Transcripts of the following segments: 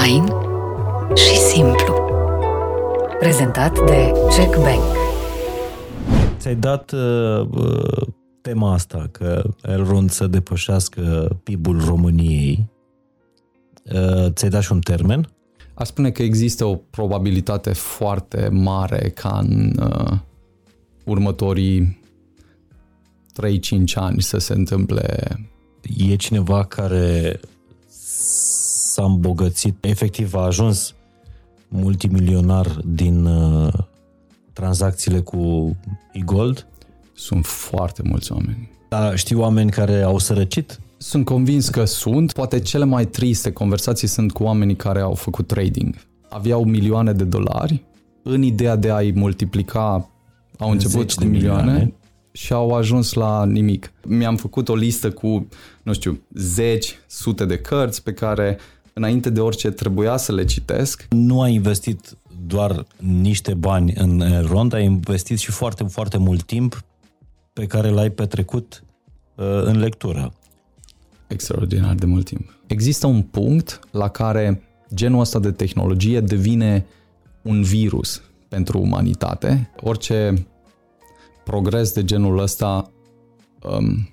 Fain și simplu. Prezentat de Check Bank. Ți-ai dat uh, uh, tema asta, că Elrond să depășească PIB-ul României. Uh, ți-ai dat și un termen? Aș spune că există o probabilitate foarte mare ca în uh, următorii 3-5 ani să se întâmple. E cineva care s-a îmbogățit, efectiv a ajuns multimilionar din uh, tranzacțiile cu e-gold? Sunt foarte mulți oameni. Dar știu oameni care au sărăcit? Sunt convins că sunt. Poate cele mai triste conversații sunt cu oamenii care au făcut trading. Aveau milioane de dolari. În ideea de a-i multiplica, au început cu milioane, milioane și au ajuns la nimic. Mi-am făcut o listă cu, nu știu, zeci, sute de cărți pe care înainte de orice trebuia să le citesc. Nu ai investit doar niște bani în rond, ai investit și foarte, foarte mult timp pe care l-ai petrecut uh, în lectură. Extraordinar de mult timp. Există un punct la care genul ăsta de tehnologie devine un virus pentru umanitate. Orice progres de genul ăsta, um,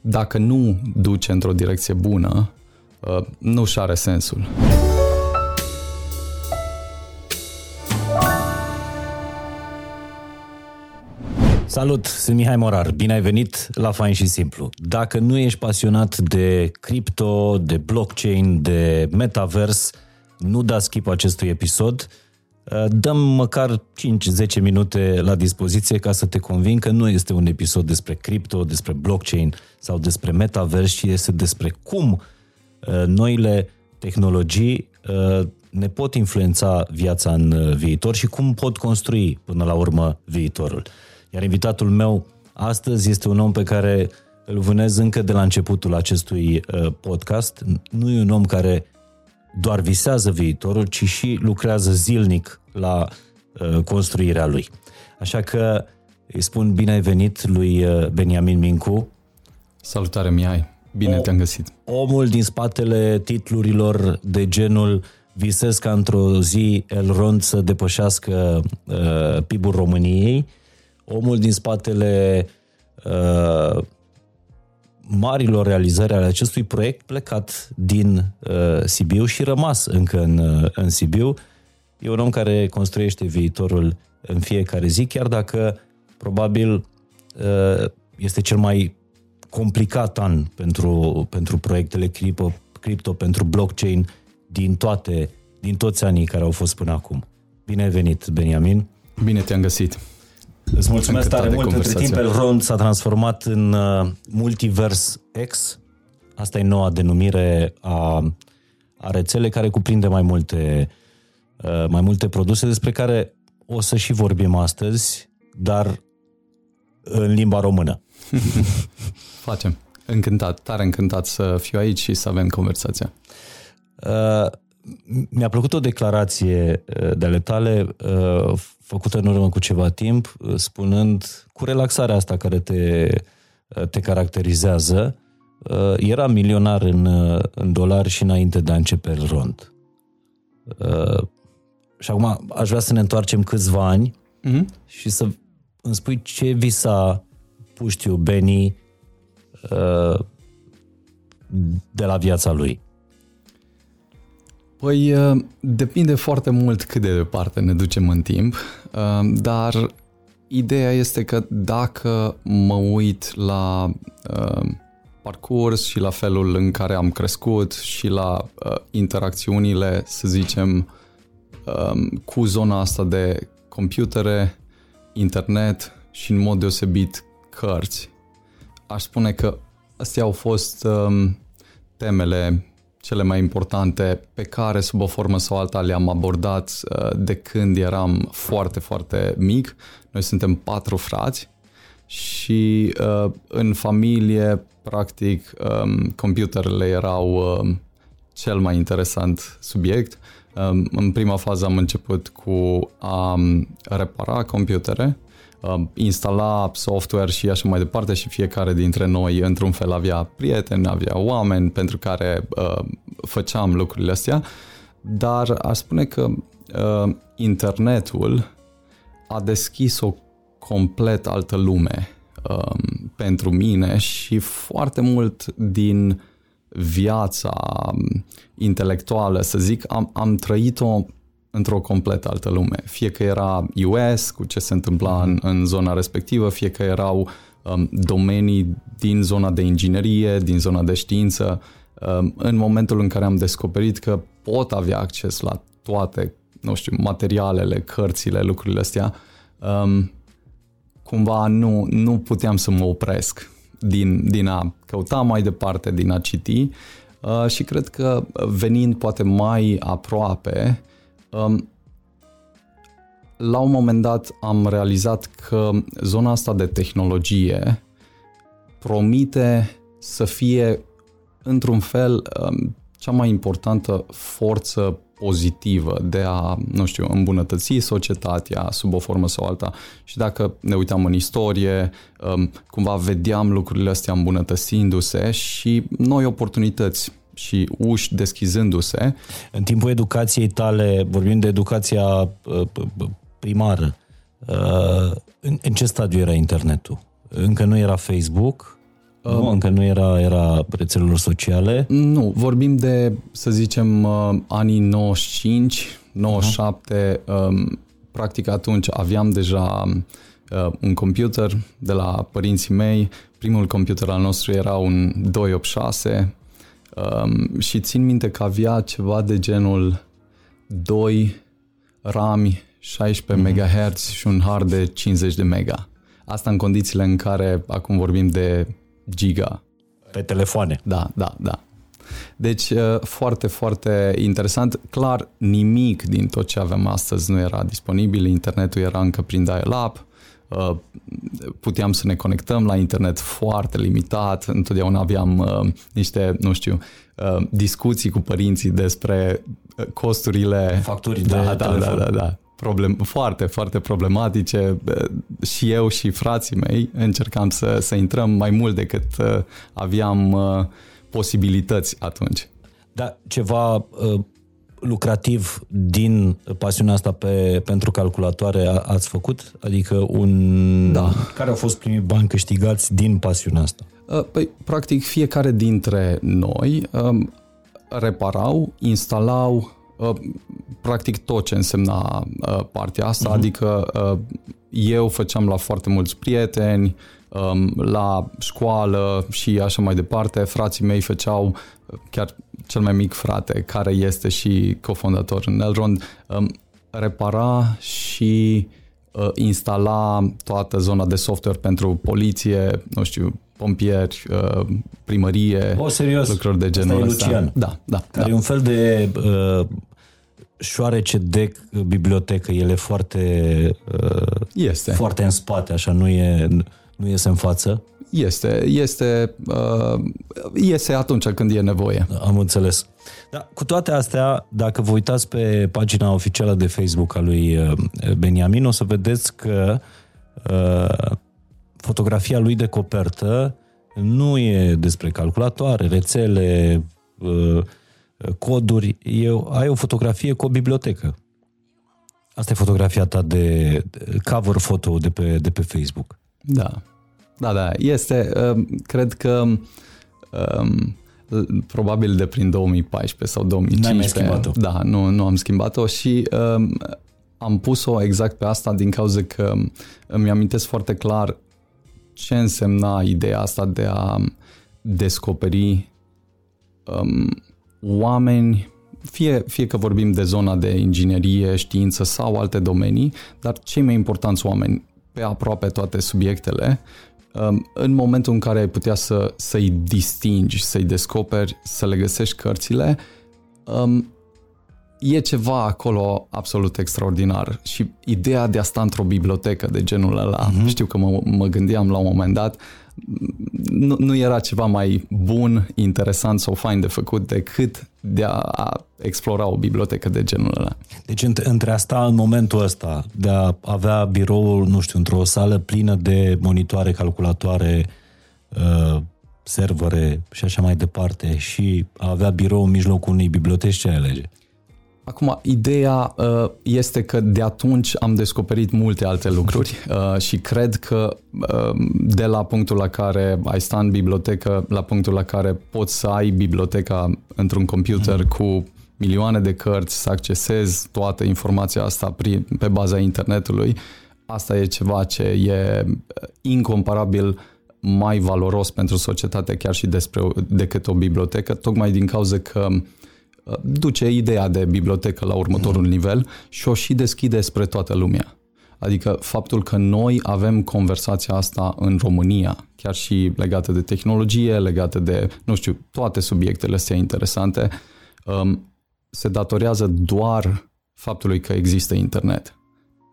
dacă nu duce într-o direcție bună, uh, nu și are sensul. Salut, sunt Mihai Morar. Bine ai venit la Fain și Simplu. Dacă nu ești pasionat de cripto, de blockchain, de metavers, nu da skip acestui episod. Uh, dăm măcar 5-10 minute la dispoziție ca să te convin că nu este un episod despre cripto, despre blockchain sau despre metavers, ci este despre cum uh, noile tehnologii uh, ne pot influența viața în viitor și cum pot construi până la urmă viitorul. Iar invitatul meu astăzi este un om pe care îl vânez încă de la începutul acestui uh, podcast. Nu e un om care doar visează viitorul, ci și lucrează zilnic la uh, construirea lui. Așa că îi spun bine ai venit lui uh, Beniamin Mincu. Salutare, Mihai! Bine o, te-am găsit! Omul din spatele titlurilor de genul Visez ca într-o zi Elrond să depășească uh, PIB-ul României, omul din spatele uh, marilor realizări ale acestui proiect plecat din uh, Sibiu și rămas încă în, uh, în Sibiu. E un om care construiește viitorul în fiecare zi, chiar dacă probabil uh, este cel mai complicat an pentru, pentru proiectele cripto, cripto, pentru blockchain din toate, din toți anii care au fost până acum. Bine ai venit, Beniamin! Bine te-am găsit! Îți mulțumesc tare mult. Între timp, Elrond s-a transformat în uh, Multiverse X. Asta e noua denumire a, a rețelei care cuprinde mai multe, uh, mai multe produse despre care o să și vorbim astăzi, dar în limba română. Facem. Încântat, tare încântat să fiu aici și să avem conversația. Uh, mi-a plăcut o declarație uh, de ale tale uh, făcută în urmă cu ceva timp, uh, spunând cu relaxarea asta care te, te caracterizează, era milionar în, în dolari și înainte de a începe el rond. Și acum aș vrea să ne întoarcem câțiva ani mm-hmm. și să îmi spui ce visa puștiu Benny de la viața lui. Păi uh, depinde foarte mult cât de departe ne ducem în timp, uh, dar ideea este că dacă mă uit la uh, parcurs și la felul în care am crescut și la interacțiunile, să zicem, um, cu zona asta de computere, internet și în mod deosebit cărți, aș spune că astea au fost um, temele cele mai importante pe care sub o formă sau alta le-am abordat uh, de când eram foarte, foarte mic. Noi suntem patru frați și uh, în familie, practic, um, computerele erau um, cel mai interesant subiect. Um, în prima fază am început cu a repara computere, instala software și așa mai departe și fiecare dintre noi într-un fel avea prieteni, avea oameni pentru care uh, făceam lucrurile astea. dar aș spune că uh, internetul a deschis o complet altă lume um, pentru mine și foarte mult din viața um, intelectuală, să zic, am, am trăit-o într-o complet altă lume. Fie că era US, cu ce se întâmpla în, în zona respectivă, fie că erau um, domenii din zona de inginerie, din zona de știință. Um, în momentul în care am descoperit că pot avea acces la toate, nu știu, materialele, cărțile, lucrurile astea, um, cumva nu, nu puteam să mă opresc din, din a căuta mai departe, din a citi uh, și cred că venind poate mai aproape, um, la un moment dat am realizat că zona asta de tehnologie promite să fie într-un fel um, cea mai importantă forță pozitivă de a, nu știu, îmbunătăți societatea sub o formă sau alta. Și dacă ne uitam în istorie, um, cumva vedeam lucrurile astea îmbunătățindu-se și noi oportunități și uși deschizându-se. În timpul educației tale, vorbim de educația uh, primară, uh, în ce stadiu era internetul? Încă nu era Facebook? Nu, um, încă nu era era rețelelor sociale? Nu, vorbim de, să zicem, uh, anii 95, 97, uh-huh. um, practic atunci aveam deja uh, un computer de la părinții mei. Primul computer al nostru era un 286 um, și țin minte că avea ceva de genul 2 rami 16 mm-hmm. MHz și un hard de 50 de mega. Asta în condițiile în care acum vorbim de giga. Pe telefoane. Da, da, da. Deci uh, foarte, foarte interesant. Clar, nimic din tot ce avem astăzi nu era disponibil. Internetul era încă prin dial-up. Uh, puteam să ne conectăm la internet foarte limitat. Întotdeauna aveam uh, niște, nu știu, discuții cu părinții despre costurile... Facturii da, de da, telefon. Da, da, da problem, foarte, foarte problematice. Și eu și frații mei încercam să, să intrăm mai mult decât uh, aveam uh, posibilități atunci. Da, ceva uh, lucrativ din pasiunea asta pe, pentru calculatoare ați făcut? Adică un... Da. Care au fost primii bani câștigați din pasiunea asta? Păi, practic, fiecare dintre noi um, reparau, instalau Uh, practic tot ce însemna uh, partea asta, uh-huh. adică uh, eu făceam la foarte mulți prieteni, um, la școală și așa mai departe, frații mei făceau, chiar cel mai mic frate, care este și cofondator în Elrond, um, repara și instala toată zona de software pentru poliție, nu știu, pompieri, primărie, o, serios? lucruri de genul ăsta. Lucian. Da, da. Care da. e un fel de uh, șoarece de bibliotecă, el e foarte, uh, este. foarte în spate, așa, nu e, nu iese în față. Este, este, uh, iese atunci când e nevoie. Am înțeles. Da, cu toate astea, dacă vă uitați pe pagina oficială de Facebook a lui uh, Beniamin, o să vedeți că uh, fotografia lui de copertă nu e despre calculatoare, rețele, uh, coduri, eu, ai o fotografie cu o bibliotecă. Asta e fotografia ta de cover foto de pe, de pe Facebook. Da. Da, da. Este, um, cred că um, probabil de prin 2014 sau 2015. N-ai schimbat-o. Da, nu, nu am schimbat-o și um, am pus-o exact pe asta din cauza că îmi amintesc foarte clar ce însemna ideea asta de a descoperi um, oameni, fie, fie că vorbim de zona de inginerie, știință sau alte domenii, dar cei mai importanți oameni pe aproape toate subiectele, um, în momentul în care ai putea să, să-i distingi, să-i descoperi, să le găsești cărțile, um, e ceva acolo absolut extraordinar și ideea de a sta într-o bibliotecă de genul ăla, uh-huh. știu că mă, mă gândeam la un moment dat, nu, nu era ceva mai bun, interesant sau fain de făcut decât de a, a explora o bibliotecă de genul ăla. Deci între a sta în momentul ăsta, de a avea biroul, nu știu, într-o sală plină de monitoare, calculatoare, uh, servere și așa mai departe și a avea birou în mijlocul unei biblioteci, ce alege? Acum, ideea uh, este că de atunci am descoperit multe alte lucruri uh, și cred că uh, de la punctul la care ai sta în bibliotecă, la punctul la care poți să ai biblioteca într-un computer mm. cu milioane de cărți, să accesezi toată informația asta pe baza internetului, asta e ceva ce e incomparabil mai valoros pentru societate chiar și despre, decât o bibliotecă, tocmai din cauza că uh, duce ideea de bibliotecă la următorul mm. nivel și o și deschide spre toată lumea. Adică faptul că noi avem conversația asta în România, chiar și legată de tehnologie, legată de, nu știu, toate subiectele astea interesante, um, se datorează doar faptului că există internet.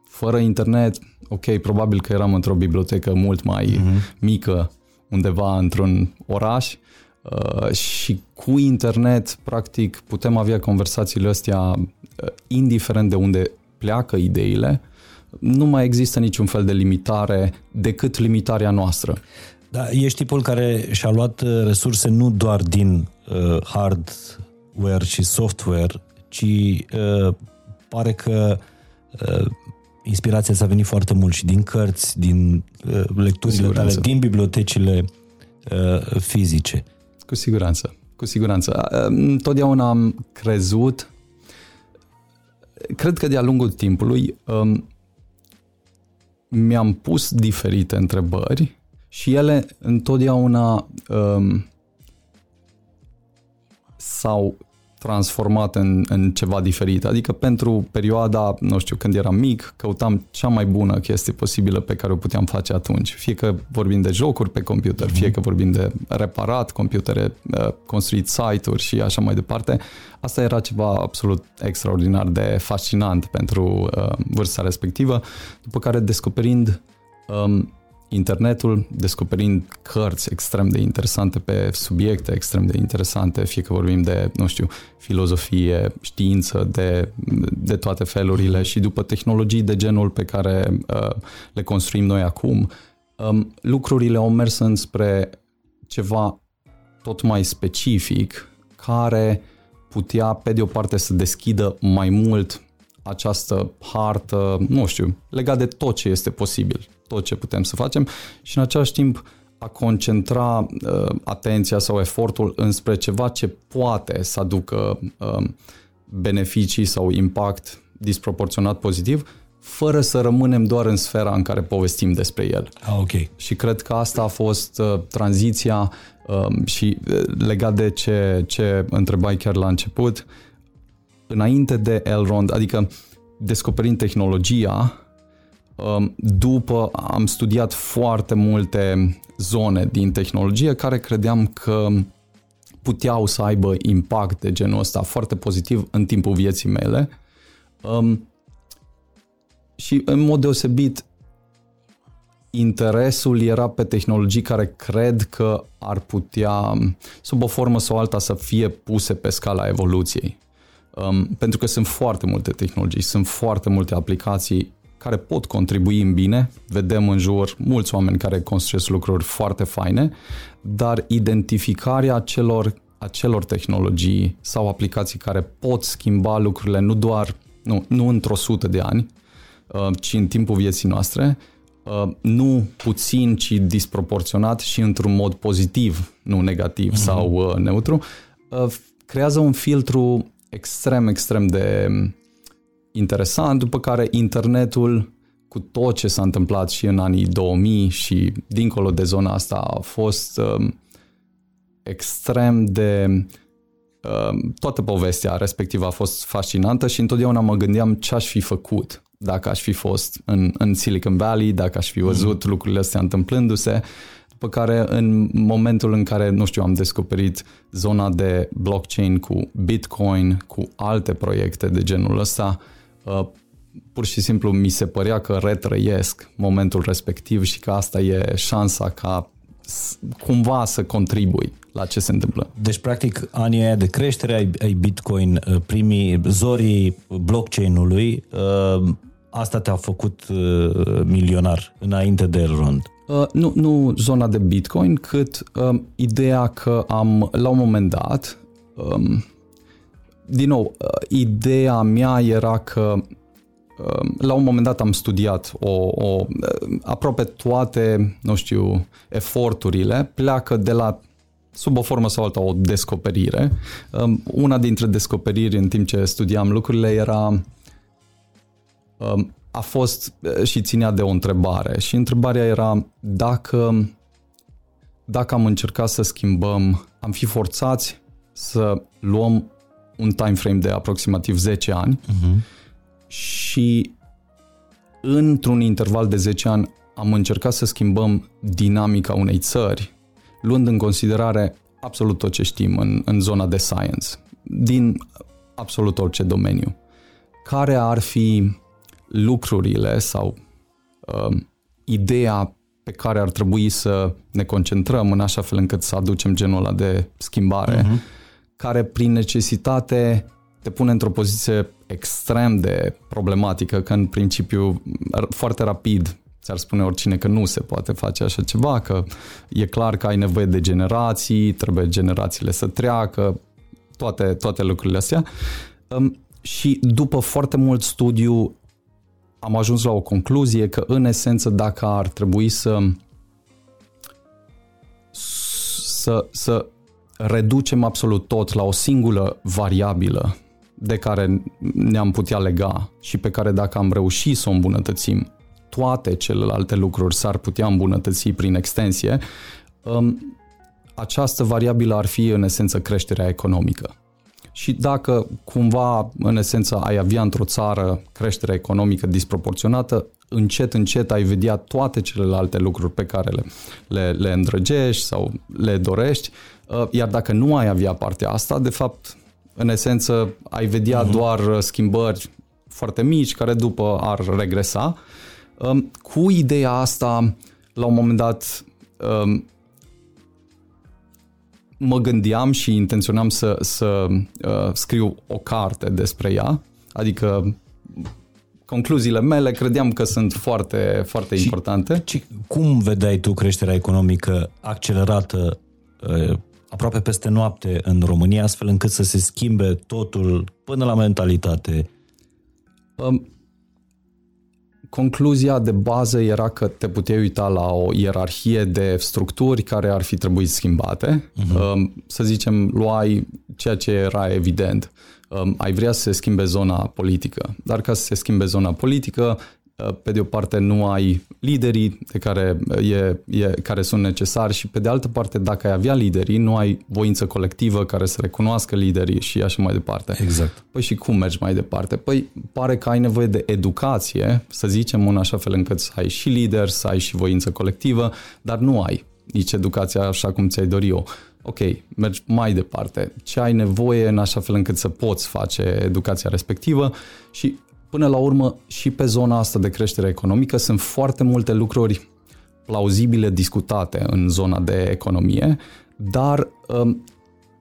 Fără internet, ok, probabil că eram într-o bibliotecă mult mai mm-hmm. mică, undeva într-un oraș, Uh, și cu internet, practic, putem avea conversațiile astea uh, indiferent de unde pleacă ideile, nu mai există niciun fel de limitare decât limitarea noastră. Da, ești știpul care și-a luat uh, resurse nu doar din uh, hardware și software, ci uh, pare că uh, inspirația ți-a venit foarte mult și din cărți, din uh, lecturile tale, din bibliotecile uh, fizice. Cu siguranță, cu siguranță. Întotdeauna am crezut, cred că de-a lungul timpului um, mi-am pus diferite întrebări și ele întotdeauna um, s-au transformat în, în ceva diferit. Adică pentru perioada, nu știu, când eram mic, căutam cea mai bună chestie posibilă pe care o puteam face atunci. Fie că vorbim de jocuri pe computer, fie că vorbim de reparat computere, uh, construit site-uri și așa mai departe. Asta era ceva absolut extraordinar de fascinant pentru uh, vârsta respectivă, după care descoperind um, internetul, descoperind cărți extrem de interesante pe subiecte extrem de interesante, fie că vorbim de, nu știu, filozofie, știință, de, de toate felurile și după tehnologii de genul pe care uh, le construim noi acum, um, lucrurile au mers înspre ceva tot mai specific care putea, pe de o parte, să deschidă mai mult această hartă, nu știu, legat de tot ce este posibil tot ce putem să facem și în același timp a concentra uh, atenția sau efortul înspre ceva ce poate să aducă uh, beneficii sau impact disproporționat pozitiv, fără să rămânem doar în sfera în care povestim despre el. Ah, ok. Și cred că asta a fost uh, tranziția uh, și uh, legat de ce, ce întrebai chiar la început, înainte de Elrond, adică descoperind tehnologia, Um, după am studiat foarte multe zone din tehnologie care credeam că puteau să aibă impact de genul ăsta foarte pozitiv în timpul vieții mele. Um, și în mod deosebit interesul era pe tehnologii care cred că ar putea, sub o formă sau alta, să fie puse pe scala evoluției. Um, pentru că sunt foarte multe tehnologii, sunt foarte multe aplicații care pot contribui în bine. Vedem în jur mulți oameni care construiesc lucruri foarte faine, dar identificarea acelor, acelor tehnologii sau aplicații care pot schimba lucrurile nu doar, nu, nu într-o sută de ani, uh, ci în timpul vieții noastre, uh, nu puțin, ci disproporționat și într-un mod pozitiv, nu negativ mm-hmm. sau uh, neutru, creează un filtru extrem, extrem de interesant, după care internetul cu tot ce s-a întâmplat și în anii 2000 și dincolo de zona asta a fost um, extrem de um, toată povestea respectivă a fost fascinantă și întotdeauna mă gândeam ce aș fi făcut dacă aș fi fost în, în Silicon Valley, dacă aș fi văzut mm. lucrurile astea întâmplându-se, după care în momentul în care, nu știu, am descoperit zona de blockchain cu Bitcoin, cu alte proiecte de genul ăsta, Uh, pur și simplu mi se părea că retrăiesc momentul respectiv și că asta e șansa ca cumva să contribui la ce se întâmplă. Deci, practic, anii aia de creștere ai, ai Bitcoin, uh, primii zorii blockchain-ului, uh, asta te-a făcut milionar înainte de Elrond. Uh, nu, nu zona de Bitcoin, cât uh, ideea că am, la un moment dat, um, din nou, ideea mea era că la un moment dat am studiat o, o, aproape toate, nu știu, eforturile pleacă de la sub o formă sau alta o descoperire. Una dintre descoperiri în timp ce studiam lucrurile era a fost și ținea de o întrebare și întrebarea era dacă dacă am încercat să schimbăm, am fi forțați să luăm un time frame de aproximativ 10 ani uh-huh. și într-un interval de 10 ani am încercat să schimbăm dinamica unei țări, luând în considerare absolut tot ce știm în, în zona de science, din absolut orice domeniu. Care ar fi lucrurile sau uh, ideea pe care ar trebui să ne concentrăm în așa fel încât să aducem genul ăla de schimbare, uh-huh. Care prin necesitate te pune într-o poziție extrem de problematică, că în principiu foarte rapid ți-ar spune oricine că nu se poate face așa ceva, că e clar că ai nevoie de generații, trebuie generațiile să treacă, toate, toate lucrurile astea. Um, și după foarte mult studiu am ajuns la o concluzie că, în esență, dacă ar trebui să să, să reducem absolut tot la o singură variabilă de care ne-am putea lega și pe care dacă am reușit să o îmbunătățim, toate celelalte lucruri s-ar putea îmbunătăți prin extensie, um, această variabilă ar fi în esență creșterea economică. Și dacă cumva, în esență, ai avea într-o țară creștere economică disproporționată, încet, încet ai vedea toate celelalte lucruri pe care le, le, le îndrăgești sau le dorești, uh, iar dacă nu ai avea partea asta, de fapt, în esență, ai vedea uh-huh. doar schimbări foarte mici care după ar regresa. Um, cu ideea asta, la un moment dat, um, mă gândeam și intenționam să, să uh, scriu o carte despre ea, adică concluziile mele credeam că sunt foarte, foarte și, importante. Și cum vedeai tu creșterea economică accelerată uh, aproape peste noapte în România, astfel încât să se schimbe totul până la mentalitate? Um, concluzia de bază era că te puteai uita la o ierarhie de structuri care ar fi trebuit schimbate. Uh-huh. Să zicem, luai ceea ce era evident. Um, ai vrea să se schimbe zona politică, dar ca să se schimbe zona politică, Uh, pe de o parte nu ai liderii de care, uh, e, e, care sunt necesari și pe de altă parte dacă ai avea liderii, nu ai voință colectivă care să recunoască liderii și așa mai departe. Exact. Păi și cum mergi mai departe? Păi pare că ai nevoie de educație, să zicem în așa fel încât să ai și lider, să ai și voință colectivă, dar nu ai nici educația așa cum ți-ai dori eu. Ok, mergi mai departe. Ce ai nevoie în așa fel încât să poți face educația respectivă și Până la urmă, și pe zona asta de creștere economică sunt foarte multe lucruri plauzibile discutate în zona de economie, dar um,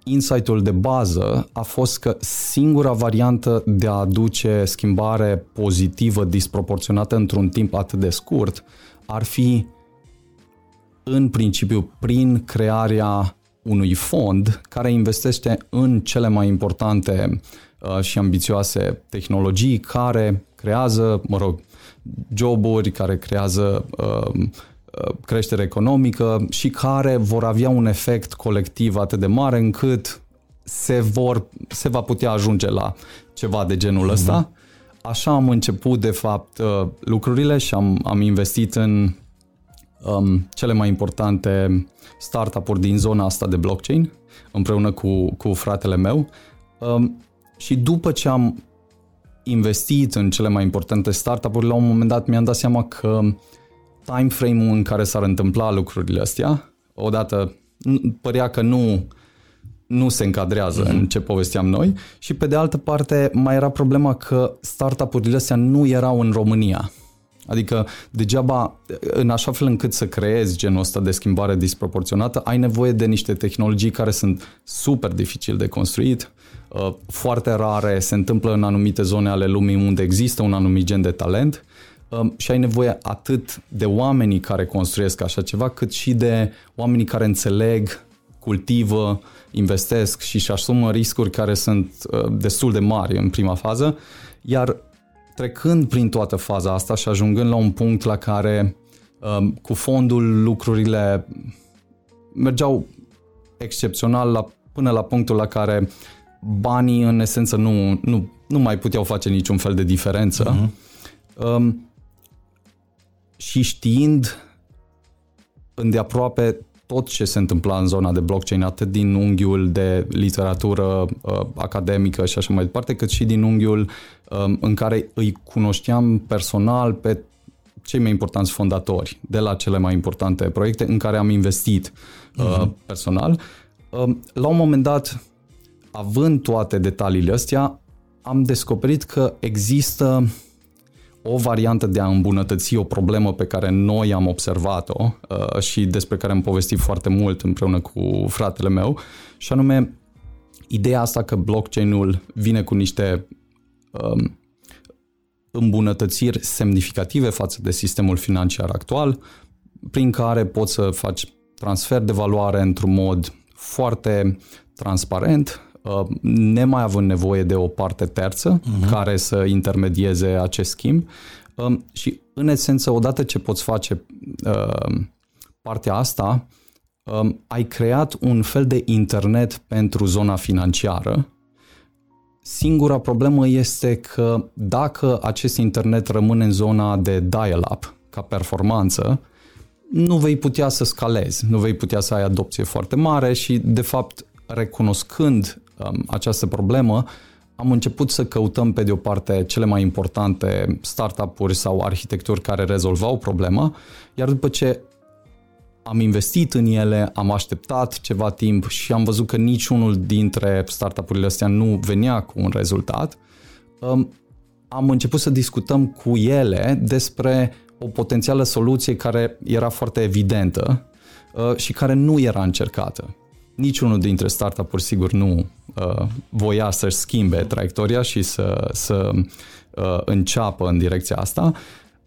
insight-ul de bază a fost că singura variantă de a aduce schimbare pozitivă disproporționată într-un timp atât de scurt ar fi în principiu prin crearea unui fond care investește în cele mai importante Uh, și ambițioase tehnologii care creează, mă rog, joburi, care creează uh, uh, creștere economică și care vor avea un efect colectiv atât de mare încât se, vor, se va putea ajunge la ceva de genul mm-hmm. ăsta. Așa am început, de fapt, lucrurile și am, am investit în um, cele mai importante startup-uri din zona asta de blockchain, împreună cu, cu fratele meu. Um, și după ce am investit în cele mai importante startup-uri, la un moment dat mi-am dat seama că time frame-ul în care s-ar întâmpla lucrurile astea, odată părea că nu, nu se încadrează mm-hmm. în ce povesteam noi și pe de altă parte mai era problema că startup-urile astea nu erau în România. Adică degeaba, în așa fel încât să creezi genul ăsta de schimbare disproporționată, ai nevoie de niște tehnologii care sunt super dificil de construit, Uh, foarte rare, se întâmplă în anumite zone ale lumii unde există un anumit gen de talent. Um, și ai nevoie atât de oamenii care construiesc așa ceva, cât și de oamenii care înțeleg cultivă, investesc și își asumă riscuri care sunt uh, destul de mari în prima fază, iar trecând prin toată faza asta și ajungând la un punct la care um, cu fondul lucrurile mergeau excepțional la, până la punctul la care banii în esență nu, nu, nu mai puteau face niciun fel de diferență. Uh-huh. Um, și știind îndeaproape tot ce se întâmpla în zona de blockchain, atât din unghiul de literatură uh, academică și așa mai departe, cât și din unghiul uh, în care îi cunoșteam personal pe cei mai importanți fondatori de la cele mai importante proiecte în care am investit uh, uh-huh. personal. Uh, la un moment dat, având toate detaliile astea, am descoperit că există o variantă de a îmbunătăți o problemă pe care noi am observat-o uh, și despre care am povestit foarte mult împreună cu fratele meu, și anume ideea asta că blockchain-ul vine cu niște um, îmbunătățiri semnificative față de sistemul financiar actual, prin care poți să faci transfer de valoare într-un mod foarte transparent, Uh, nemai având nevoie de o parte terță uh-huh. care să intermedieze acest schimb um, și în esență odată ce poți face uh, partea asta, um, ai creat un fel de internet pentru zona financiară. Singura problemă este că dacă acest internet rămâne în zona de dial-up ca performanță, nu vei putea să scalezi, nu vei putea să ai adopție foarte mare și, de fapt, recunoscând um, această problemă, am început să căutăm pe de o parte cele mai importante startup-uri sau arhitecturi care rezolvau problema, iar după ce am investit în ele, am așteptat ceva timp și am văzut că niciunul dintre startup-urile astea nu venea cu un rezultat, um, am început să discutăm cu ele despre o potențială soluție care era foarte evidentă uh, și care nu era încercată. Niciunul dintre startup-uri sigur nu uh, voia să-și schimbe traiectoria și să, să uh, înceapă în direcția asta.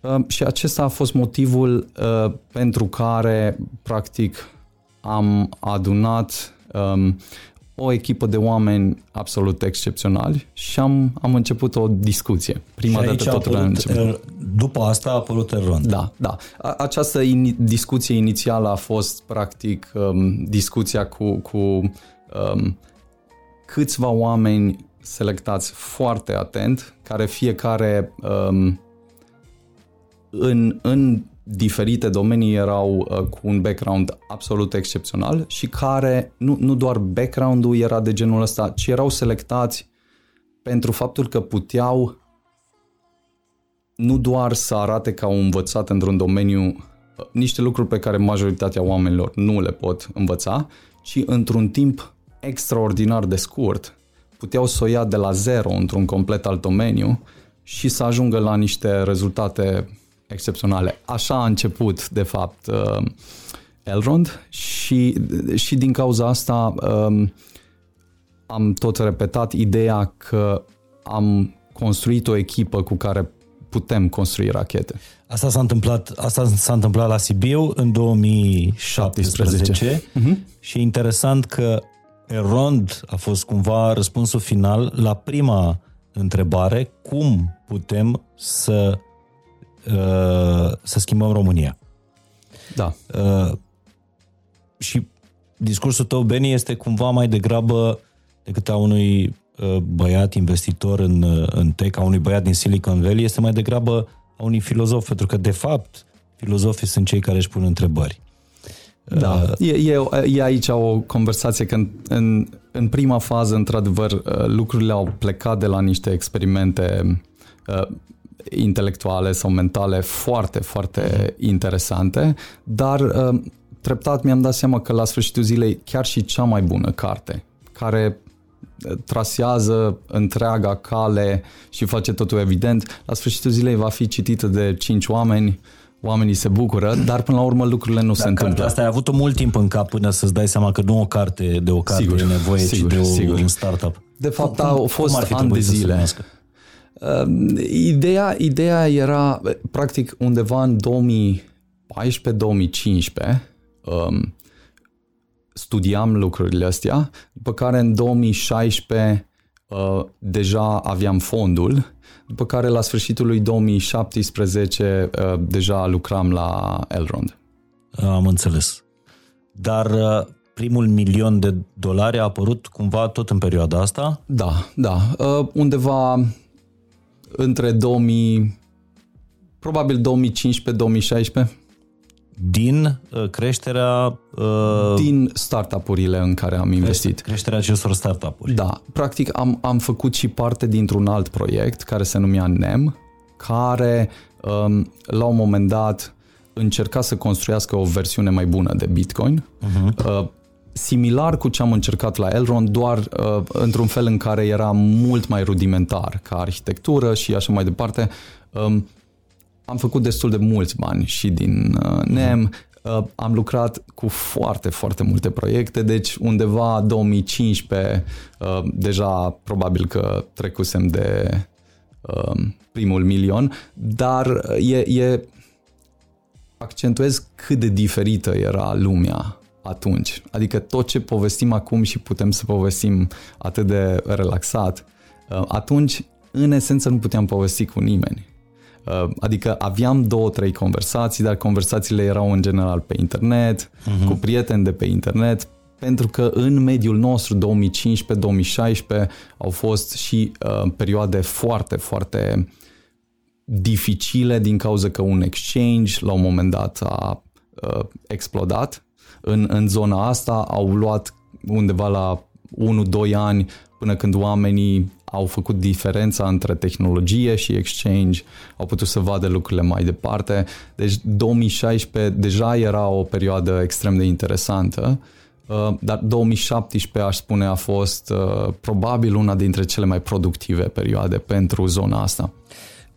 Uh, și acesta a fost motivul uh, pentru care, practic, am adunat um, o echipă de oameni absolut excepționali și am, am început o discuție. Prima și dată totul a început. După asta a apărut Erron. Da, da. Această in, discuție inițială a fost practic um, discuția cu, cu um, câțiva oameni selectați foarte atent, care fiecare um, în, în diferite domenii erau uh, cu un background absolut excepțional și care nu, nu doar background-ul era de genul ăsta, ci erau selectați pentru faptul că puteau nu doar să arate că au învățat într-un domeniu uh, niște lucruri pe care majoritatea oamenilor nu le pot învăța, ci într-un timp extraordinar de scurt puteau să o ia de la zero într-un complet alt domeniu și să ajungă la niște rezultate excepționale. Așa a început, de fapt, uh, Elrond și, și din cauza asta um, am tot repetat ideea că am construit o echipă cu care putem construi rachete. Asta s-a întâmplat, asta s-a întâmplat la Sibiu în 2017 uh-huh. Mhm. și e interesant că Elrond a fost cumva răspunsul final la prima întrebare, cum putem să Uh, să schimbăm România. Da. Uh, și discursul tău, Beni, este cumva mai degrabă decât a unui uh, băiat investitor în, uh, în tech, a unui băiat din Silicon Valley, este mai degrabă a unui filozof, pentru că, de fapt, filozofii sunt cei care își pun întrebări. Da, uh, e, e, e aici o conversație că în, în, în prima fază, într-adevăr, uh, lucrurile au plecat de la niște experimente intelectuale sau mentale foarte, foarte interesante, dar uh, treptat mi-am dat seama că la sfârșitul zilei chiar și cea mai bună carte, care uh, trasează întreaga cale și face totul evident, la sfârșitul zilei va fi citită de cinci oameni, oamenii se bucură, dar până la urmă lucrurile nu Dar se întâmplă. Asta ai avut mult timp în cap până să-ți dai seama că nu o carte de o carte sigur, e nevoie, sigur, ci de o, sigur. un startup. De fapt, cum, au fost ani de zile. Ehm, ideea, ideea era, practic, undeva în 2014-2015, um, studiam lucrurile astea, după care în 2016 uh, deja aveam fondul, după care la sfârșitul lui 2017 uh, deja lucram la Elrond. Am înțeles. Dar uh, primul milion de dolari a apărut cumva tot în perioada asta? Da, da. Uh, undeva între 2000, probabil 2015-2016. Din uh, creșterea... Uh, Din startup-urile în care am investit. Creșterea acestor startup-uri. Da, practic am, am făcut și parte dintr-un alt proiect care se numea NEM, care um, la un moment dat încerca să construiască o versiune mai bună de Bitcoin. Uh-huh. Uh, similar cu ce am încercat la Elrond, doar uh, într-un fel în care era mult mai rudimentar ca arhitectură și așa mai departe. Um, am făcut destul de mulți bani și din uh, NEM, uh, am lucrat cu foarte, foarte multe proiecte, deci undeva 2015 uh, deja probabil că trecusem de uh, primul milion, dar e, e accentuez cât de diferită era lumea atunci. Adică tot ce povestim acum și putem să povestim atât de relaxat, uh, atunci în esență nu puteam povesti cu nimeni. Uh, adică aveam două, trei conversații, dar conversațiile erau în general pe internet, uh-huh. cu prieteni de pe internet, pentru că în mediul nostru 2015-2016 au fost și uh, perioade foarte, foarte dificile din cauza că un exchange la un moment dat a uh, explodat. În, în zona asta au luat undeva la 1-2 ani până când oamenii au făcut diferența între tehnologie și exchange, au putut să vadă lucrurile mai departe. Deci 2016 deja era o perioadă extrem de interesantă, uh, dar 2017 aș spune a fost uh, probabil una dintre cele mai productive perioade pentru zona asta.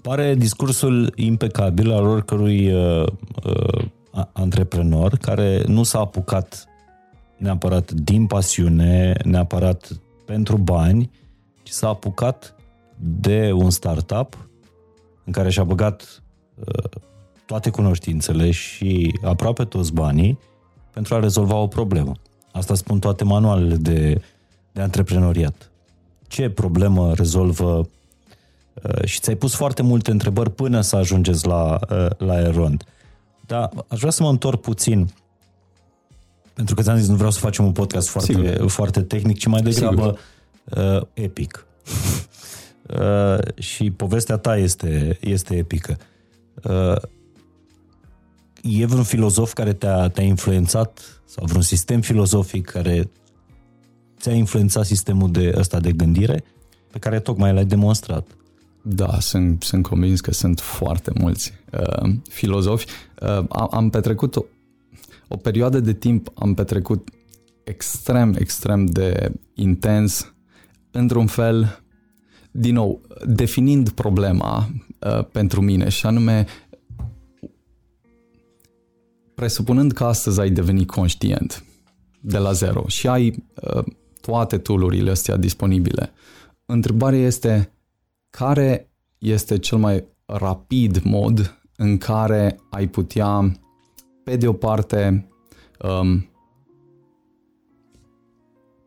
Pare discursul impecabil al oricărui uh, uh, antreprenor care nu s-a apucat neapărat din pasiune, neapărat pentru bani, ci s-a apucat de un startup în care și-a băgat uh, toate cunoștințele și aproape toți banii pentru a rezolva o problemă. Asta spun toate manualele de, de antreprenoriat. Ce problemă rezolvă Uh, și ți-ai pus foarte multe întrebări până să ajungeți la, uh, la Erond. Dar aș vrea să mă întorc puțin pentru că ți-am zis, nu vreau să facem un podcast foarte, foarte tehnic, ci mai degrabă uh, epic. uh, și povestea ta este, este epică. Uh, e vreun filozof care te-a, te-a influențat sau vreun sistem filozofic care ți-a influențat sistemul de ăsta de gândire pe care tocmai l-ai demonstrat? Da, sunt, sunt convins că sunt foarte mulți uh, filozofi. Uh, am petrecut o, o perioadă de timp, am petrecut extrem, extrem de intens, într-un fel, din nou, definind problema uh, pentru mine și anume presupunând că astăzi ai devenit conștient de la zero și ai uh, toate tool astea disponibile, întrebarea este care este cel mai rapid mod în care ai putea, pe de o parte, um,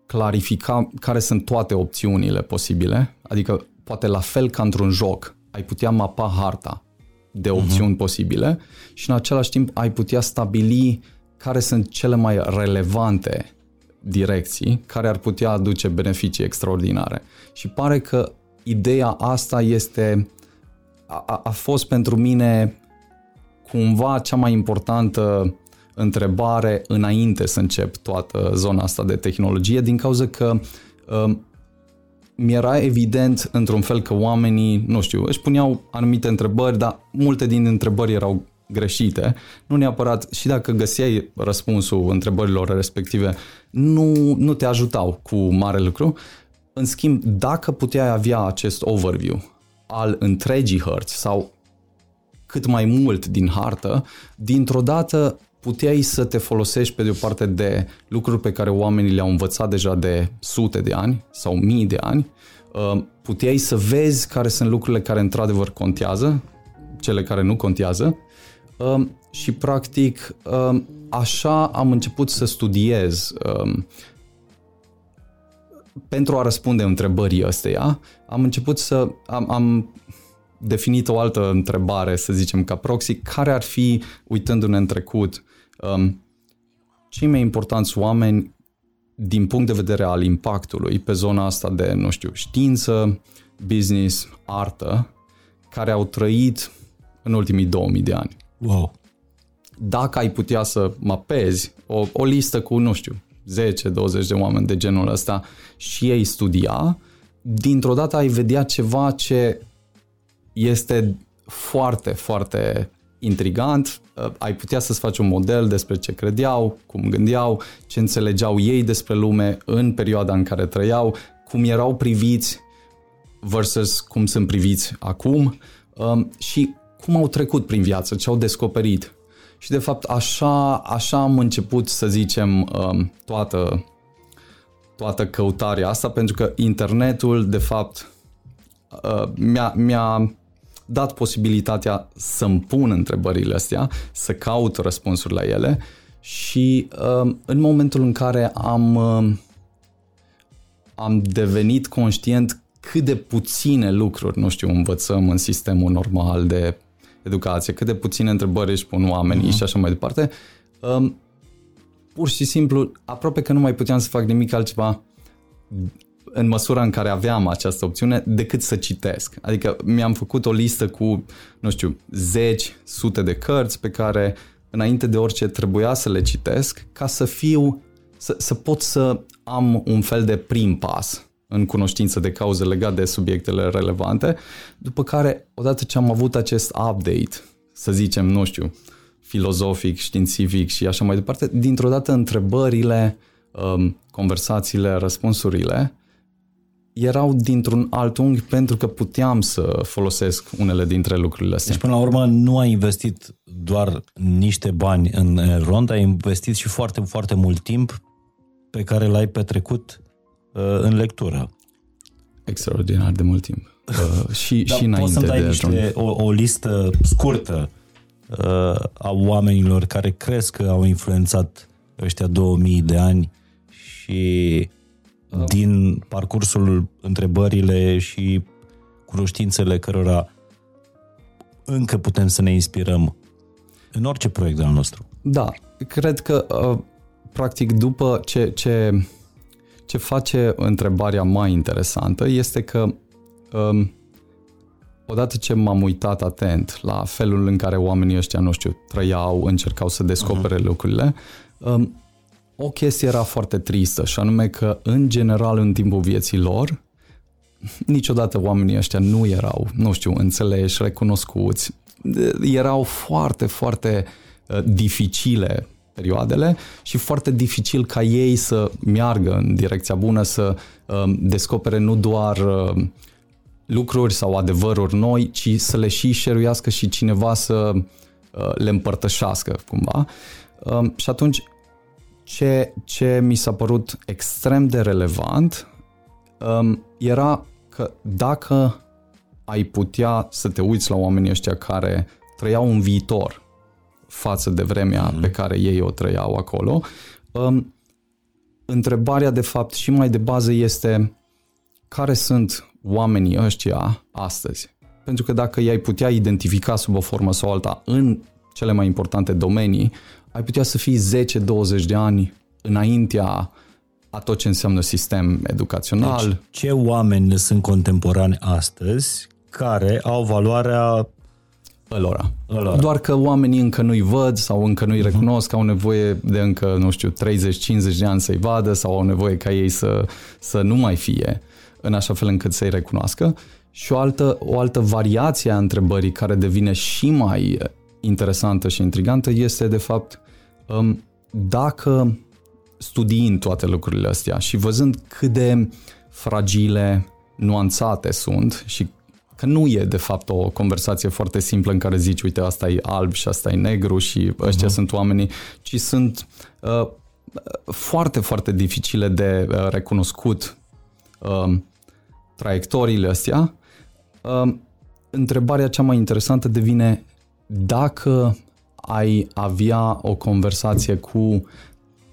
clarifica care sunt toate opțiunile posibile, adică poate la fel ca într-un joc, ai putea mapa harta de mhm. opțiuni uh-huh. posibile și în același timp ai putea stabili care sunt cele mai relevante direcții care ar putea aduce beneficii extraordinare. Și pare că ideea asta este a, a fost pentru mine cumva cea mai importantă întrebare înainte să încep toată zona asta de tehnologie, din cauza că uh, mi-era evident într-un fel că oamenii, nu știu, își puneau anumite întrebări, dar multe din întrebări erau greșite. Nu neapărat, și dacă găseai răspunsul întrebărilor respective, nu, nu te ajutau cu mare lucru. În schimb, dacă puteai avea acest overview al întregii hărți sau cât mai mult din hartă, dintr-o dată puteai să te folosești pe de o parte de lucruri pe care oamenii le-au învățat deja de sute de ani sau mii de ani, uh, puteai să vezi care sunt lucrurile care într-adevăr contează, cele care nu contează uh, și practic um, așa am început să studiez um, pentru a răspunde întrebării astea, am început să am, am definit o altă întrebare, să zicem, ca proxy, care ar fi, uitându-ne în trecut, um, cei mai importanți oameni din punct de vedere al impactului pe zona asta de, nu știu, știință, business, artă, care au trăit în ultimii 2000 de ani. Wow! Dacă ai putea să mapezi o, o listă cu, nu știu, 10-20 de oameni de genul ăsta și ei studia, dintr-o dată ai vedea ceva ce este foarte, foarte intrigant, uh, ai putea să-ți faci un model despre ce credeau, cum gândeau, ce înțelegeau ei despre lume în perioada în care trăiau, cum erau priviți versus cum sunt priviți acum um, și cum au trecut prin viață, ce au descoperit. Și de fapt așa, așa am început să zicem um, toată, toată căutarea asta pentru că internetul de fapt uh, mi-a, mi-a dat posibilitatea să-mi pun întrebările astea, să caut răspunsuri la ele și uh, în momentul în care am, uh, am devenit conștient cât de puține lucruri, nu știu, învățăm în sistemul normal de educație, cât de puține întrebări își pun oamenii uh-huh. și așa mai departe, um, pur și simplu, aproape că nu mai puteam să fac nimic altceva în măsura în care aveam această opțiune decât să citesc. Adică mi-am făcut o listă cu, nu știu, zeci, sute de cărți pe care înainte de orice trebuia să le citesc ca să fiu, să, să pot să am un fel de prim pas în cunoștință de cauze legat de subiectele relevante, după care, odată ce am avut acest update, să zicem, nu știu, filozofic, științific și așa mai departe, dintr-o dată întrebările, um, conversațiile, răspunsurile erau dintr-un alt unghi pentru că puteam să folosesc unele dintre lucrurile astea. Deci, până la urmă, nu ai investit doar niște bani în rond, ai investit și foarte, foarte mult timp pe care l-ai petrecut uh, în lectură. Extraordinar de mult timp. Uh, și, da, și înainte poți să-mi dai de niște, o, o listă scurtă uh, a oamenilor care crezi că au influențat ăștia 2000 de ani și din parcursul întrebările și cunoștințele cărora încă putem să ne inspirăm în orice proiect al nostru. Da, cred că uh, practic după ce, ce, ce face întrebarea mai interesantă este că um, odată ce m-am uitat atent la felul în care oamenii ăștia, nu știu, trăiau, încercau să descopere uh-huh. lucrurile, um, o chestie era foarte tristă și anume că în general în timpul vieții lor niciodată oamenii ăștia nu erau, nu știu, înțeleși, recunoscuți. Erau foarte, foarte uh, dificile perioadele și foarte dificil ca ei să meargă în direcția bună, să uh, descopere nu doar uh, lucruri sau adevăruri noi, ci să le și șeruiască și cineva să uh, le împărtășească cumva. Uh, și atunci ce, ce mi s-a părut extrem de relevant um, era că dacă ai putea să te uiți la oamenii ăștia care trăiau un viitor față de vremea mm-hmm. pe care ei o trăiau acolo, um, întrebarea de fapt și mai de bază este care sunt oamenii ăștia astăzi? Pentru că dacă i-ai putea identifica sub o formă sau alta în cele mai importante domenii, ai putea să fii 10-20 de ani înaintea a tot ce înseamnă sistem educațional. Deci, ce oameni sunt contemporani astăzi care au valoarea Ălora. Ălora. Doar că oamenii încă nu-i văd sau încă nu-i mhm. recunosc, uh-huh. au nevoie de încă, nu știu, 30-50 de ani să-i vadă sau au nevoie ca ei să, să nu mai fie în așa fel încât să-i recunoască. Și o altă, o altă variație a întrebării care devine și mai interesantă și intrigantă este, de fapt, um, dacă studiind toate lucrurile astea și văzând cât de fragile, nuanțate sunt și că nu e de fapt o conversație foarte simplă în care zici, uite, asta e alb și asta e negru și ăștia uh-huh. sunt oamenii, ci sunt uh, foarte, foarte dificile de uh, recunoscut uh, traiectoriile astea. Uh, întrebarea cea mai interesantă devine dacă ai avea o conversație cu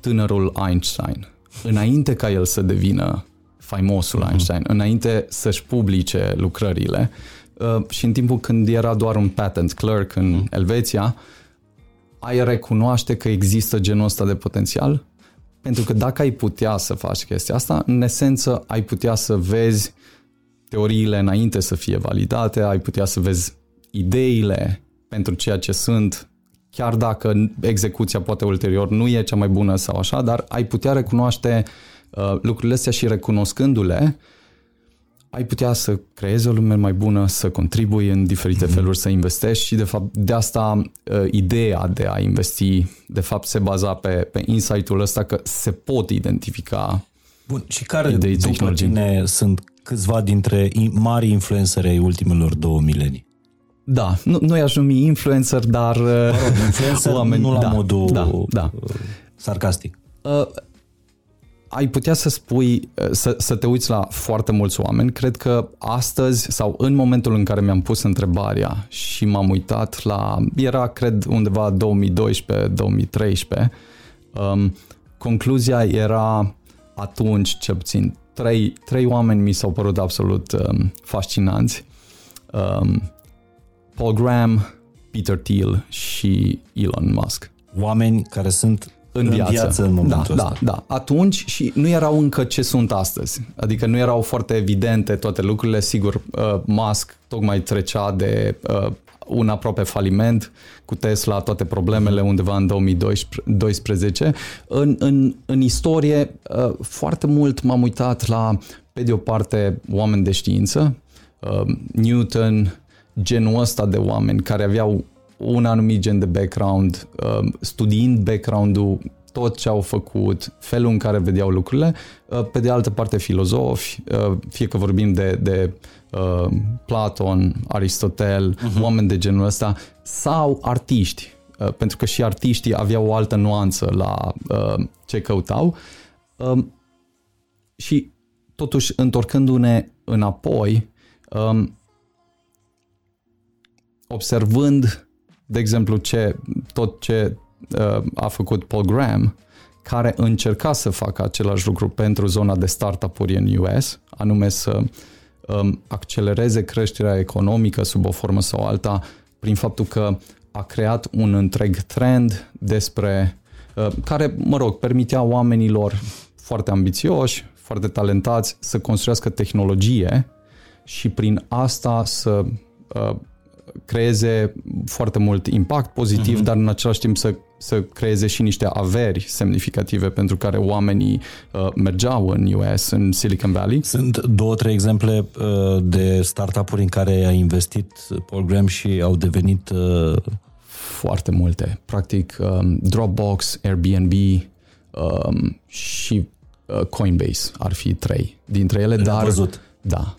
tânărul Einstein, înainte ca el să devină faimosul uh-huh. Einstein, înainte să-și publice lucrările uh, și în timpul când era doar un patent clerk în uh-huh. Elveția, ai recunoaște că există genul ăsta de potențial? Pentru că dacă ai putea să faci chestia asta, în esență ai putea să vezi teoriile înainte să fie validate, ai putea să vezi ideile pentru ceea ce sunt, chiar dacă execuția poate ulterior nu e cea mai bună sau așa, dar ai putea recunoaște uh, lucrurile astea și recunoscându-le, ai putea să creezi o lume mai bună, să contribui în diferite mm-hmm. feluri, să investești și de fapt de asta uh, ideea de a investi de fapt se baza pe, pe insight-ul ăsta că se pot identifica Bun, și care idei după tine sunt câțiva dintre mari influenceri ai ultimelor două milenii? Da, nu, nu i-aș numi influencer, dar... Mă rog, influencer oameni, nu la da, modul da, da. sarcastic. Uh, ai putea să spui, uh, să, să te uiți la foarte mulți oameni. Cred că astăzi sau în momentul în care mi-am pus întrebarea și m-am uitat la, era cred undeva 2012-2013, um, concluzia era atunci cel puțin trei, trei oameni mi s-au părut absolut um, fascinanți. Um, Paul Graham, Peter Thiel și Elon Musk. Oameni care sunt în, în viață. viață în momentul da, ăsta. Da, da. Atunci și nu erau încă ce sunt astăzi. Adică nu erau foarte evidente toate lucrurile. Sigur, uh, Musk tocmai trecea de uh, un aproape faliment cu Tesla, toate problemele undeva în 2012. În, în, în istorie, uh, foarte mult m-am uitat la, pe de o parte, oameni de știință, uh, Newton, genul ăsta de oameni care aveau un anumit gen de background, uh, studiind background-ul, tot ce au făcut, felul în care vedeau lucrurile, uh, pe de altă parte filozofi, uh, fie că vorbim de, de Platon, Aristotel, uh-huh. oameni de genul ăsta, sau artiști, pentru că și artiștii aveau o altă nuanță la ce căutau. Um, și totuși, întorcându-ne înapoi, um, observând, de exemplu, ce, tot ce uh, a făcut Paul Graham, care încerca să facă același lucru pentru zona de startup-uri în US, anume să um, accelereze creșterea economică sub o formă sau alta prin faptul că a creat un întreg trend despre uh, care, mă rog, permitea oamenilor foarte ambițioși, foarte talentați să construiască tehnologie și prin asta să uh, creeze foarte mult impact pozitiv, uh-huh. dar în același timp să, să creeze și niște averi semnificative pentru care oamenii uh, mergeau în US, în Silicon Valley. Sunt două, trei exemple uh, de startup-uri în care a investit Paul Graham și au devenit... Uh... Foarte multe. Practic, um, Dropbox, Airbnb um, și uh, Coinbase ar fi trei dintre ele, Le-am dar... văzut. Da.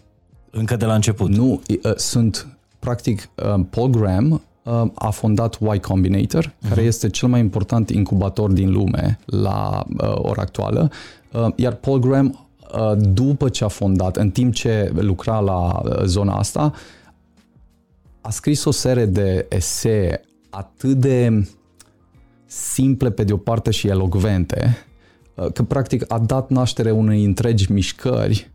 Încă de la început. Nu, uh, sunt practic, uh, Paul Graham uh, a fondat Y Combinator, uh-huh. care este cel mai important incubator din lume la uh, ora actuală, iar Paul Graham după ce a fondat, în timp ce lucra la zona asta, a scris o serie de esee atât de simple pe de o parte și elogvente, că practic a dat naștere unei întregi mișcări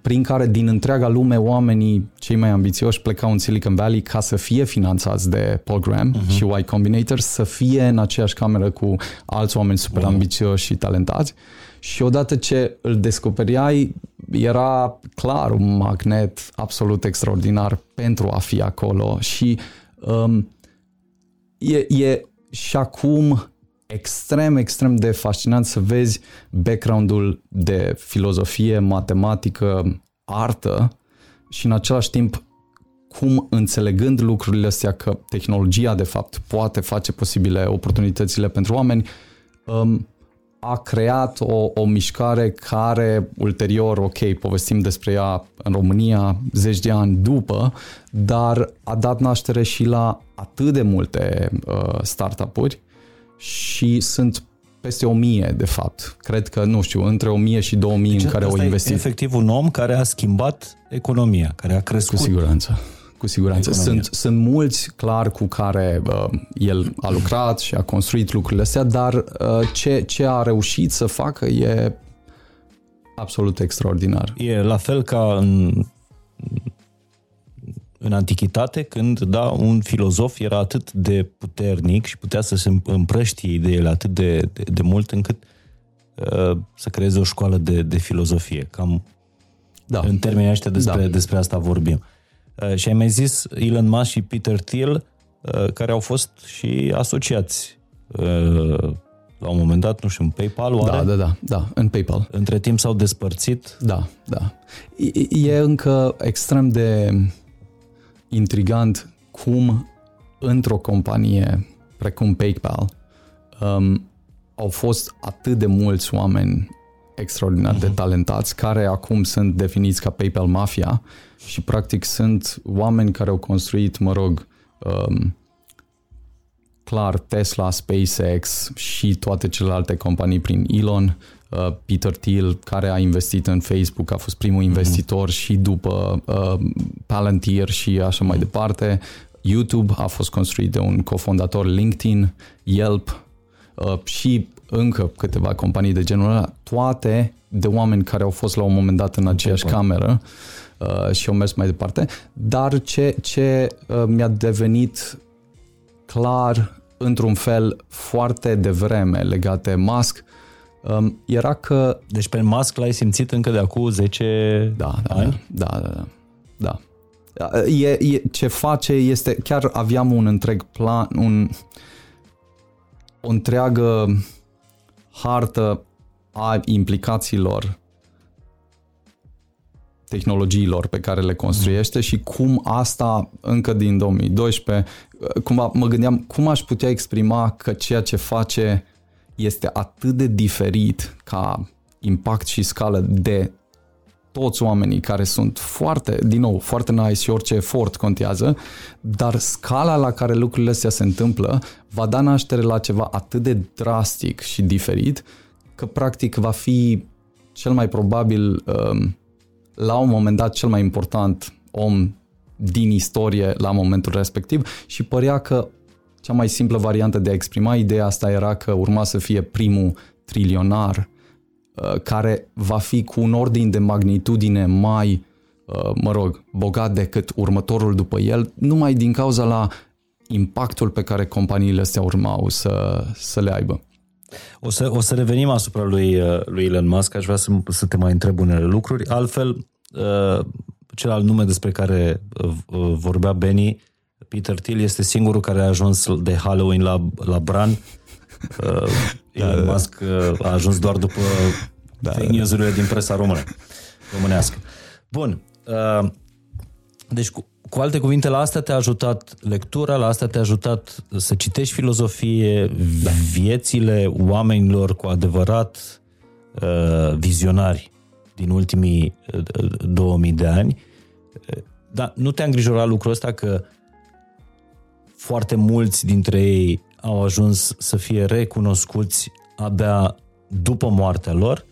prin care din întreaga lume oamenii cei mai ambițioși plecau în Silicon Valley ca să fie finanțați de Paul Graham uh-huh. și Y Combinator, să fie în aceeași cameră cu alți oameni super ambițioși și talentați. Și odată ce îl descoperiai, era clar un magnet absolut extraordinar pentru a fi acolo și um, e, e și acum extrem, extrem de fascinant să vezi background-ul de filozofie, matematică, artă și în același timp cum înțelegând lucrurile astea că tehnologia de fapt poate face posibile oportunitățile pentru oameni, um, a creat o, o mișcare care ulterior, ok, povestim despre ea în România zeci de ani după, dar a dat naștere și la atât de multe uh, startup-uri și sunt peste o mie, de fapt. Cred că, nu știu, între o mie și mii deci în care au investit. efectiv un om care a schimbat economia, care a crescut. Cu siguranță. cu siguranță. Sunt, sunt mulți, clar, cu care uh, el a lucrat și a construit lucrurile astea, dar uh, ce, ce a reușit să facă e absolut extraordinar. E la fel ca în, în antichitate, când da, un filozof era atât de puternic și putea să se împrăștie ideile atât de, de, de mult încât uh, să creeze o școală de, de filozofie. Cam da. în termenii ăștia despre, da. despre asta vorbim. Uh, și ai mai zis Elon Musk și Peter Thiel, uh, care au fost și asociați uh, la un moment dat, nu știu, în PayPal oare? Da, da, da, da, în PayPal. Între timp s-au despărțit? Da, da. E, e încă extrem de intrigant cum într-o companie precum PayPal um, au fost atât de mulți oameni extraordinar uh-huh. de mhm. talentați care acum sunt definiți ca PayPal Mafia și practic sunt oameni care au construit, mă rog, um, clar Tesla, SpaceX și toate celelalte companii prin Elon, uh, Peter Thiel, care a investit în Facebook, a fost primul mhm. investitor mm-hmm. și după uh, Palantir și așa mai departe. YouTube a fost construit de un cofondator LinkedIn, Yelp uh, și încă câteva companii de genul ăla, toate de oameni care au fost la un moment dat în aceeași okay, cameră uh, și au mers mai departe. Dar ce, ce uh, mi-a devenit clar într-un fel foarte devreme legate Musk um, era că... Deci pe Musk l-ai simțit încă de acum 10 da, da, ani? Da, da, da. da. E, e, ce face este, chiar aveam un întreg plan, un, o întreagă hartă a implicațiilor tehnologiilor pe care le construiește și cum asta încă din 2012, cumva mă gândeam cum aș putea exprima că ceea ce face este atât de diferit ca impact și scală de toți oamenii care sunt foarte, din nou, foarte nice și orice efort contează, dar scala la care lucrurile astea se întâmplă va da naștere la ceva atât de drastic și diferit că practic va fi cel mai probabil um, la un moment dat cel mai important om din istorie la momentul respectiv și părea că cea mai simplă variantă de a exprima ideea asta era că urma să fie primul trilionar uh, care va fi cu un ordin de magnitudine mai, uh, mă rog, bogat decât următorul după el, numai din cauza la impactul pe care companiile astea urmau să, să le aibă. O să, o să revenim asupra lui, uh, lui Elon Musk, aș vrea să, să te mai întreb unele lucruri. Altfel, uh, celălalt nume despre care uh, vorbea Benny, Peter Thiel, este singurul care a ajuns de Halloween la, la Bran. Elon da, Musk a ajuns doar după da, fake news-urile din presa română, românească. Bun. Deci, cu, cu alte cuvinte, la asta te-a ajutat lectura, la asta te-a ajutat să citești filozofie, da. viețile oamenilor cu adevărat uh, vizionari din ultimii uh, 2000 de ani. Dar nu te-a îngrijorat lucrul ăsta că foarte mulți dintre ei au ajuns să fie recunoscuți abia după moartea lor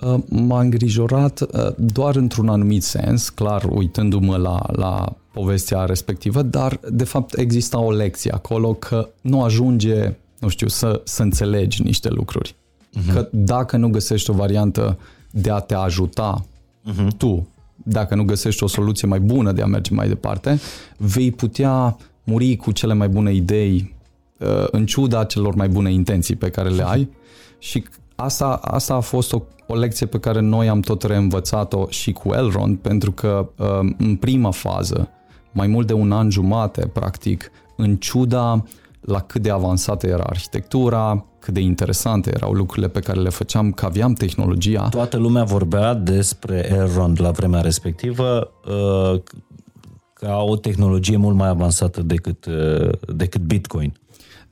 Uh, m-a îngrijorat uh, doar într-un anumit sens, clar uitându-mă la, la povestea respectivă, dar de fapt exista o lecție acolo că nu ajunge, nu știu, să, să înțelegi niște lucruri. Uh-huh. Că dacă nu găsești o variantă de a te ajuta uh-huh. tu, dacă nu găsești o soluție mai bună de a merge mai departe, vei putea muri cu cele mai bune idei uh, în ciuda celor mai bune intenții pe care le ai și asta, asta a fost o o lecție pe care noi am tot reînvățat-o și cu Elrond, pentru că um, în prima fază, mai mult de un an jumate, practic, în ciuda la cât de avansată era arhitectura, cât de interesante erau lucrurile pe care le făceam, că aveam tehnologia. Toată lumea vorbea despre Elrond la vremea respectivă uh, ca o tehnologie mult mai avansată decât, uh, decât Bitcoin.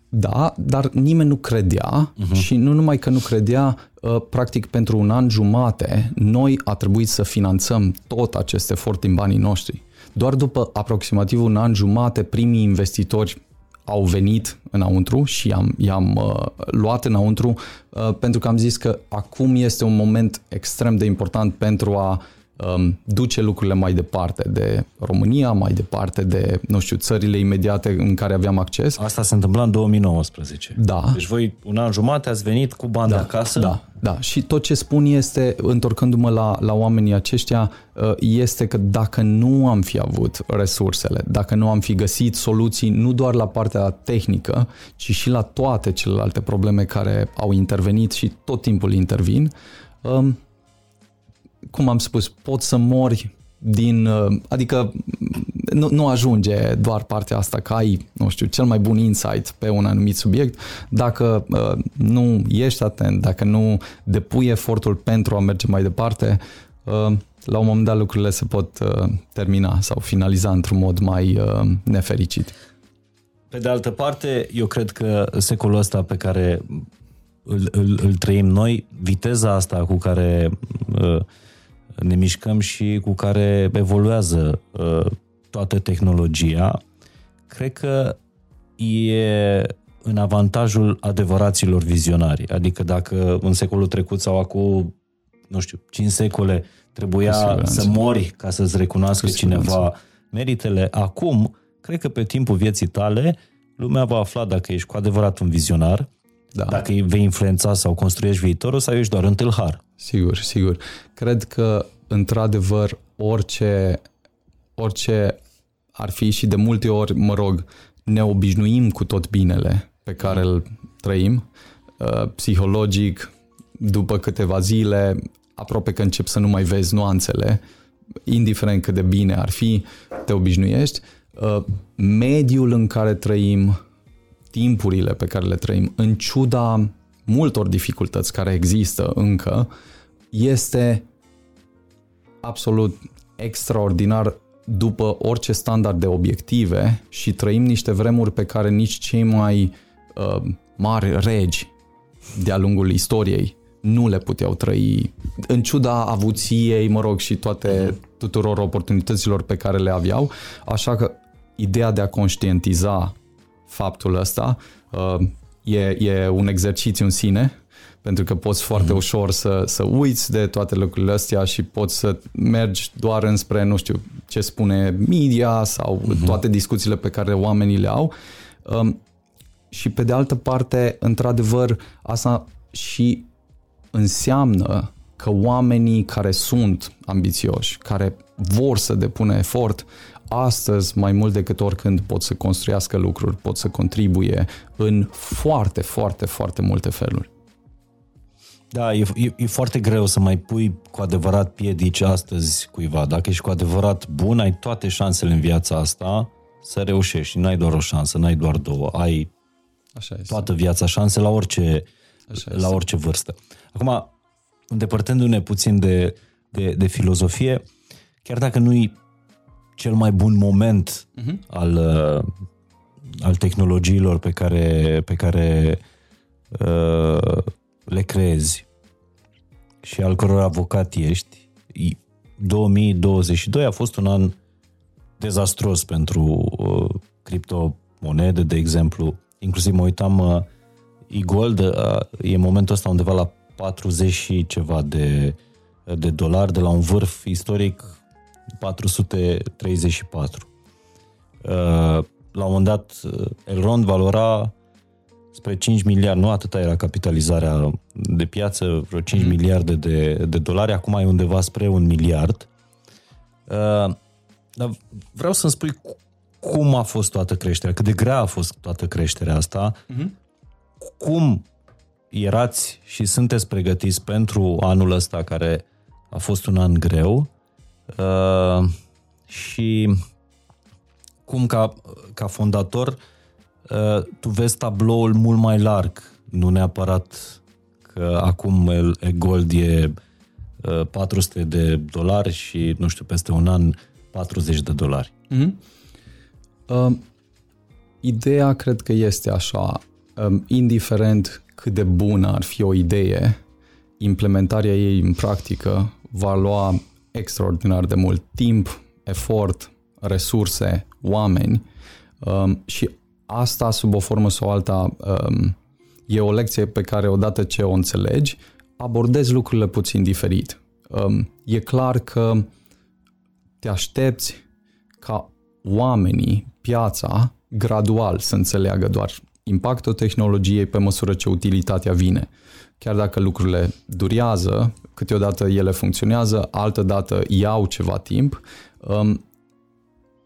Da, dar nimeni nu credea uh-huh. și nu numai că nu credea, uh, practic pentru un an jumate, noi a trebuit să finanțăm tot acest efort din banii noștri. Doar după aproximativ un an jumate, primii investitori au venit înăuntru și i-am, i-am uh, luat înăuntru uh, pentru că am zis că acum este un moment extrem de important pentru a um, duce lucrurile mai departe de România, mai departe de, nu știu, țările imediate în care aveam acces. Asta se întâmpla în 2019. Da. Deci voi un an jumate ați venit cu bani da, acasă? Da, da. Și tot ce spun este, întorcându-mă la, la oamenii aceștia, uh, este că dacă nu am fi avut resursele, dacă nu am fi găsit soluții nu doar la partea tehnică, ci și la toate celelalte probleme care au intervenit și tot timpul intervin, um, cum am spus, poți să mori din, uh, adică nu, nu ajunge doar partea asta că ai, nu știu, cel mai bun insight pe un anumit subiect dacă uh, nu ești atent, dacă nu depui efortul pentru a merge mai departe, uh, la un moment dat lucrurile se pot uh, termina sau finaliza într-un mod mai uh, nefericit. Pe de altă parte, eu cred că secolul ăsta pe care îl, îl, îl trăim noi, viteza asta cu care uh, ne mișcăm și cu care evoluează uh, toată tehnologia, cred că e în avantajul adevăraților vizionari. Adică dacă în secolul trecut sau acum, nu știu, 5 secole trebuia să mori ca să-ți recunoască cineva meritele, acum, cred că pe timpul vieții tale, lumea va afla dacă ești cu adevărat un vizionar, da. dacă îi vei influența sau construiești viitorul sau ești doar un tâlhar. Sigur, sigur. Cred că, într-adevăr, orice, orice ar fi și de multe ori, mă rog, ne obișnuim cu tot binele pe care îl trăim, uh, psihologic, după câteva zile, aproape că încep să nu mai vezi nuanțele, indiferent cât de bine ar fi, te obișnuiești. Uh, mediul în care trăim, timpurile pe care le trăim, în ciuda multor dificultăți care există încă, este absolut extraordinar după orice standard de obiective și trăim niște vremuri pe care nici cei mai uh, mari regi de-a lungul istoriei nu le puteau trăi, în ciuda avuției, mă rog, și toate tuturor oportunităților pe care le aveau, așa că ideea de a conștientiza faptul ăsta uh, e, e un exercițiu în sine, pentru că poți foarte mm. ușor să, să uiți de toate lucrurile astea și poți să mergi doar înspre, nu știu, ce spune media sau mm-hmm. toate discuțiile pe care oamenii le au. Um, și pe de altă parte, într-adevăr, asta și înseamnă că oamenii care sunt ambițioși, care vor să depună efort, astăzi, mai mult decât oricând, pot să construiască lucruri, pot să contribuie în foarte, foarte, foarte multe feluri. Da, e, e, e foarte greu să mai pui cu adevărat piedici astăzi cuiva. Dacă ești cu adevărat bun, ai toate șansele în viața asta să reușești. N-ai doar o șansă, n-ai doar două. Ai Așa este. toată viața șanse la orice, Așa la orice vârstă. Acum, îndepărtându-ne puțin de, de, de filozofie, chiar dacă nu-i cel mai bun moment uh-huh. al, uh, al tehnologiilor pe care, pe care uh, le creezi și al căror avocat ești, 2022 a fost un an dezastros pentru uh, criptomonede, de exemplu. Inclusiv mă uitam, uh, e-gold uh, e momentul ăsta undeva la 40 și ceva de, de dolari, de la un vârf istoric 434. Uh, la un moment dat, uh, Elrond valora spre 5 miliarde, nu atâta era capitalizarea de piață, vreo 5 mm. miliarde de, de dolari, acum e undeva spre un miliard. Uh, dar vreau să-mi spui cum a fost toată creșterea, cât de grea a fost toată creșterea asta, mm-hmm. cum erați și sunteți pregătiți pentru anul ăsta care a fost un an greu uh, și cum ca, ca fondator uh, Uh, tu vezi tabloul mult mai larg, nu neapărat că acum e gold e 400 uh, de dolari și, nu știu, peste un an 40 de dolari. Mm-hmm. Uh, ideea cred că este așa, um, indiferent cât de bună ar fi o idee, implementarea ei în practică va lua extraordinar de mult timp, efort, resurse, oameni um, și asta, sub o formă sau alta, um, e o lecție pe care odată ce o înțelegi, abordezi lucrurile puțin diferit. um, e clar că te aștepți ca oamenii, piața, gradual să înțeleagă doar impactul tehnologiei pe măsură ce utilitatea vine. Chiar dacă lucrurile durează, câteodată ele funcționează, altă dată iau ceva timp, um,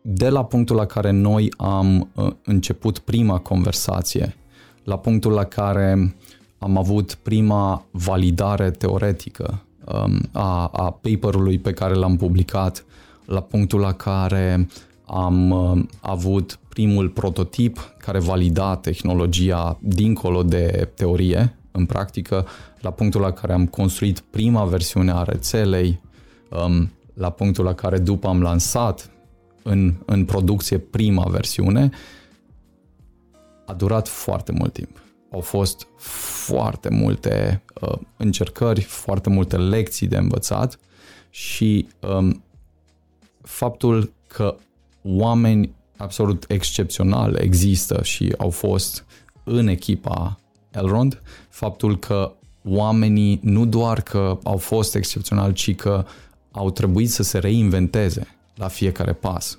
de la punctul la care noi am uh, început prima conversație, la punctul la care am avut prima validare teoretică um, a, a paperului pe care l-am publicat, la punctul la care am uh, avut primul prototip care valida tehnologia dincolo de teorie, în practică, la punctul la care am construit prima versiune a rețelei, um, la punctul la care după am lansat în, în producție prima versiune, a durat foarte mult timp. Au fost foarte multe uh, încercări, foarte multe lecții de învățat și um, faptul că oameni absolut excepționali există și au fost în echipa Elrond, faptul că oamenii nu doar că au fost excepționali, ci că au trebuit să se reinventeze la fiecare pas,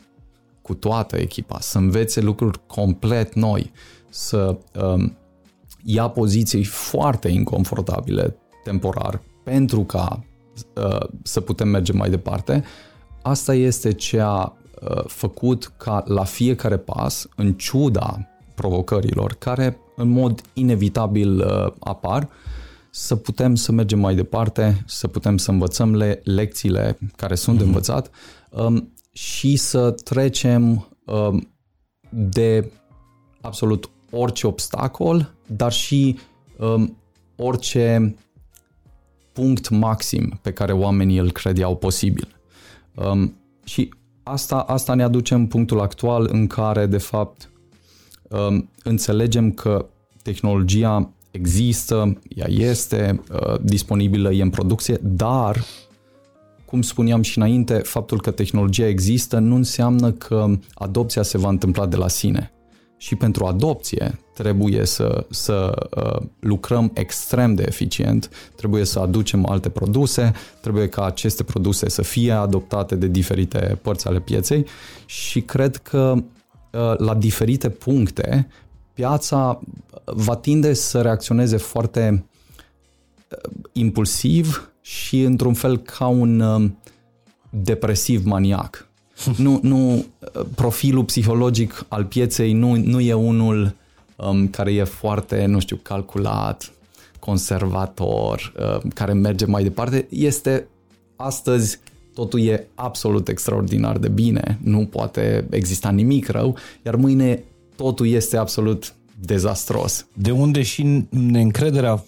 cu toată echipa, să învețe lucruri complet noi, să um, ia poziții foarte inconfortabile temporar pentru ca uh, să putem merge mai departe. Asta este ce a uh, făcut ca la fiecare pas, în ciuda provocărilor care în mod inevitabil uh, apar, să putem să mergem mai departe, să putem să învățăm le, lecțiile care sunt mm-hmm. de învățat um, și să trecem um, de absolut orice obstacol, dar și um, orice punct maxim pe care oamenii îl credeau posibil. Um, și asta, asta ne aduce în punctul actual în care, de fapt, um, înțelegem că tehnologia există, ea este uh, disponibilă, e în producție, dar, cum spuneam și înainte, faptul că tehnologia există nu înseamnă că adopția se va întâmpla de la sine. Și pentru adopție trebuie să, să uh, lucrăm extrem de eficient, trebuie să aducem alte produse, trebuie ca aceste produse să fie adoptate de diferite părți ale pieței și cred că uh, la diferite puncte piața va tinde să reacționeze foarte uh, impulsiv și într-un fel ca un uh, depresiv maniac. Nu, nu, uh, profilul psihologic al pieței nu, nu e unul um, care e foarte, nu știu, calculat, conservator, uh, care merge mai departe. Este astăzi totul e absolut extraordinar de bine, nu poate exista nimic rău, iar mâine totul este absolut dezastros. De unde și neîncrederea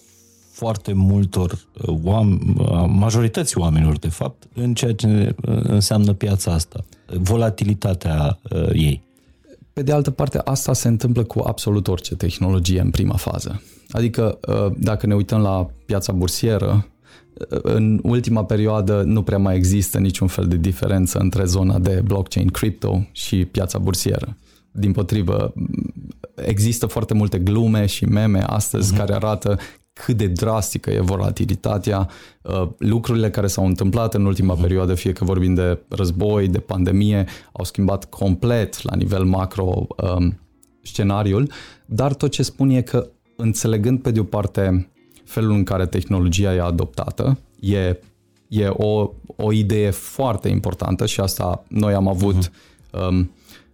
foarte multor uh, oameni, uh, majorității oamenilor, de fapt, în ceea ce uh, înseamnă piața asta, volatilitatea ei. Pe de altă parte, asta se întâmplă cu absolut orice tehnologie în prima fază. Adică, dacă ne uităm la piața bursieră, în ultima perioadă nu prea mai există niciun fel de diferență între zona de blockchain crypto și piața bursieră. Din potrivă, există foarte multe glume și meme astăzi uh-huh. care arată cât de drastică e volatilitatea, uh, lucrurile care s-au întâmplat în ultima uh-huh. perioadă, fie că vorbim de război, de pandemie, au schimbat complet la nivel macro um, scenariul, dar tot ce spun e că înțelegând pe de o parte felul în care tehnologia e adoptată, e, e o, o idee foarte importantă și asta noi am avut uh-huh. um,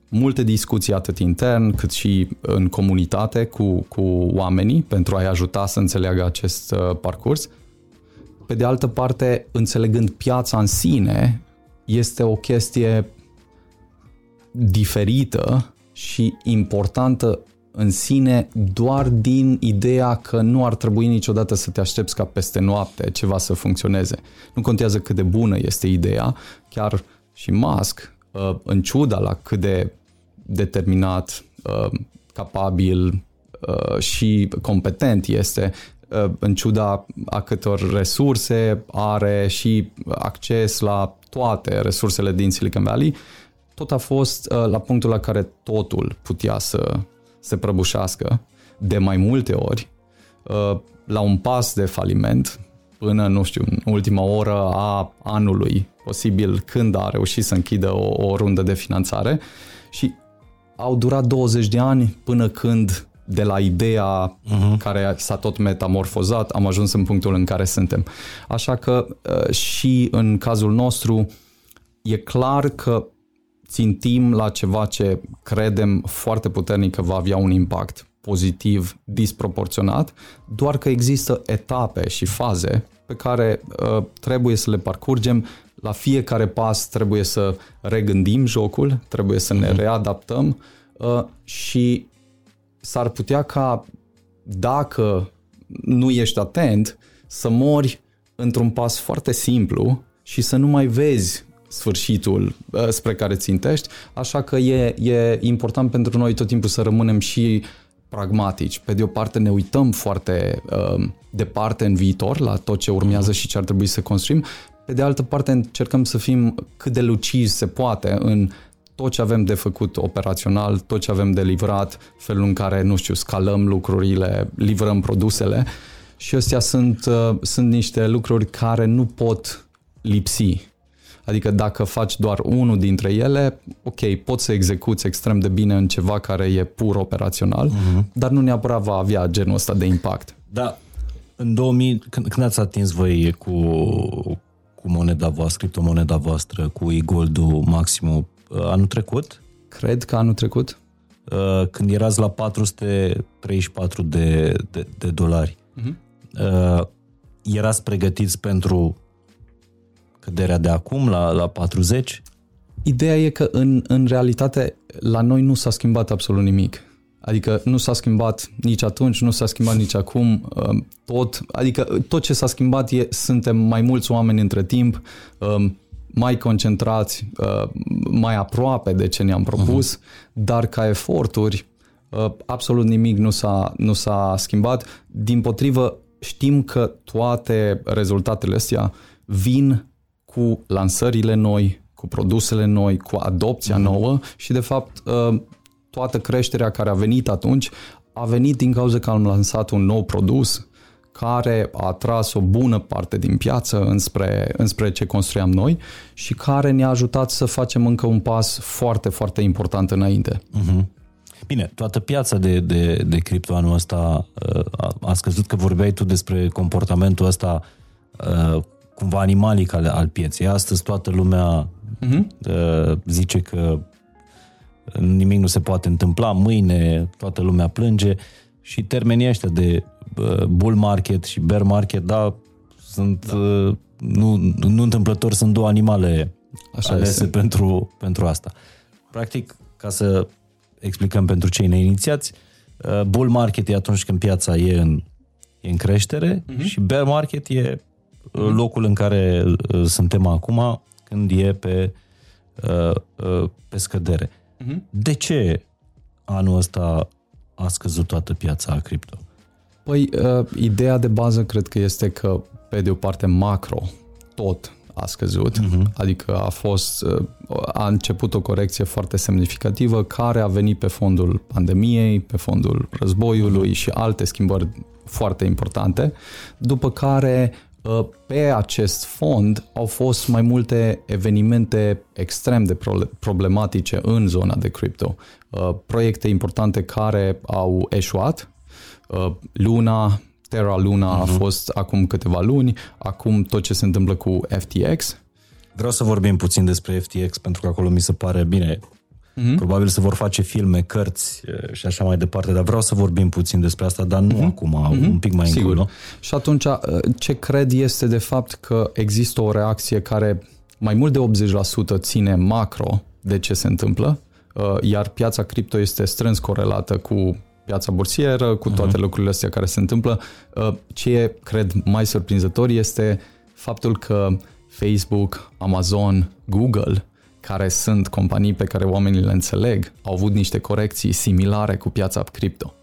multe discuții atât intern cât și în comunitate cu, cu oamenii pentru a-i ajuta să înțeleagă acest uh, parcurs. Pe de altă parte, înțelegând piața în sine, este o chestie diferită și importantă în sine doar din ideea că nu ar trebui niciodată să te aștepți ca peste noapte ceva să funcționeze. Nu contează cât de bună este ideea, chiar și Musk, uh, în ciuda la cât de determinat, uh, capabil uh, și competent este, uh, în ciuda a câtor resurse are și acces la toate resursele din Silicon Valley, tot a fost la punctul la care totul putea să se prăbușească de mai multe ori, la un pas de faliment, până, nu știu, în ultima oră a anului, posibil când a reușit să închidă o, o rundă de finanțare și au durat 20 de ani până când de la ideea uh-huh. care s-a tot metamorfozat, am ajuns în punctul în care suntem. Așa că uh, și în cazul nostru e clar că țintim la ceva ce credem foarte puternic că va avea un impact pozitiv disproporționat, doar că există etape și faze pe care uh, trebuie să le parcurgem. La fiecare pas trebuie să regândim jocul, trebuie să ne mhm. readaptăm uh, și s-ar putea ca dacă nu ești atent să mori într-un pas foarte simplu și să nu mai vezi sfârșitul uh, spre care țintești, așa că e, e important pentru noi tot timpul să rămânem și pragmatici. Pe de o parte ne uităm foarte uh, departe în viitor la tot ce urmează și ce ar trebui să construim, pe de altă parte încercăm să fim cât de lucizi se poate în tot ce avem de făcut operațional, tot ce avem de livrat, felul în care, nu știu, scalăm lucrurile, livrăm produsele și astea sunt, uh, sunt niște lucruri care nu pot lipsi. Adică dacă faci doar unul dintre ele, ok, poți să execuți extrem de bine în ceva care e pur operațional, uh-huh. dar nu neapărat va avea genul ăsta de impact. Da, în 2000, când, când ați atins voi cu, cu moneda voastră, criptomoneda voastră, cu e-gold-ul maximul, Uh, anul trecut. Cred că anul trecut. Uh, când erați la 434 de, de, de dolari. Uh-huh. Erați pregătiți pentru căderea de acum la, la 40? Ideea e că în, în realitate la noi nu s-a schimbat absolut nimic. Adică nu s-a schimbat nici atunci, nu s-a schimbat nici acum, tot, adică tot ce s-a schimbat e, suntem mai mulți oameni între timp, um, mai concentrați, uh, mai aproape de ce ne-am propus, uh-huh. dar ca eforturi uh, absolut nimic nu s-a, nu s-a schimbat. Din potrivă, știm că toate rezultatele astea vin cu lansările noi, cu produsele noi, cu adopția uh-huh. nouă și, de fapt, uh, toată creșterea care a venit atunci a venit din cauza că am lansat un nou produs care a atras o bună parte din piață înspre, înspre ce construiam noi și care ne-a ajutat să facem încă un pas foarte, foarte important înainte. Uh-huh. Bine, toată piața de, de, de cripto anul ăsta uh, a, a scăzut că vorbeai tu despre comportamentul ăsta uh, cumva animalic al, al pieței. Astăzi toată lumea uh-huh. zice că nimic nu se poate întâmpla, mâine toată lumea plânge și termenii ăștia de bull market și bear market, da, sunt da. Uh, nu, nu întâmplător, sunt două animale Așa alese este. pentru, pentru asta. Practic, ca să explicăm pentru cei neinițiați, uh, bull market e atunci când piața e în, e în creștere uh-huh. și bear market e uh, locul în care suntem acum când e pe, pe scădere. Uh-huh. De ce anul ăsta a scăzut toată piața cripto? Păi, uh, ideea de bază cred că este că, pe de o parte, macro, tot a scăzut, uh-huh. adică a fost, uh, a început o corecție foarte semnificativă care a venit pe fondul pandemiei, pe fondul războiului uh-huh. și alte schimbări foarte importante, după care uh, pe acest fond au fost mai multe evenimente extrem de problematice în zona de cripto. Uh, proiecte importante care au eșuat, Uh, Luna, Terra Luna uh-huh. a mhm. fost acum câteva luni, acum tot ce se întâmplă cu FTX. Vreau să vorbim puțin despre FTX pentru că acolo mi se pare bine. Uh-huh. Probabil se vor face filme, cărți uh, și așa mai departe, dar vreau să vorbim puțin despre asta, dar nu uh-huh. acum, uh-huh. un pic mai Sigur. încolo. Și atunci uh, ce cred este de fapt că există o reacție care mai mult de 80% ține macro de ce se întâmplă, iar piața cripto este strâns corelată cu piața bursieră, cu toate uh-huh. lucrurile astea care se întâmplă. Uh, ce e, cred, mai surprinzător este faptul că Facebook, Amazon, Google, care sunt companii pe care oamenii le înțeleg, au avut niște corecții similare cu piața cripto.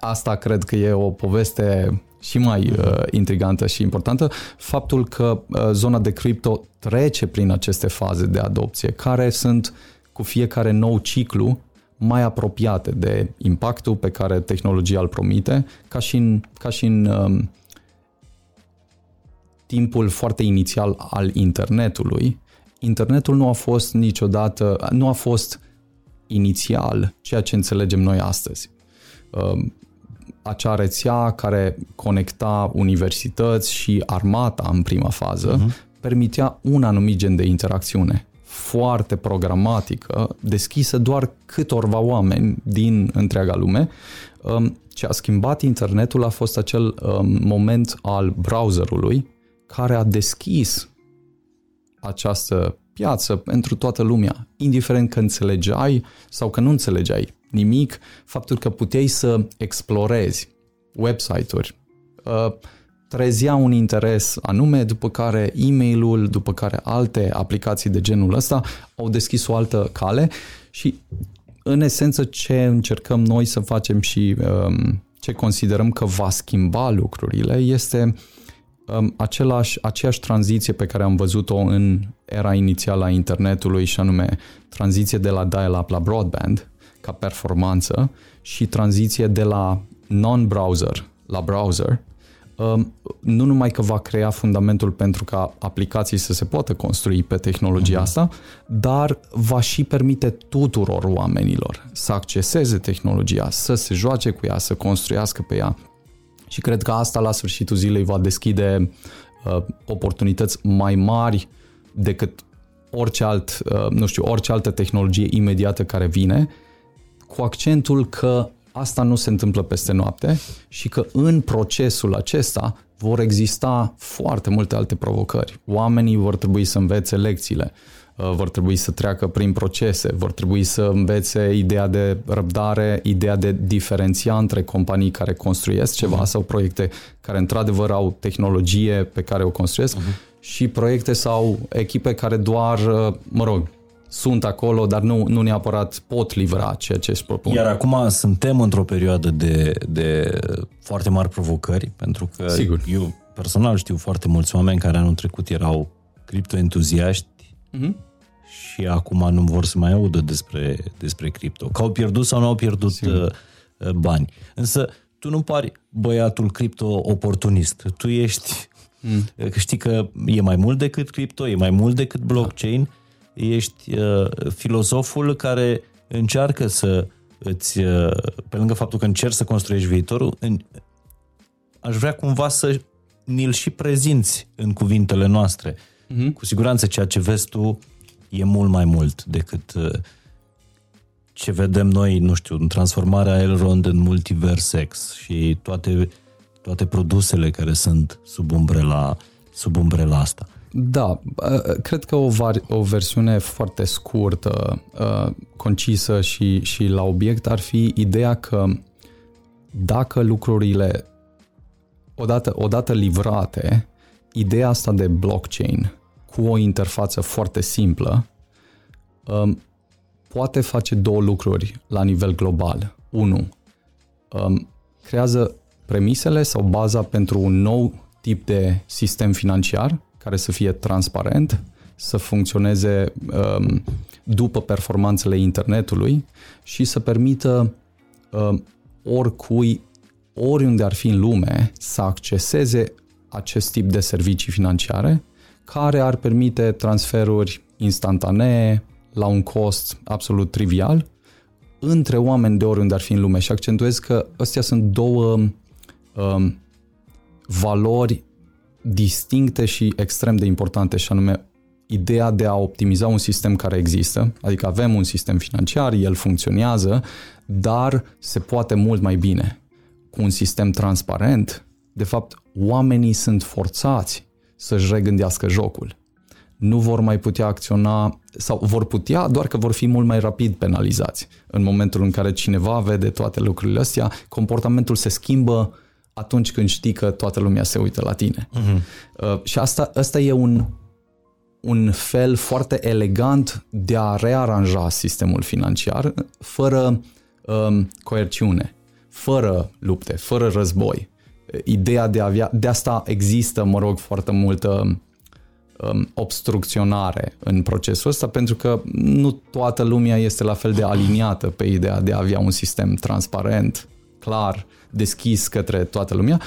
Asta cred că e o poveste și mai mhm. uh, intrigantă și importantă, faptul că uh, zona de cripto trece prin aceste faze de adopție, care sunt cu fiecare nou ciclu mai apropiate de impactul pe care tehnologia îl promite, ca și în, ca și în um, timpul foarte inițial al internetului, internetul nu a fost niciodată, nu a fost inițial ceea ce înțelegem noi astăzi. Um, acea rețea care conecta universități și armata în prima fază uh-huh. permitea un anumit gen de interacțiune foarte programatică, deschisă doar câtorva oameni din întreaga lume. Um, ce a schimbat internetul a fost acel um, moment al browserului care a deschis această piață pentru toată lumea, indiferent că înțelegeai sau că nu înțelegeai nimic, faptul că puteai să explorezi website-uri, uh, trezea un interes anume, după care e mail după care alte aplicații de genul ăsta au deschis o altă cale și în esență ce încercăm noi să facem și um, ce considerăm că va schimba lucrurile este um, același, aceeași tranziție pe care am văzut-o în era inițială a internetului și anume tranziție de la dial-up la broadband ca performanță și tranziție de la non-browser la browser Um, nu numai că va crea fundamentul pentru ca aplicații să se poată construi pe tehnologia mm-hmm. asta, dar va și permite tuturor oamenilor să acceseze tehnologia, să se joace cu ea, să construiască pe ea. Și cred că asta la sfârșitul zilei va deschide uh, oportunități mai mari decât orice alt, uh, nu știu, orice altă tehnologie imediată care vine, cu accentul că asta nu se întâmplă peste noapte și că în procesul acesta vor exista foarte multe alte provocări. Oamenii vor trebui să învețe lecțiile, uh, vor trebui să treacă prin procese, vor trebui să învețe ideea de răbdare, ideea de diferenția între companii care construiesc ceva uh-huh. sau proiecte care într-adevăr au tehnologie pe care o construiesc uh-huh. și proiecte sau echipe care doar, uh, mă rog, sunt acolo, dar nu, nu neapărat pot livra ceea ce își propun. Iar acum suntem într-o perioadă de, de foarte mari provocări, pentru că Sigur. eu personal știu foarte mulți oameni care anul trecut erau criptoentuziaști mm-hmm. și acum nu vor să mai audă despre, despre cripto. Că au pierdut sau nu au pierdut Sigur. Uh, uh, bani. Însă tu nu pari băiatul cripto oportunist. Tu ești Mm. Știi că e mai mult decât cripto, e mai mult decât blockchain. Da ești uh, filozoful care încearcă să îți, uh, pe lângă faptul că încerci să construiești viitorul, în, aș vrea cumva să ni-l și prezinți în cuvintele noastre. Mm-hmm. Cu siguranță ceea ce vezi tu e mult mai mult decât uh, ce vedem noi, nu știu, în transformarea Elrond în Multiversex și toate, toate produsele care sunt sub umbrela, sub umbrela asta. Da, cred că o, var- o versiune foarte scurtă, concisă și, și la obiect ar fi ideea că dacă lucrurile odată, odată livrate, ideea asta de blockchain cu o interfață foarte simplă poate face două lucruri la nivel global. Unu, creează premisele sau baza pentru un nou tip de sistem financiar care să fie transparent, să funcționeze um, după performanțele internetului și să permită um, oricui, oriunde ar fi în lume, să acceseze acest tip de servicii financiare care ar permite transferuri instantanee la un cost absolut trivial între oameni de oriunde ar fi în lume și accentuez că astea sunt două um, valori distincte și extrem de importante și anume ideea de a optimiza un sistem care există, adică avem un sistem financiar, el funcționează, dar se poate mult mai bine. Cu un sistem transparent, de fapt, oamenii sunt forțați să-și regândească jocul. Nu vor mai putea acționa sau vor putea, doar că vor fi mult mai rapid penalizați. În momentul în care cineva vede toate lucrurile astea, comportamentul se schimbă atunci când știi că toată lumea se uită la tine. Uh-huh. Uh, și asta, asta e un, un fel foarte elegant de a rearanja sistemul financiar fără um, coerciune, fără lupte, fără război. Ideea de a avea, de asta există, mă rog, foarte multă um, obstrucționare în procesul ăsta, pentru că nu toată lumea este la fel de aliniată pe ideea de a avea un sistem transparent, clar, deschis către toată lumea.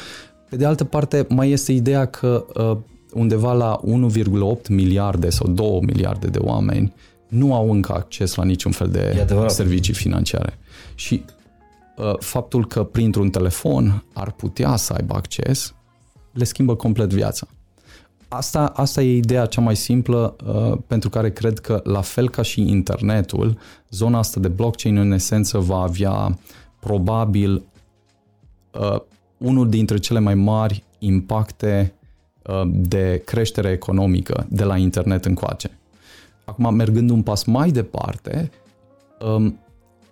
Pe de altă parte, mai este ideea că uh, undeva la 1,8 miliarde sau 2 miliarde de oameni nu au încă acces la niciun fel de servicii financiare. Și uh, faptul că printr-un telefon ar putea să aibă acces, le schimbă complet viața. Asta, asta e ideea cea mai simplă uh, pentru care cred că, la fel ca și internetul, zona asta de blockchain în esență va avea probabil uh, unul dintre cele mai mari impacte uh, de creștere economică de la internet încoace. Acum, mergând un pas mai departe, um,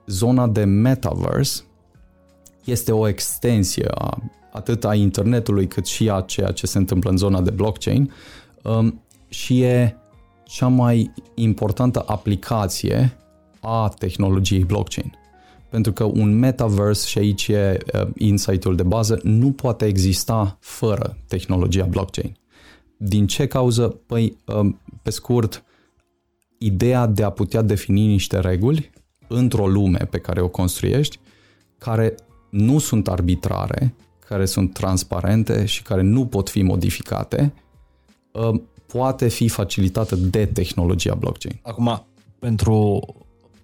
zona de metaverse este o extensie a atât a internetului cât și a ceea ce se întâmplă în zona de blockchain um, și e cea mai importantă aplicație a tehnologiei blockchain. Pentru că un metaverse, și aici e uh, insight-ul de bază, nu poate exista fără tehnologia blockchain. Din ce cauză? Păi, um, pe scurt, ideea de a putea defini niște reguli într-o lume pe care o construiești, care nu sunt arbitrare, care sunt transparente și care nu pot fi modificate, uh, poate fi facilitată de tehnologia blockchain. Acum, pentru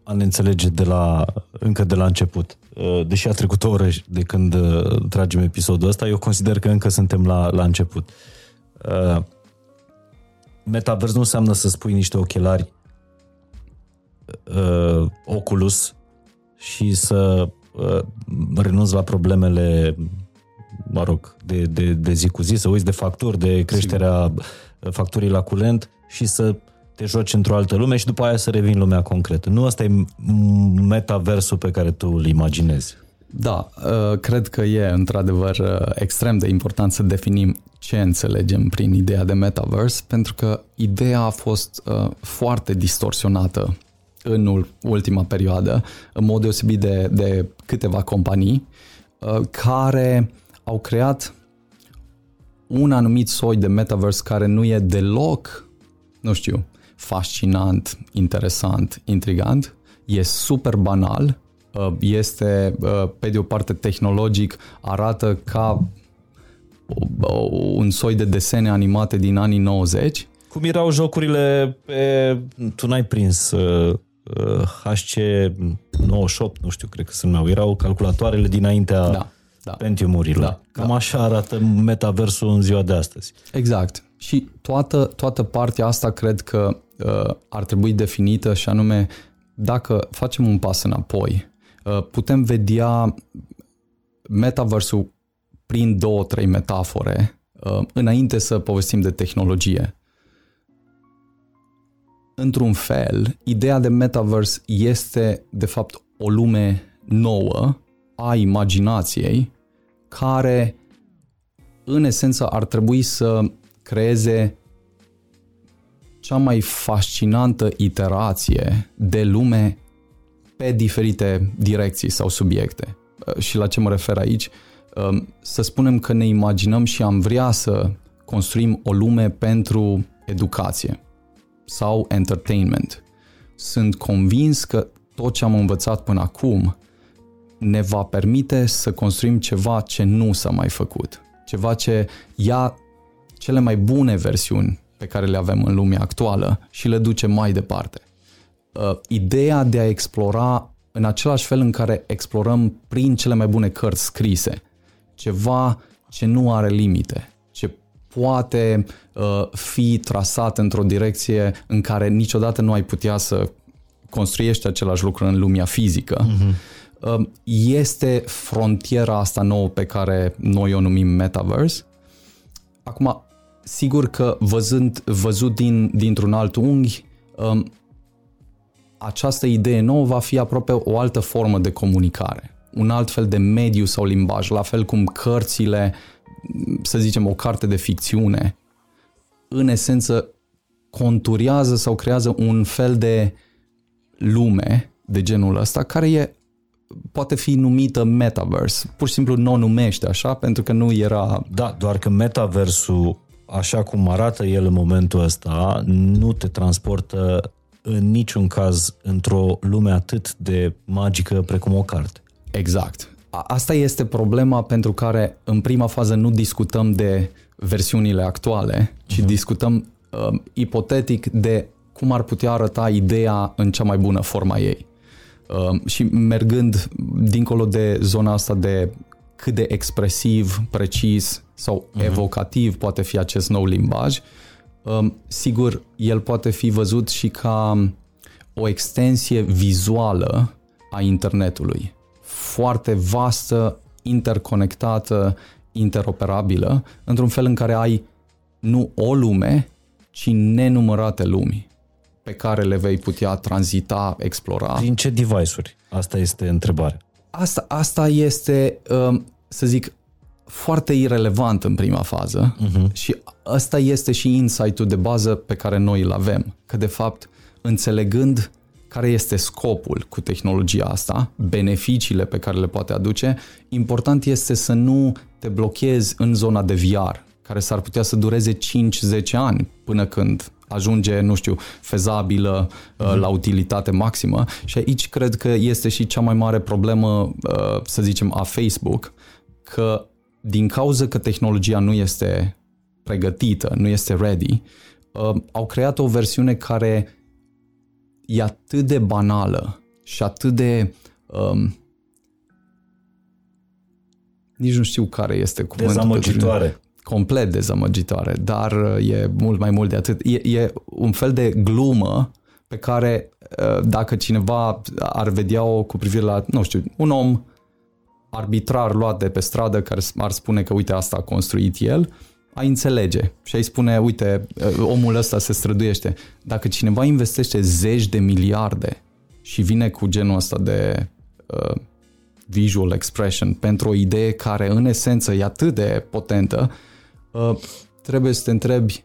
a ne înțelege de la, încă de la început, uh, deși a trecut o oră de când uh, tragem episodul ăsta, eu consider că încă suntem la, la început. Metaverse nu înseamnă să spui niște ochelari Oculus și să renunți la problemele mă rog, de, de, de zi cu zi, să uiți de facturi, de creșterea Sigur. facturii la curent și să te joci într-o altă lume și după aia să revin lumea concretă. Nu asta e metaversul pe care tu îl imaginezi. Da, uh, cred că e într-adevăr uh, extrem de important să definim ce înțelegem prin ideea de metaverse, pentru că ideea a fost uh, foarte distorsionată în ultima perioadă, în mod deosebit de, de câteva companii, care au creat un anumit soi de metaverse care nu e deloc, nu știu, fascinant, interesant, intrigant, e super banal, uh, este uh, pe de o parte tehnologic, arată ca un soi de desene animate din anii 90. Cum erau jocurile pe... Tu n-ai prins uh, HC98, nu știu, cred că se numeau. Erau calculatoarele dinaintea da da. Pentiumurilor. Da, Cam da. așa arată metaversul în ziua de astăzi. Exact. Și toată, toată partea asta cred că uh, ar trebui definită și anume dacă facem un pas înapoi, uh, putem vedea metaversul prin două, trei metafore uh, înainte să povestim de tehnologie. Într-un fel, ideea de metaverse este de fapt o lume nouă a imaginației care în esență ar trebui să creeze cea mai fascinantă iterație de lume pe diferite direcții sau subiecte. Și la ce mă refer aici? Um, să spunem că ne imaginăm și am vrea să construim o lume pentru educație sau entertainment. Sunt convins că tot ce am învățat până acum ne va permite să construim ceva ce nu s-a mai făcut. Ceva ce ia cele mai bune versiuni pe care le avem în lumea actuală și le duce mai departe. Uh, ideea de a explora în același fel în care explorăm prin cele mai bune cărți scrise, ceva ce nu are limite, ce poate uh, fi trasat într-o direcție în care niciodată nu ai putea să construiești același lucru în lumea fizică. Mm-hmm Um, este frontiera asta nouă pe care noi o numim metaverse. Acum, sigur că văzând, văzut din, dintr-un alt unghi, um, această idee nouă va fi aproape o altă formă de comunicare, un alt fel de mediu sau limbaj, la fel cum cărțile, să zicem o carte de ficțiune, în esență conturează sau creează un fel de lume de genul ăsta care e poate fi numită metaverse. Pur și simplu nu o numește așa pentru că nu era... Da, doar că metaversul, așa cum arată el în momentul ăsta, nu te transportă în niciun caz într-o lume atât de magică precum o carte. Exact. Asta este problema pentru care în prima fază nu discutăm de versiunile actuale, ci uh-huh. discutăm uh, ipotetic de cum ar putea arăta ideea în cea mai bună forma ei. Uh, și mergând dincolo de zona asta de cât de expresiv, precis sau uh-huh. evocativ poate fi acest nou limbaj, uh, sigur, el poate fi văzut și ca o extensie vizuală a internetului. Foarte vastă, interconectată, interoperabilă, într-un fel în care ai nu o lume, ci nenumărate lumi pe care le vei putea tranzita, explora. Din ce device-uri? Asta este întrebarea. Asta, asta este, um, să zic, foarte irelevant în prima fază uh-huh. și asta este și insight-ul de bază pe care noi îl avem. Că de fapt, înțelegând care este scopul cu tehnologia asta, beneficiile pe care le poate aduce, important este să nu te blochezi în zona de VR, care s-ar putea să dureze 5-10 ani până când ajunge, nu știu, fezabilă mm-hmm. la utilitate maximă. Și aici cred că este și cea mai mare problemă, uh, să zicem, a Facebook, că din cauza că tehnologia nu este pregătită, nu este ready, uh, au creat o versiune care e atât de banală și atât de um, nici nu știu care este cuvântul. Dezamăgitoare. Complet dezamăgitoare, dar uh, e mult mai mult de atât. E, e un fel de glumă pe care uh, dacă cineva ar vedea-o cu privire la, nu știu, un om arbitrar luat de pe stradă care ar spune că uite asta a construit el, ai înțelege și ai spune, uite, uh, omul ăsta se străduiește. Dacă cineva investește zeci de miliarde și vine cu genul ăsta de uh, visual expression pentru o idee care în esență e atât de potentă, uh, trebuie să te întrebi,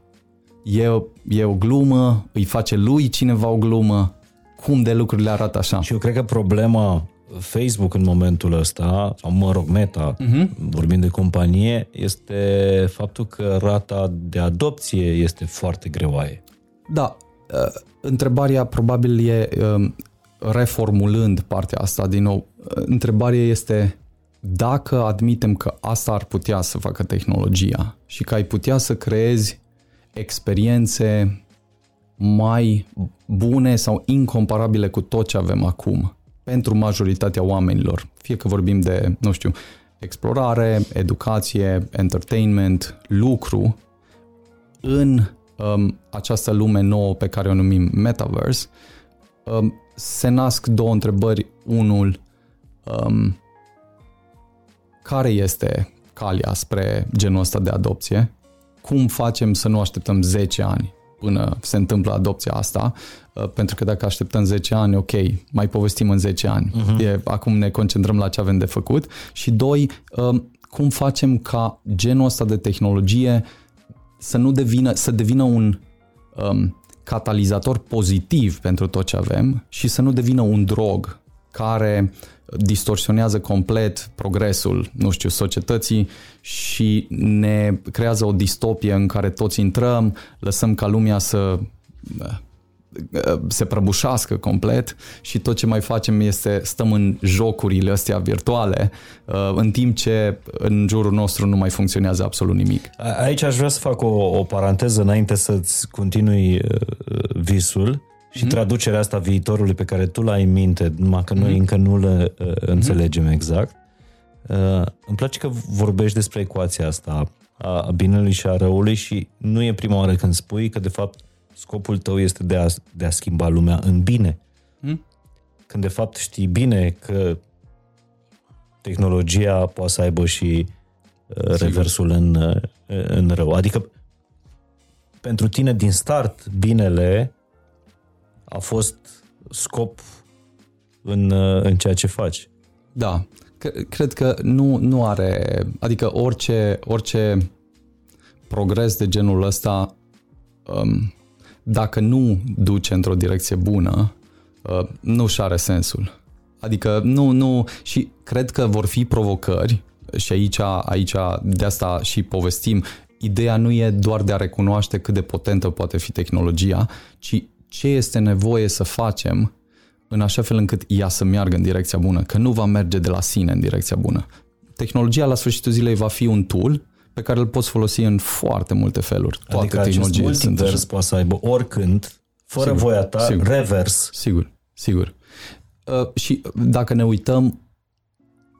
e, e o glumă, îi face lui cineva o glumă, cum de lucrurile arată așa? Și eu cred că problema Facebook în momentul ăsta, sau mă rog, Meta, uh-huh. vorbind de companie, este faptul că rata de adopție este foarte greoaie. Da, uh, întrebarea probabil e, um, reformulând partea asta din nou, uh, întrebarea este dacă admitem că asta ar putea să facă tehnologia și că ai putea să creezi experiențe mai bune sau incomparabile cu tot ce avem acum pentru majoritatea oamenilor, fie că vorbim de, nu știu, explorare, educație, entertainment, lucru, în um, această lume nouă pe care o numim Metaverse, um, se nasc două întrebări. Unul, um, care este calea spre genul ăsta de adopție? Cum facem să nu așteptăm 10 ani până se întâmplă adopția asta, uh, pentru că dacă așteptăm 10 ani, ok, mai povestim în 10 ani. Uh-huh. E, acum ne concentrăm la ce avem de făcut. Și doi, um, cum facem ca genul ăsta de tehnologie să nu devină, să devină un um, catalizator pozitiv pentru tot ce avem și să nu devină un drog care distorsionează complet progresul, nu știu, societății și ne creează o distopie în care toți intrăm, lăsăm ca lumea să se prăbușească complet și tot ce mai facem este stăm în jocurile astea virtuale în timp ce în jurul nostru nu mai funcționează absolut nimic. Aici aș vrea să fac o, o paranteză înainte să-ți continui visul și mm-hmm. traducerea asta viitorului pe care tu l-ai în minte, numai că noi mm-hmm. încă nu le uh, înțelegem mm-hmm. exact. Uh, îmi place că vorbești despre ecuația asta a binelui și a răului și nu e prima oară când spui că de fapt scopul tău este de a, de a schimba lumea în bine. Mm? Când de fapt știi bine că tehnologia poate să aibă și uh, reversul în, uh, în rău. Adică pentru tine din start binele a fost scop în, în ceea ce faci. Da, cred că nu, nu are, adică orice, orice progres de genul ăsta, um, dacă nu duce într-o direcție bună, uh, nu și are sensul. Adică nu, nu, și cred că vor fi provocări și aici, aici de asta și povestim. Ideea nu e doar de a recunoaște cât de potentă poate fi tehnologia, ci ce este nevoie să facem în așa fel încât ea să meargă în direcția bună, că nu va merge de la sine în direcția bună. Tehnologia la sfârșitul zilei va fi un tool pe care îl poți folosi în foarte multe feluri. Toate adică acest tehnologiile sunt multivers așa. poate să aibă oricând, fără Sigur, voia ta, sigur. revers. Sigur, sigur. Uh, și dacă ne uităm,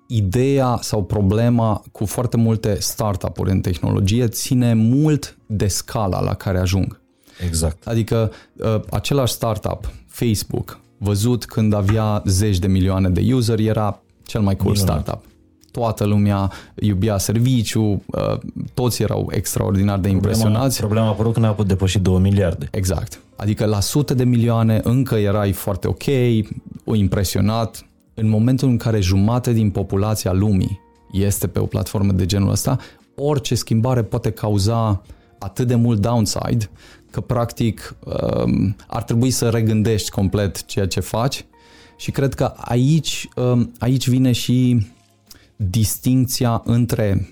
ideea sau problema cu foarte multe startup-uri în tehnologie ține mult de scala la care ajung. Exact. Adică uh, același startup, Facebook, văzut când avea zeci de milioane de user, era cel mai cool Minunat. startup. Toată lumea iubea serviciu, uh, toți erau extraordinar de Problema, impresionați. problema a apărut când a putut depăși 2 miliarde. Exact. Adică la sute de milioane încă erai foarte ok, impresionat. În momentul în care jumate din populația lumii este pe o platformă de genul ăsta, orice schimbare poate cauza atât de mult downside că practic um, ar trebui să regândești complet ceea ce faci. Și cred că aici, um, aici vine și distinția între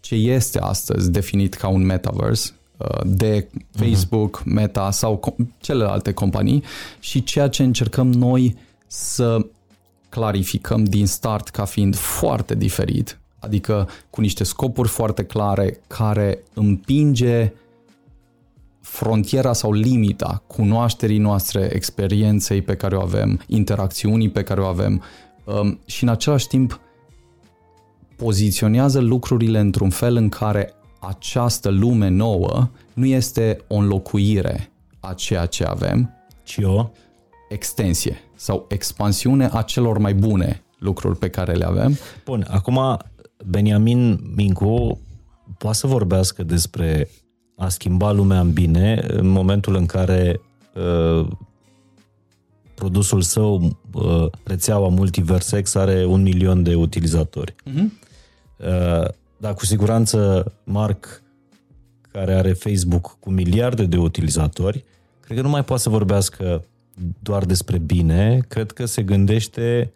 ce este astăzi definit ca un metaverse uh, de Facebook, Meta sau com- celelalte companii și ceea ce încercăm noi să clarificăm din start ca fiind foarte diferit, adică cu niște scopuri foarte clare care împinge frontiera sau limita cunoașterii noastre, experienței pe care o avem, interacțiunii pe care o avem um, și în același timp poziționează lucrurile într-un fel în care această lume nouă nu este o înlocuire a ceea ce avem, ci o extensie sau expansiune a celor mai bune lucruri pe care le avem. Bun, acum Beniamin Mincu poate să vorbească despre a schimba lumea în bine în momentul în care uh, produsul său, uh, rețeaua Multiversex, are un milion de utilizatori. Uh-huh. Uh, dar cu siguranță Mark, care are Facebook cu miliarde de utilizatori, cred că nu mai poate să vorbească doar despre bine, cred că se gândește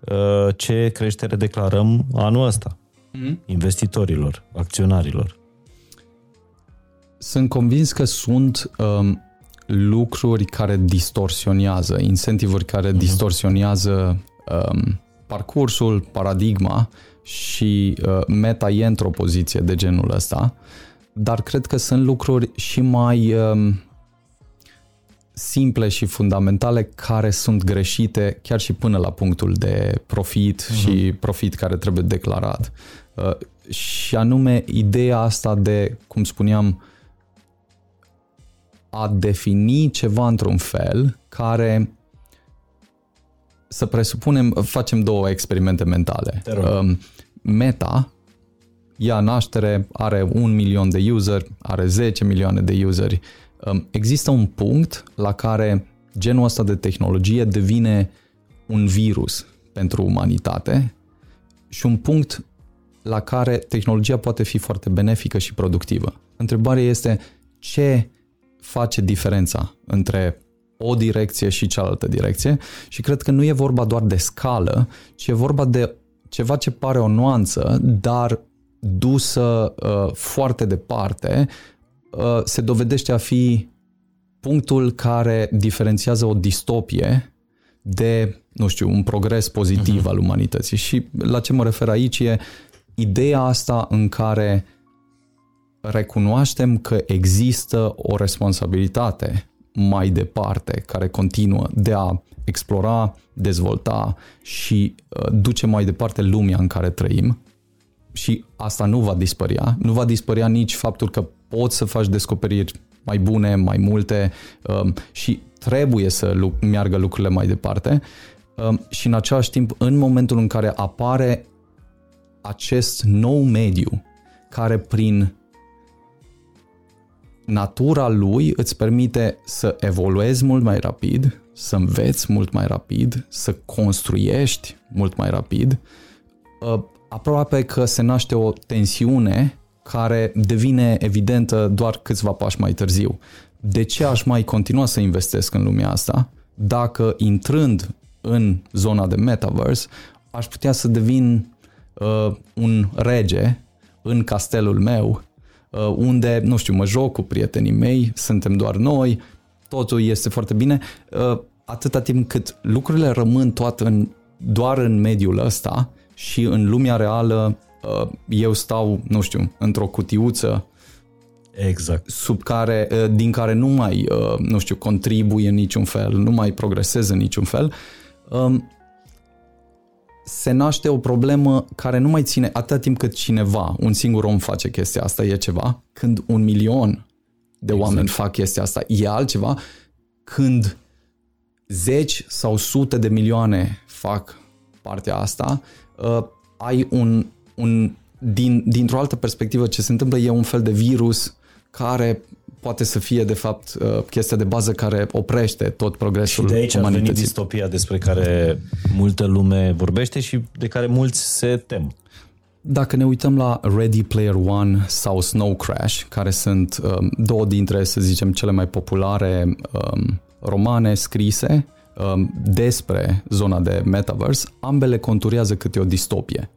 uh, ce creștere declarăm anul ăsta mm-hmm. investitorilor, acționarilor. Sunt convins că sunt um, lucruri care distorsionează, incentivuri care mm-hmm. distorsionează um, parcursul, paradigma și uh, meta e într-o poziție de genul ăsta, dar cred că sunt lucruri și mai um, simple și fundamentale care sunt greșite chiar și până la punctul de profit uh-huh. și profit care trebuie declarat. Uh, și anume ideea asta de, cum spuneam, a defini ceva într-un fel care să presupunem, facem două experimente mentale. Te rog. Um, Meta ia naștere, are un milion de user, are 10 milioane de useri. Um, Există un punct la care genul ăsta de tehnologie devine un virus pentru umanitate și un punct la care tehnologia poate fi foarte benefică și productivă. Întrebarea este ce face diferența între o direcție și cealaltă direcție și cred că nu e vorba doar de scală, ci e vorba de ceva ce pare o nuanță, dar dusă uh, foarte departe, uh, se dovedește a fi punctul care diferențiază o distopie de, nu știu, un progres pozitiv uh-huh. al umanității. Și la ce mă refer aici e ideea asta în care recunoaștem că există o responsabilitate mai departe care continuă de a explora, dezvolta și uh, duce mai departe lumea în care trăim și asta nu va dispărea. Nu va dispărea nici faptul că poți să faci descoperiri mai bune, mai multe um, și trebuie să lu- meargă lucrurile mai departe um, și în același timp, în momentul în care apare acest nou mediu care prin natura lui îți permite să evoluezi mult mai rapid, să înveți mult mai rapid, să construiești mult mai rapid, uh, aproape că se naște o tensiune care devine evidentă doar câțiva pași mai târziu. De ce aș mai continua să investesc în lumea asta dacă intrând în zona de metaverse aș putea să devin uh, un rege în castelul meu uh, unde, nu știu, mă joc cu prietenii mei, suntem doar noi, totul este foarte bine, uh, atâta timp cât lucrurile rămân toate în, doar în mediul ăsta și în lumea reală uh, eu stau, nu știu, într-o cutiuță Exact. sub care, uh, din care nu mai, uh, nu știu, contribuie în niciun fel, nu mai progresez în niciun fel, um, se naște o problemă care nu mai ține atâta timp cât cineva, un singur om face chestia asta, e ceva, când un milion de exact. oameni fac chestia asta, e altceva, când zeci sau sute de milioane fac partea asta, uh, ai un, un din, dintr-o altă perspectivă ce se întâmplă e un fel de virus care poate să fie, de fapt, uh, chestia de bază care oprește tot progresul Și de aici a venit umanității. distopia despre care multă lume vorbește și de care mulți se tem. Dacă ne uităm la Ready Player One sau Snow Crash, care sunt um, două dintre, să zicem, cele mai populare um, romane scrise um, despre zona de metaverse, ambele conturează câte o distopie.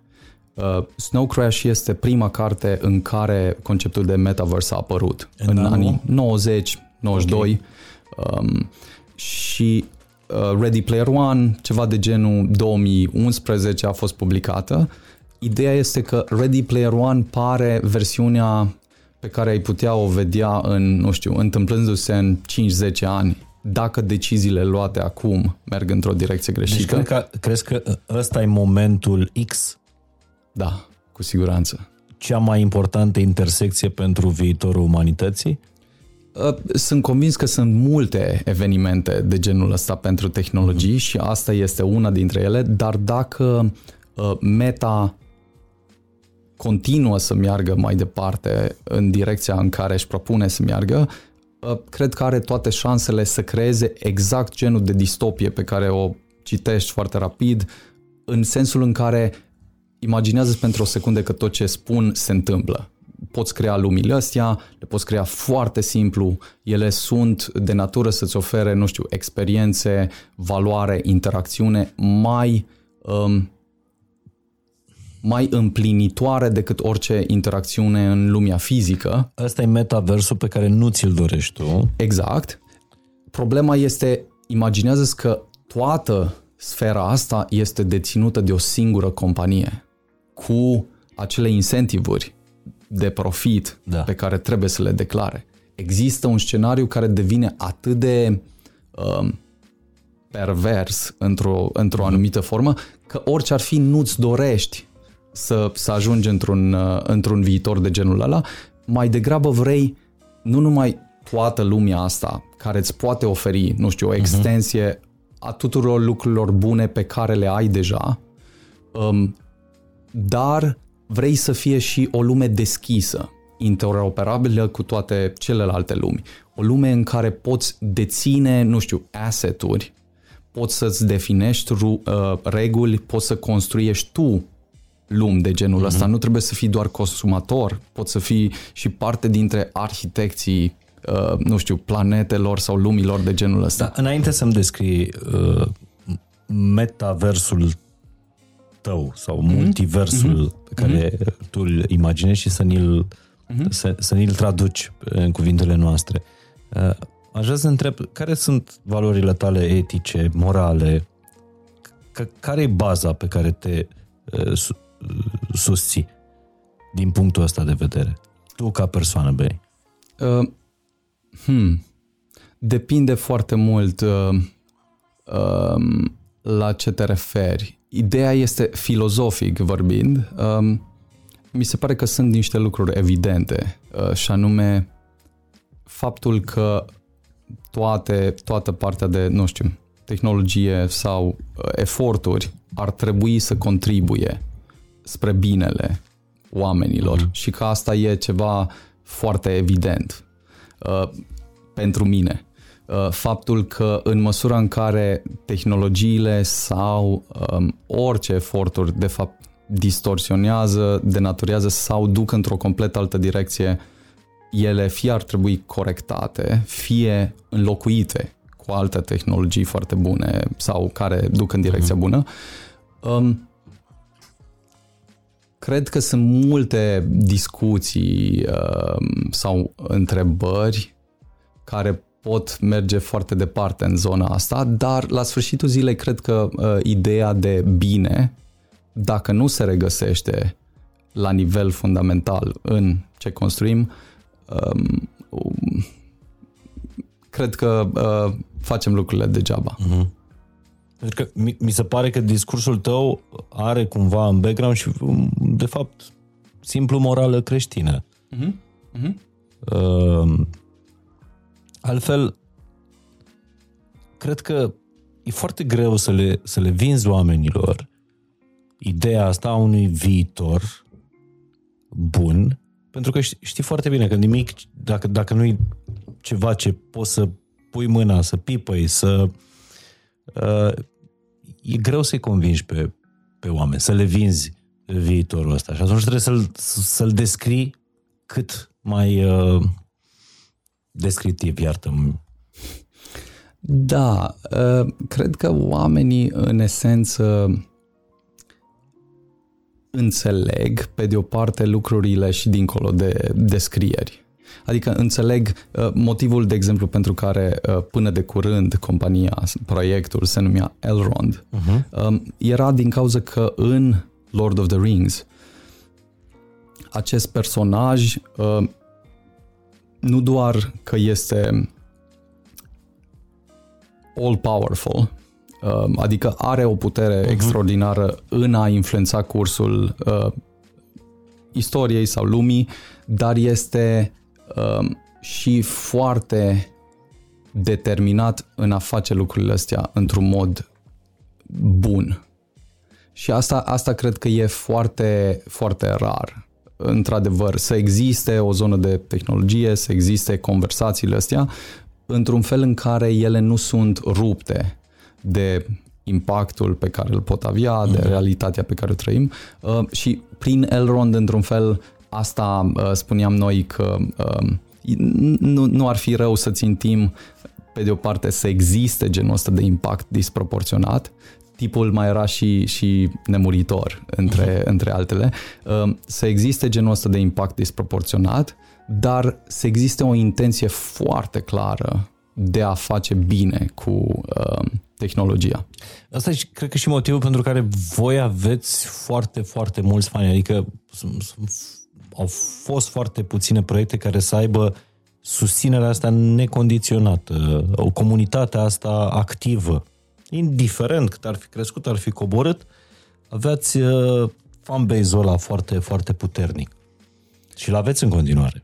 Uh, Snow Crash este prima carte în care conceptul de metaverse a apărut În în, în anul? anii 90, 92 um, și uh, Ready Player One, ceva de genul 2011 a fost publicată. Ideea este că Ready Player One pare versiunea pe care ai putea o vedea în, nu știu, întâmplându-se în 5-10 ani, dacă deciziile luate acum merg într-o direcție Deci greșită. cred că, crezi că ăsta e momentul X, Da, cu siguranță. cea mai importantă intersecție pentru viitorul umanității? Uh, Sunt convins că sunt multe evenimente de genul ăsta pentru tehnologii și asta este una dintre ele, dar dacă uh, Meta continuă să meargă mai departe în direcția în care își propune să meargă, uh, cred că are toate șansele să creeze exact genul de distopie pe care o citești foarte rapid, în sensul în care imaginează pentru o secundă că tot ce spun se întâmplă. Poți crea lumile astea, le poți crea foarte simplu, ele sunt de natură să-ți ofere, nu știu, experiențe, valoare, interacțiune mai um, mai împlinitoare decât orice interacțiune în lumea fizică. Ăsta e metaversul pe care nu ți-l dorești tu. Exact. Problema este, imaginează că toată sfera asta este deținută de o singură companie cu acele incentivuri de profit Da. pe care trebuie să le declare. Există un scenariu care devine atât de um, pervers într-o, într-o anumită formă că orice ar fi nu-ți dorești să, să ajungi într-un, uh, într-un viitor de genul ăla, mai degrabă vrei nu numai toată lumea asta care îți poate oferi, nu știu, o extensie a tuturor lucrurilor bune pe care le ai deja, um, dar vrei să fie și o lume deschisă, interoperabilă cu toate celelalte lumi. O lume în care poți deține, nu știu, asset-uri, poți să-ți definești ru- uh, reguli, poți să construiești tu lumi de genul ăsta. Nu trebuie să fii doar consumator, poți să fii și parte dintre arhitecții, uh, nu știu, planetelor sau lumilor de genul ăsta. Da, înainte să-mi descrii uh, metaversul tău sau multiversul mm-hmm. pe care mm-hmm. tu îl imaginezi și să ni-l, mm-hmm. să, să ni-l traduci în cuvintele noastre. Uh, aș vrea să întreb, care sunt valorile tale etice, morale? C- care e baza pe care te uh, su- susții din punctul ăsta de vedere? Tu ca persoană, bei. Uh, hmm. Depinde foarte mult uh, uh, la ce te referi. Ideea este filozofic vorbind. Uh, mi se pare că sunt niște lucruri evidente uh, și anume faptul că toate, toată partea de, nu știu, tehnologie sau uh, eforturi ar trebui să contribuie spre binele oamenilor mm. și că asta e ceva foarte evident uh, pentru mine. Uh, faptul că în măsura în care tehnologiile sau um, orice eforturi de fapt distorsionează, denaturează sau duc într-o complet altă direcție, ele fie ar trebui corectate, fie înlocuite cu alte tehnologii foarte bune sau care duc în direcția bună. Um, cred că sunt multe discuții um, sau întrebări care pot merge foarte departe în zona asta, dar la sfârșitul zilei cred că uh, ideea de bine, dacă nu se regăsește la nivel fundamental în ce construim, um, um, cred că uh, facem lucrurile degeaba. Uh-huh. Pentru că mi, mi se pare că discursul tău are cumva în background și, um, de fapt, simplu morală creștină. Uh-huh. Uh-huh. Uh, altfel, cred că e foarte greu să le, să le vinzi oamenilor ideea asta a unui viitor bun, pentru că știi foarte bine că nimic, dacă, dacă nu e ceva ce poți să pui mâna, să pipăi, să... Uh, e greu să-i convingi pe, pe oameni, să le vinzi viitorul ăsta. Și atunci trebuie să-l, să-l descrii cât mai uh, descriptiv, iartă Da, uh, cred că oamenii, în esență, înțeleg, pe de o parte, lucrurile și dincolo de descrieri. Adică înțeleg uh, motivul, de exemplu, pentru care uh, până de curând compania, proiectul se numea Elrond, uh-huh. uh, era din cauza că în Lord of the Rings acest personaj uh, nu doar că este all-powerful, Um, adică are o putere uh-huh. extraordinară în a influența cursul uh, istoriei sau lumii, dar este uh, și foarte determinat în a face lucrurile astea într-un mod bun. Și asta, asta cred că e foarte, foarte rar. Într-adevăr, să existe o zonă de tehnologie, să existe conversațiile astea, într-un fel în care ele nu sunt rupte de impactul pe care îl pot avea, de mhm. realitatea pe care o trăim uh, și prin Elrond, într-un fel, asta uh, spuneam noi că uh, nu, nu ar fi rău să țintim pe de o parte să existe genul ăsta de impact disproporționat, tipul mai era și, și nemuritor, între, uh-huh. între altele, uh, să existe genul ăsta de impact disproporționat, dar să existe o intenție foarte clară de a face bine cu uh, tehnologia. Asta e, cred că și motivul pentru care voi aveți foarte, foarte mulți fani. Adică au fost foarte puține proiecte care să aibă susținerea asta necondiționată, o comunitate asta activă. Indiferent cât ar fi crescut, ar fi coborât, aveați uh, fanbase-ul ăla foarte, foarte puternic. Și l aveți în continuare.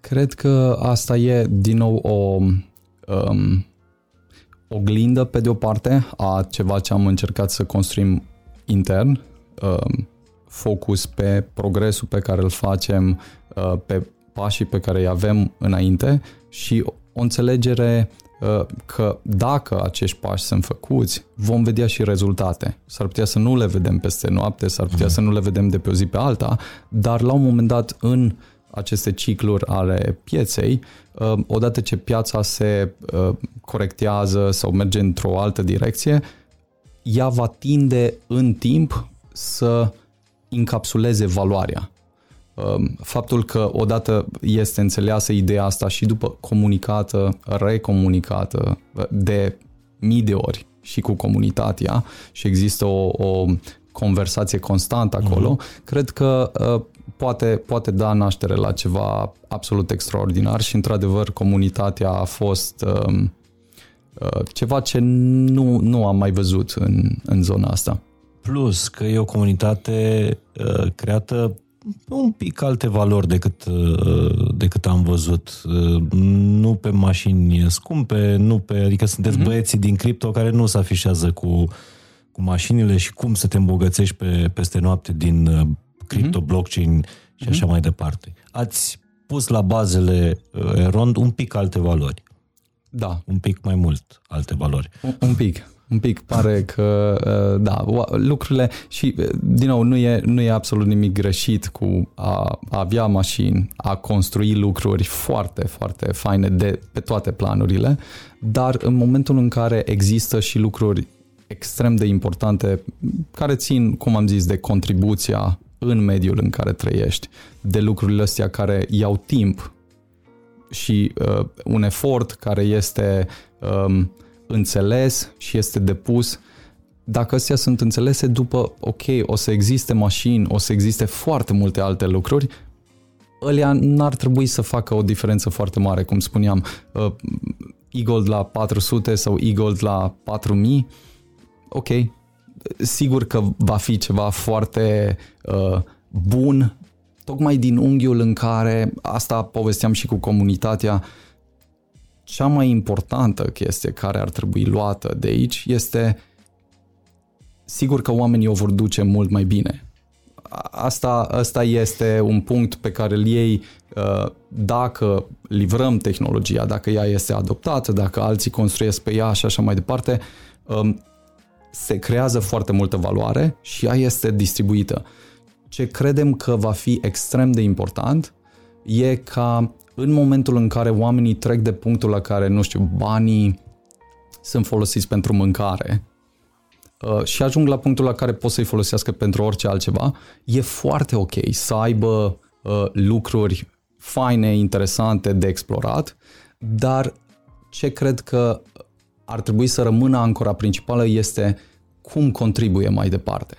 Cred că asta e, din nou, o um, oglindă, pe de o parte, a ceva ce am încercat să construim intern, um, focus pe progresul pe care îl facem, uh, pe pașii pe care îi avem înainte și o înțelegere uh, că dacă acești pași sunt făcuți, vom vedea și rezultate. S-ar putea să nu le vedem peste noapte, s-ar putea uh-huh. să nu le vedem de pe o zi pe alta, dar la un moment dat în aceste cicluri ale pieței, uh, odată ce piața se uh, corectează sau merge într-o altă direcție, ea va tinde în timp să încapsuleze valoarea. Um, faptul că odată este înțeleasă ideea asta și după comunicată, recomunicată de mii de ori și cu comunitatea și există o, o conversație constantă acolo, uh-huh. cred că uh, poate, poate da naștere la ceva absolut extraordinar și, într-adevăr, comunitatea a fost uh, uh, ceva ce nu, nu am mai văzut în, în zona asta. Plus că e o comunitate uh, creată un pic alte valori decât, uh, decât am văzut. Uh, nu pe mașini scumpe, nu pe, adică sunteți mm-hmm. băieții din cripto care nu se afișează cu, cu mașinile și cum să te îmbogățești pe, peste noapte din uh, cripto, mm-hmm. blockchain și mm-hmm. așa mai departe. Ați pus la bazele uh, Rond un pic alte valori. Da. Un pic mai mult alte valori. Un, un pic. Un pic pare că, uh, da, lucrurile și, uh, din nou, nu e, nu e absolut nimic greșit cu a, a avea mașini, a construi lucruri foarte, foarte faine de pe toate planurile, dar în momentul în care există și lucruri extrem de importante care țin, cum am zis, de contribuția în mediul în care trăiești, de lucrurile astea care iau timp și uh, un efort care este um, înțeles și este depus, dacă astea sunt înțelese după, ok, o să existe mașini, o să existe foarte multe alte lucruri, ălea n-ar trebui să facă o diferență foarte mare, cum spuneam, uh, e-gold la 400 sau e-gold la 4000, ok, sigur că va fi ceva foarte uh, bun, tocmai din unghiul în care, asta povesteam și cu comunitatea, cea mai importantă chestie care ar trebui luată de aici este sigur că oamenii o vor duce mult mai bine. Asta, asta este un punct pe care îl iei uh, dacă livrăm tehnologia, dacă ea este adoptată, dacă alții construiesc pe ea și așa mai departe, um, se creează foarte multă valoare și ea este distribuită. Ce credem că va fi extrem de important e ca în momentul în care oamenii trec de punctul la care, nu știu, banii sunt folosiți pentru mâncare uh, și ajung la punctul la care pot să-i folosească pentru orice altceva, e foarte ok să aibă uh, lucruri faine, interesante de explorat, dar ce cred că ar trebui să rămână ancora principală este cum contribuie mai departe.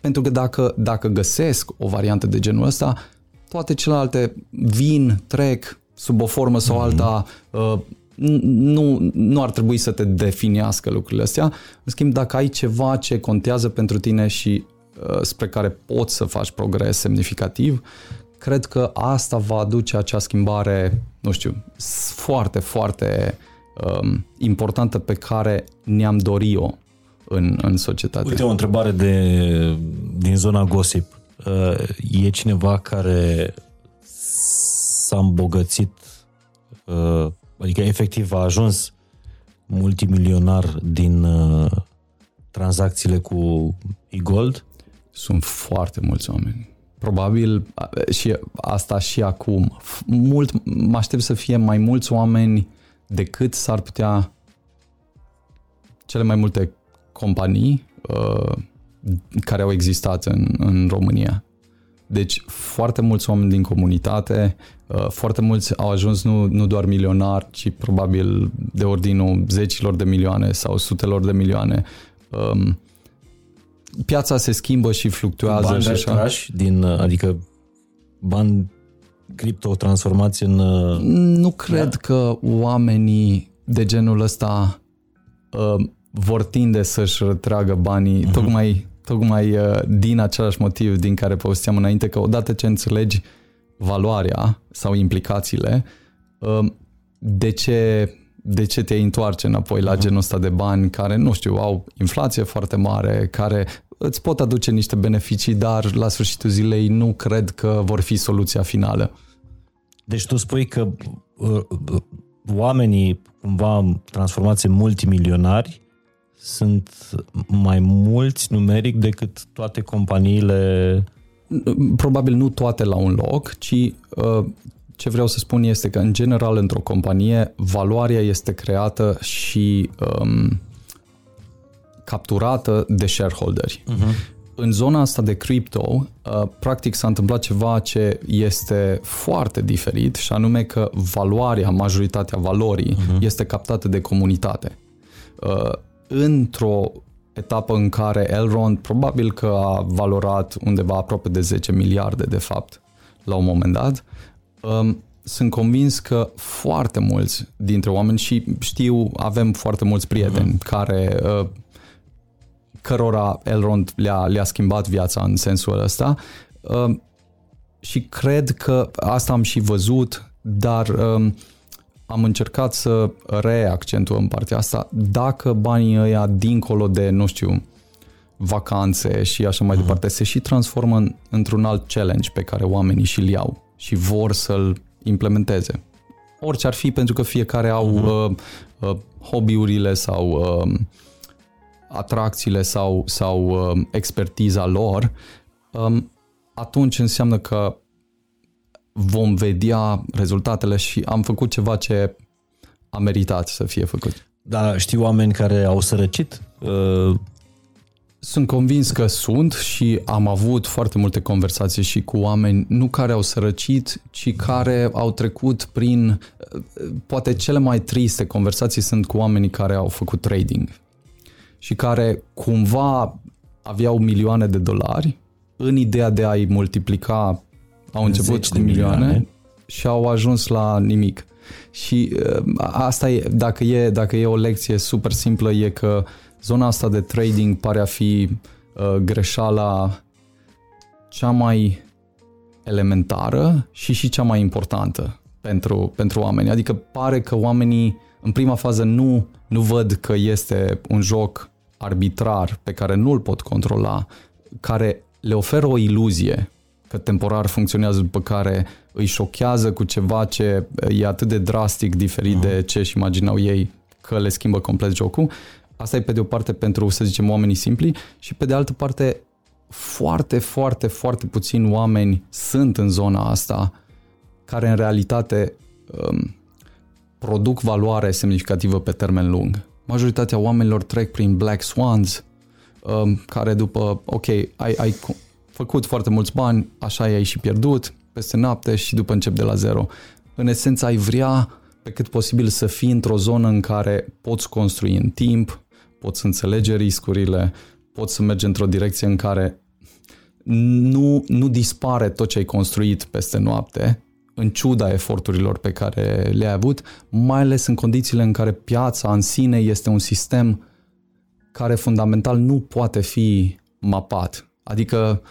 Pentru că dacă, dacă găsesc o variantă de genul ăsta, toate celelalte vin, trec sub o formă sau mm-hmm. alta, uh, nu, nu ar trebui să te definească lucrurile astea. În schimb, dacă ai ceva ce contează pentru tine și uh, spre care poți să faci progres semnificativ, cred că asta va aduce acea schimbare, nu știu, foarte, foarte um, importantă pe care ne-am dorit-o în, în societate. Uite, o întrebare de, din zona gossip. Uh, e cineva care s-a îmbogățit, uh, adică efectiv a ajuns multimilionar din uh, tranzacțiile cu e-gold? Sunt foarte mulți oameni. Probabil și asta și acum. Mult, mă aștept să fie mai mulți oameni decât s-ar putea cele mai multe companii uh, care au existat în, în România. Deci foarte mulți oameni din comunitate, uh, foarte mulți au ajuns nu, nu doar milionari, ci probabil de ordinul zecilor de milioane sau sutelor de milioane. Um, piața se schimbă și fluctuează bani și așa. din, adică bani cripto transformați în... Uh, nu cred da. că oamenii de genul ăsta uh, vor tinde să-și retragă banii uh-huh. tocmai, tocmai uh, din același motiv din care povesteam înainte, că odată ce înțelegi valoarea sau implicațiile, uh, de ce, de ce te întoarce înapoi la uh-huh. genul ăsta de bani care, nu știu, au inflație foarte mare, care îți pot aduce niște beneficii, dar la sfârșitul zilei nu cred că vor fi soluția finală. Deci tu spui că uh, oamenii cumva transformați în multimilionari sunt mai mulți numeric decât toate companiile? Probabil nu toate la un loc, ci uh, ce vreau să spun este că, în general, într-o companie, valoarea este creată și um, capturată de shareholderi. Uh-huh. În zona asta de crypto, uh, practic s-a întâmplat ceva ce este foarte diferit și anume că valoarea, majoritatea valorii, uh-huh. este captată de comunitate. Uh, într-o etapă în care Elrond probabil că a valorat undeva aproape de 10 miliarde de fapt la un moment dat, um, sunt convins că foarte mulți dintre oameni și știu, avem foarte mulți prieteni uh-huh. care uh, cărora Elrond le-a, le-a schimbat viața în sensul ăsta uh, și cred că asta am și văzut, dar uh, am încercat să reaccentuăm partea asta. Dacă banii ăia, dincolo de, nu știu, vacanțe și așa mai uh-huh. departe, se și transformă în, într-un alt challenge pe care oamenii și-l iau și vor să-l implementeze. Orice ar fi, pentru că fiecare au uh-huh. uh, uh, hobby-urile sau uh, atracțiile sau, sau uh, expertiza lor, um, atunci înseamnă că vom vedea rezultatele și am făcut ceva ce a meritat să fie făcut. Dar știi oameni care au sărăcit? Uh... Sunt convins că sunt și am avut foarte multe conversații și cu oameni, nu care au sărăcit, ci care au trecut prin, uh, poate cele mai triste conversații sunt cu oamenii care au făcut trading și care cumva aveau milioane de dolari în ideea de a-i multiplica, au început cu milioane, milioane și au ajuns la nimic. Și uh, asta e, dacă e, dacă e o lecție super simplă, e că zona asta de trading pare a fi uh, greșeala cea mai elementară și și cea mai importantă pentru, pentru oameni. Adică pare că oamenii în prima fază nu, nu văd că este un joc arbitrar pe care nu îl pot controla, care le oferă o iluzie că temporar funcționează, după care îi șochează cu ceva ce e atât de drastic diferit uh-huh. de ce își imaginau ei că le schimbă complet jocul. Asta e pe de o parte pentru, să zicem, oamenii simpli și pe de altă parte foarte, foarte, foarte puțini oameni sunt în zona asta care în realitate um, produc valoare semnificativă pe termen lung. Majoritatea oamenilor trec prin Black Swans, um, care după, ok, ai, ai făcut foarte mulți bani, așa i-ai și pierdut peste noapte și după încep de la zero. În esență ai vrea pe cât posibil să fii într-o zonă în care poți construi în timp, poți înțelege riscurile, poți să mergi într-o direcție în care nu, nu dispare tot ce ai construit peste noapte, în ciuda eforturilor pe care le-ai avut, mai ales în condițiile în care piața în sine este un sistem care fundamental nu poate fi mapat. Adică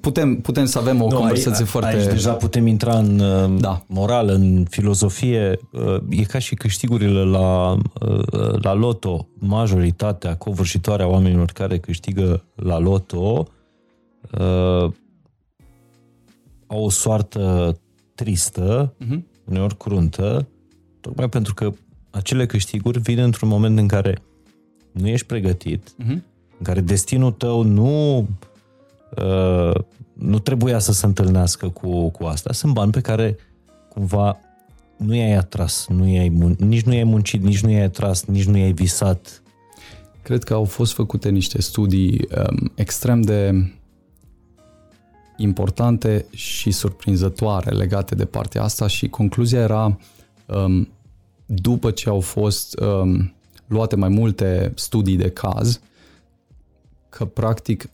putem, putem să avem o nu, conversație aici, foarte... Aici deja putem intra în uh, da. moral, în filozofie. Uh, e ca și câștigurile la, uh, la loto. Majoritatea covârșitoare a oamenilor care câștigă la loto uh, au o soartă tristă, uh-huh. uneori cruntă, tocmai pentru că acele câștiguri vin într-un moment în care nu ești pregătit, uh-huh. în care destinul tău nu uh, nu trebuia să se întâlnească cu, cu asta. Sunt bani pe care cumva nu i-ai atras, nu i-ai mun- nici nu i-ai muncit, nici nu i-ai atras, nici nu i-ai visat. Cred că au fost făcute niște studii um, extrem de importante și surprinzătoare legate de partea asta și concluzia era um, după ce au fost um, luate mai multe studii de caz că practic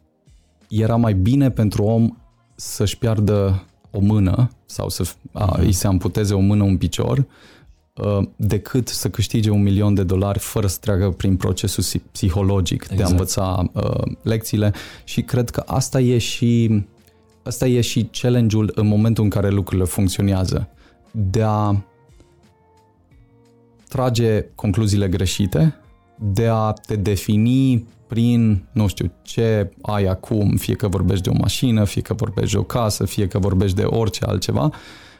era mai bine pentru om să-și piardă o mână sau să a, mhm. îi se amputeze o mână, un picior, uh, decât să câștige un milion de dolari fără să treacă prin procesul psihologic exact. de a exact. învăța uh, lecțiile și cred că asta e și asta e și challenge-ul în momentul în care lucrurile funcționează de a trage concluziile greșite, de a te defini prin, nu știu, ce ai acum, fie că vorbești de o mașină, fie că vorbești de o casă, fie că vorbești de orice altceva.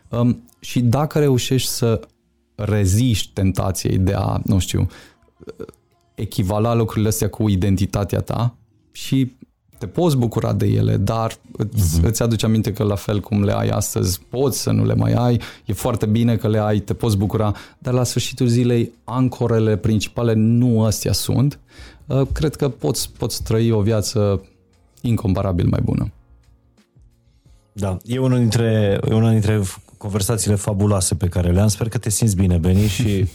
Um, și dacă reușești să reziști tentației de a, nu știu, echivala lucrurile astea cu identitatea ta și te poți bucura de ele, dar îți, uh-huh. îți aduce aminte că la fel cum le ai astăzi, poți să nu le mai ai, e foarte bine că le ai, te poți bucura, dar la sfârșitul zilei ancorele principale nu astea sunt. Uh, cred că poți, poți trăi o viață incomparabil mai bună. Da, e una dintre, e una dintre conversațiile fabuloase pe care le-am. Sper că te simți bine, Beni, și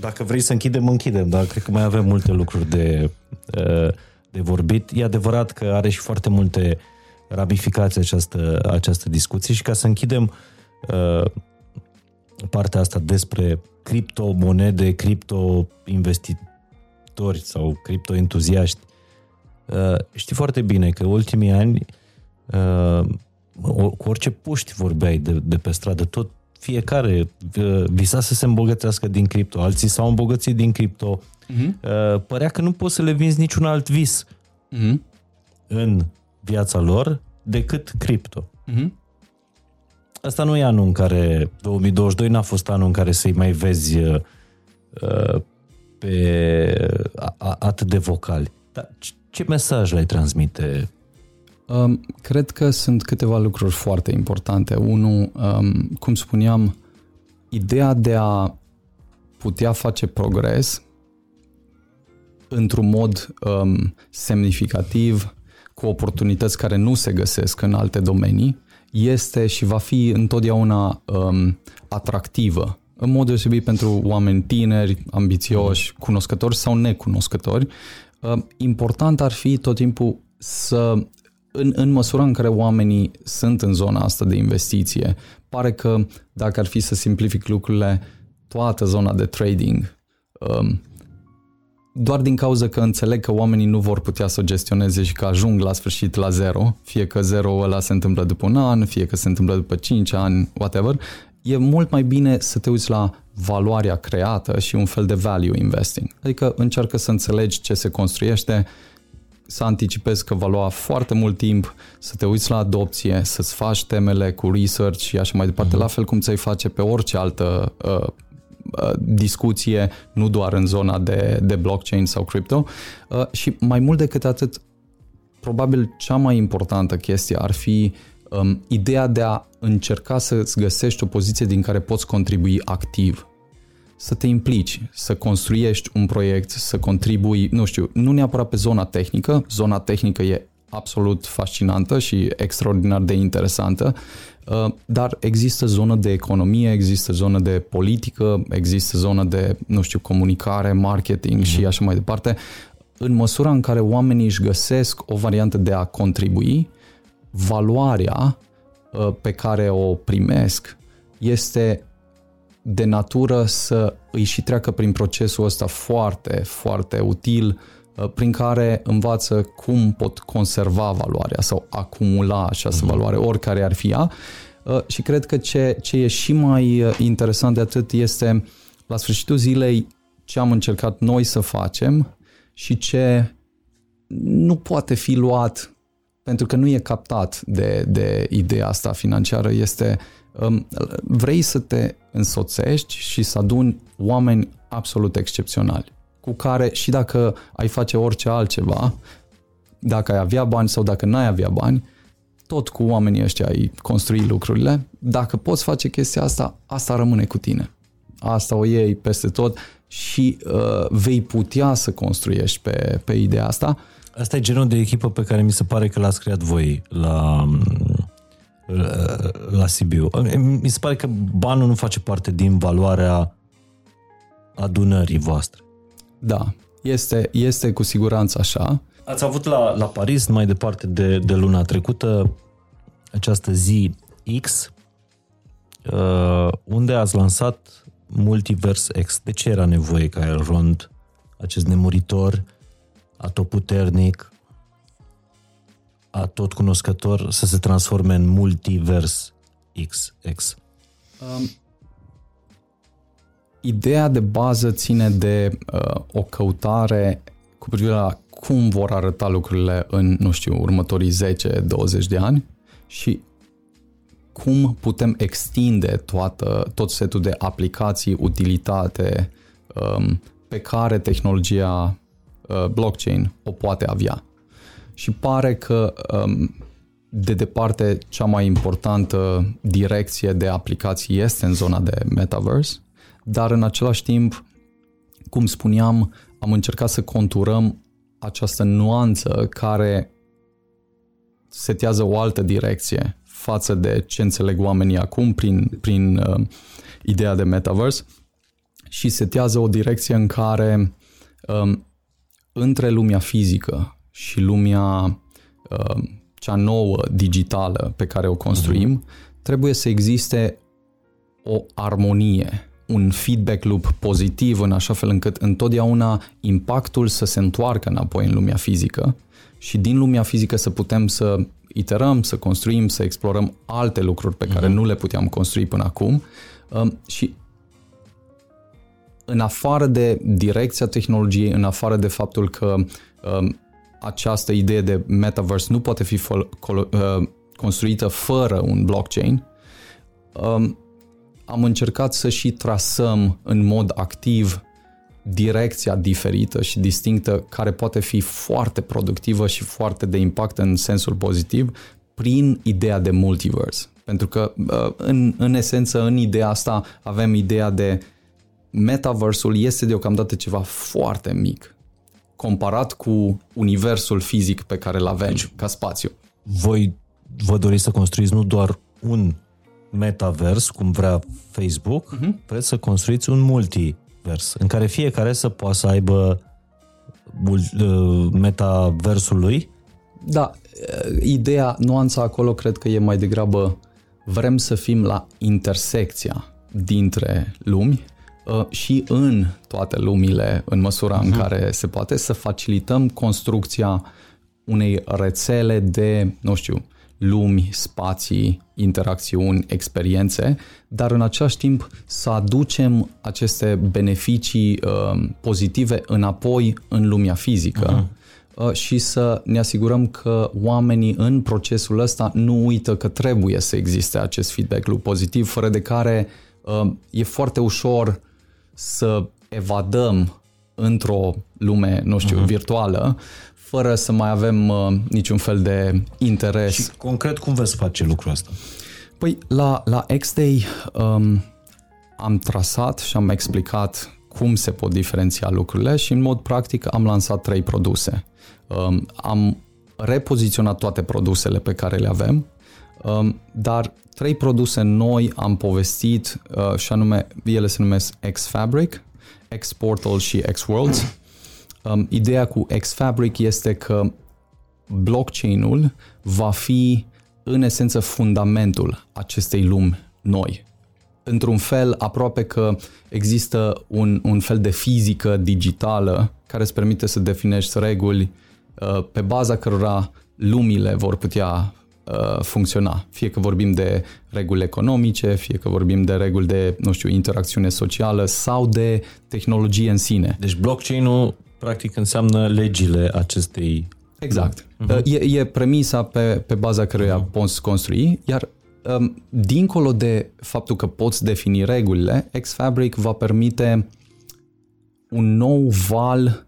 dacă vrei să închidem, închidem, dar cred că mai avem multe lucruri de, uh, de vorbit. E adevărat că are și foarte multe ramificații această, această discuție și ca să închidem uh, partea asta despre criptomonede, cripto-investiții, investitori sau criptoentuziaști, uh, știi foarte bine că ultimii ani uh, cu orice puști vorbeai de, de pe stradă, tot fiecare uh, visa să se îmbogățească din cripto, alții s-au îmbogățit din cripto. Uh-huh. Părea că nu poți să le vinzi niciun alt vis uh-huh. în viața lor decât cripto. Uh-huh. Asta nu e anul în care 2022 n-a fost anul în care să-i mai vezi uh, pe a, atât de vocali. Dar ce mesaj le transmite? Um, cred că sunt câteva lucruri foarte importante. Unu, um, cum spuneam, ideea de a putea face progres într-un mod um, semnificativ, cu oportunități care nu se găsesc în alte domenii, este și va fi întotdeauna um, atractivă în mod deosebit pentru oameni tineri, ambițioși, cunoscători sau necunoscători, uh, important ar fi tot timpul să, în, în măsura în care oamenii sunt în zona asta de investiție, pare că dacă ar fi să simplific lucrurile, toată zona de trading, um, doar din cauza că înțeleg că oamenii nu vor putea să o gestioneze și că ajung la sfârșit la zero, fie că zero ăla se întâmplă după un an, fie că se întâmplă după 5 ani, whatever, e mult mai bine să te uiți la valoarea creată și un fel de value investing. Adică încearcă să înțelegi ce se construiește, să anticipezi că va lua foarte mult timp să te uiți la adopție, să-ți faci temele cu research și așa mai departe, mm-hmm. la fel cum ți-ai face pe orice altă uh, uh, discuție, nu doar în zona de, de blockchain sau crypto. Uh, și mai mult decât atât, probabil cea mai importantă chestie ar fi um, ideea de a încerca să-ți găsești o poziție din care poți contribui activ să te implici, să construiești un proiect, să contribui, nu știu, nu neapărat pe zona tehnică, zona tehnică e absolut fascinantă și extraordinar de interesantă, uh, dar există zonă de economie, există zonă de politică, există zonă de, nu știu, comunicare, marketing mm-hmm. și mhm. așa mai departe. În măsura în care oamenii își găsesc o variantă de a contribui, valoarea uh, pe care o primesc este de natură să îi și treacă prin procesul ăsta foarte, foarte util, uh, prin care învață cum pot conserva valoarea sau acumula această mhm. valoare, oricare ar fi ea. Uh, și cred că ce, ce e și mai uh, interesant de atât este la sfârșitul zilei ce am încercat noi să facem și ce nu poate fi luat pentru că nu e captat de, de ideea asta financiară, este vrei să te însoțești și să aduni oameni absolut excepționali, cu care și dacă ai face orice altceva, dacă ai avea bani sau dacă n-ai avea bani, tot cu oamenii ăștia ai construi lucrurile. Dacă poți face chestia asta, asta rămâne cu tine. Asta o iei peste tot și uh, vei putea să construiești pe, pe ideea asta. Asta e genul de echipă pe care mi se pare că l-ați creat voi la la Sibiu. Mi se pare că banul nu face parte din valoarea adunării voastre. Da, este, este cu siguranță așa. Ați avut la, la Paris, mai departe de, de luna trecută, această zi X, uh, unde ați lansat Multiverse X. De ce era nevoie ca Elrond, acest nemuritor, atoputernic, a tot cunoscător să se transforme în multivers XX? Um, ideea de bază ține de uh, o căutare cu privire la cum vor arăta lucrurile în, nu știu, următorii 10-20 de ani și cum putem extinde toată, tot setul de aplicații, utilitate um, pe care tehnologia uh, blockchain o poate avea. Și pare că um, de departe cea mai importantă direcție de aplicații este în zona de metaverse, dar în același timp, cum spuneam, am încercat să conturăm această nuanță care setează o altă direcție față de ce înțeleg oamenii acum prin, prin uh, ideea de metaverse și setează o direcție în care um, între lumea fizică și lumea uh, cea nouă, digitală pe care o construim, uh-huh. trebuie să existe o armonie, un feedback loop pozitiv în așa fel încât întotdeauna impactul să se întoarcă înapoi în lumea fizică și din lumea fizică să putem să iterăm, să construim, să explorăm alte lucruri pe care uh-huh. nu le puteam construi până acum um, și în afară de direcția tehnologiei, în afară de faptul că um, această idee de metaverse nu poate fi fol- col- uh, construită fără un blockchain, um, am încercat să și trasăm în mod activ direcția diferită și distinctă care poate fi foarte productivă și foarte de impact în sensul pozitiv prin ideea de multiverse. Pentru că uh, în, în esență, în ideea asta avem ideea de metaversul este deocamdată ceva foarte mic comparat cu universul fizic pe care îl avem deci, ca spațiu. Voi vă doriți să construiți nu doar un metavers, cum vrea Facebook, uh-huh. vreți să construiți un multivers, în care fiecare să poată să aibă uh, metaversului? Da, ideea, nuanța acolo cred că e mai degrabă vrem să fim la intersecția dintre lumi uh, și în toate lumile, în măsura uh-huh. în mhm. care se poate, să facilităm construcția unei rețele de, nu știu, lumi, spații, interacțiuni, experiențe, dar în același timp să aducem aceste beneficii uh, pozitive înapoi în lumea fizică. Uh-huh Uh, și să ne asigurăm că oamenii în procesul ăsta nu uită că trebuie să existe acest feedback loop pozitiv, fără de care uh, e foarte ușor să evadăm într-o lume, nu știu, uh-huh. virtuală, fără să mai avem uh, niciun fel de interes. Și concret cum veți face lucrul ăsta? Păi la, la X-Day um, am trasat și am explicat cum se pot diferenția lucrurile și în mod practic am lansat trei produse. Um, am repoziționat toate produsele pe care le avem, um, dar trei produse noi am povestit uh, și anume ele se numesc X-Fabric, X-Portal și X-Worlds. Um, ideea cu X-Fabric este că blockchain-ul va fi în esență fundamentul acestei lumi noi. Într-un fel, aproape că există un, un fel de fizică digitală care îți permite să definești reguli Uh, pe baza cărora lumile vor putea uh, funcționa. Fie că vorbim de reguli economice, fie că vorbim de reguli de, nu știu, interacțiune socială sau de tehnologie în sine. Deci blockchain-ul practic înseamnă legile acestei Exact. Uh-huh. E, e premisa pe, pe baza căruia uh-huh. poți construi, iar um, dincolo de faptul că poți defini regulile, Xfabric va permite un nou val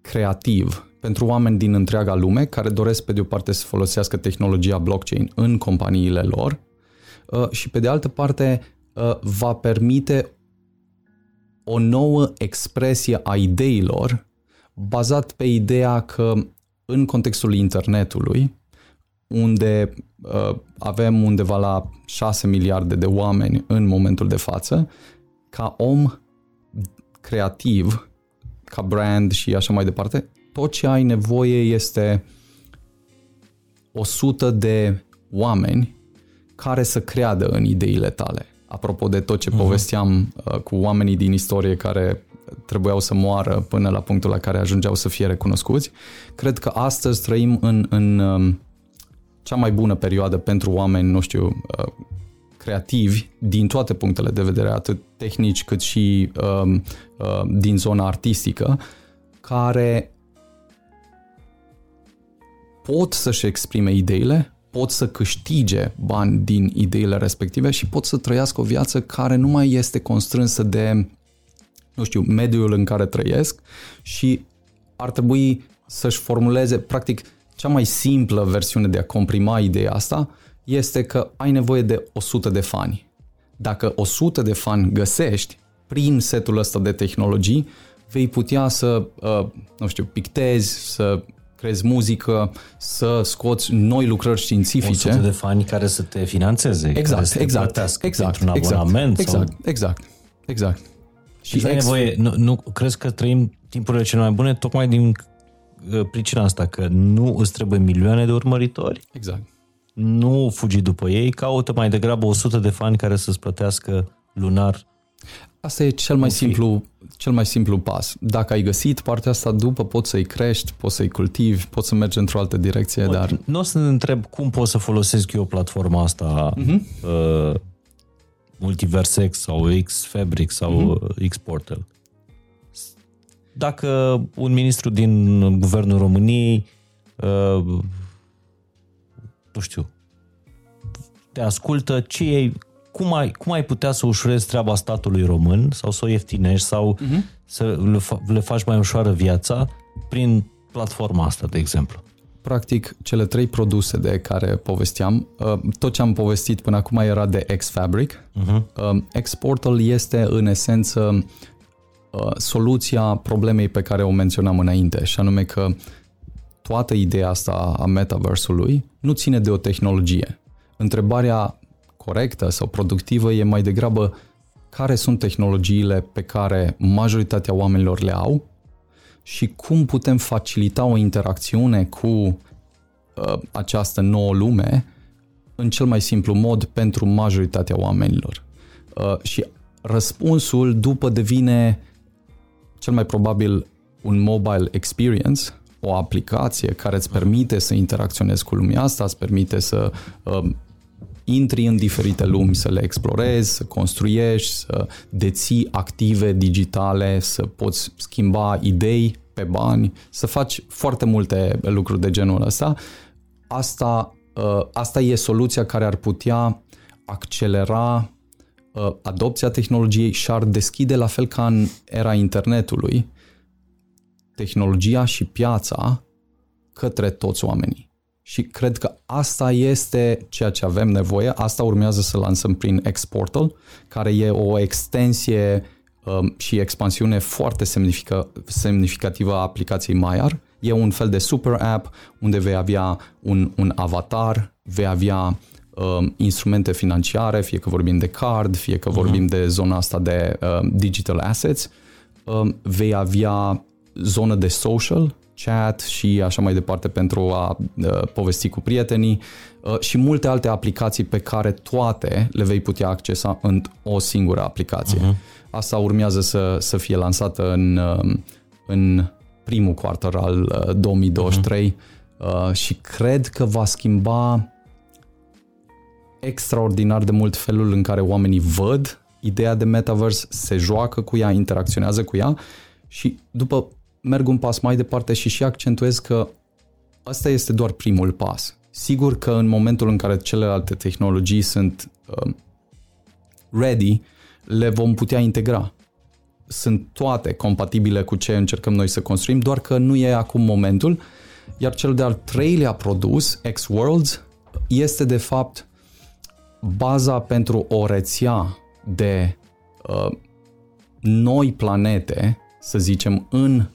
creativ pentru oameni din întreaga lume care doresc pe de o parte să folosească tehnologia blockchain în companiile lor uh, și pe de altă parte uh, va permite o nouă expresie a ideilor bazat pe ideea că în contextul internetului, unde uh, avem undeva la 6 miliarde de oameni în momentul de față, ca om creativ, ca brand și așa mai departe, tot ce ai nevoie este 100 de oameni care să creadă în ideile tale. Apropo de tot ce uh-huh. povesteam uh, cu oamenii din istorie care trebuiau să moară până la punctul la care ajungeau să fie recunoscuți, cred că astăzi trăim în, în um, cea mai bună perioadă pentru oameni, nu știu, uh, creativi din toate punctele de vedere, atât tehnici cât și uh, uh, din zona artistică, care pot să-și exprime ideile, pot să câștige bani din ideile respective și pot să trăiască o viață care nu mai este constrânsă de, nu știu, mediul în care trăiesc și ar trebui să-și formuleze, practic, cea mai simplă versiune de a comprima ideea asta este că ai nevoie de 100 de fani. Dacă 100 de fani găsești prin setul ăsta de tehnologii, vei putea să, uh, nu știu, pictezi, să creezi muzică, să scoți noi lucrări științifice. 100 de fani care să te financeze, exact, care să exact, te exact, un exact, abonament. Exact, sau... exact, exact. Și deci ex... nevoie, nu, nu crezi că trăim timpurile cele mai bune tocmai din uh, pricina asta, că nu îți trebuie milioane de urmăritori? Exact. Nu fugi după ei, caută mai degrabă 100 de fani care să-ți plătească lunar Asta e cel mai, simplu, cel mai simplu pas. Dacă ai găsit partea asta după, poți să-i crești, poți să-i cultivi, poți să mergi într-o altă direcție, Bă, dar... Nu o să ne întreb cum pot să folosesc eu platforma asta uh-huh. uh, Multiversex sau X-Fabric sau uh-huh. X-Portal. Dacă un ministru din guvernul României uh, nu știu, te ascultă, ce ei, cum ai, cum ai putea să ușurezi treaba statului român sau să o ieftinești sau uh-huh. să le, fa- le faci mai ușoară viața prin platforma asta, de exemplu? Practic, cele trei produse de care povesteam, uh, tot ce am povestit până acum era de X-Fabric. Uh-huh. X-Portal este, în esență, uh, soluția problemei pe care o menționam înainte, și anume că toată ideea asta a metaversului nu ține de o tehnologie. Întrebarea corectă sau productivă e mai degrabă care sunt tehnologiile pe care majoritatea oamenilor le au și cum putem facilita o interacțiune cu uh, această nouă lume în cel mai simplu mod pentru majoritatea oamenilor. Uh, și răspunsul după devine cel mai probabil un mobile experience, o aplicație care îți permite să interacționezi cu lumea asta, îți permite să uh, intri în diferite lumi, să le explorezi, să construiești, să deții active digitale, să poți schimba idei pe bani, să faci foarte multe lucruri de genul ăsta. Asta, uh, asta e soluția care ar putea accelera uh, adopția tehnologiei și ar deschide, la fel ca în era internetului, tehnologia și piața către toți oamenii. Și cred că asta este ceea ce avem nevoie. Asta urmează să lansăm prin Exportal, care e o extensie um, și expansiune foarte semnifică, semnificativă a aplicației Maiar. E un fel de super app unde vei avea un, un avatar, vei avea um, instrumente financiare, fie că vorbim de card, fie că vorbim uh-huh. de zona asta de um, digital assets, um, vei avea zonă de social, chat și așa mai departe pentru a uh, povesti cu prietenii uh, și multe alte aplicații pe care toate le vei putea accesa în o singură aplicație. Uh-huh. Asta urmează să, să fie lansată în, uh, în primul quarter al 2023 uh-huh. uh, și cred că va schimba extraordinar de mult felul în care oamenii văd ideea de metaverse, se joacă cu ea, interacționează cu ea și după merg un pas mai departe și și accentuez că asta este doar primul pas. Sigur că în momentul în care celelalte tehnologii sunt uh, ready, le vom putea integra. Sunt toate compatibile cu ce încercăm noi să construim, doar că nu e acum momentul. Iar cel de-al treilea produs, X-Worlds, este de fapt baza pentru o rețea de uh, noi planete, să zicem, în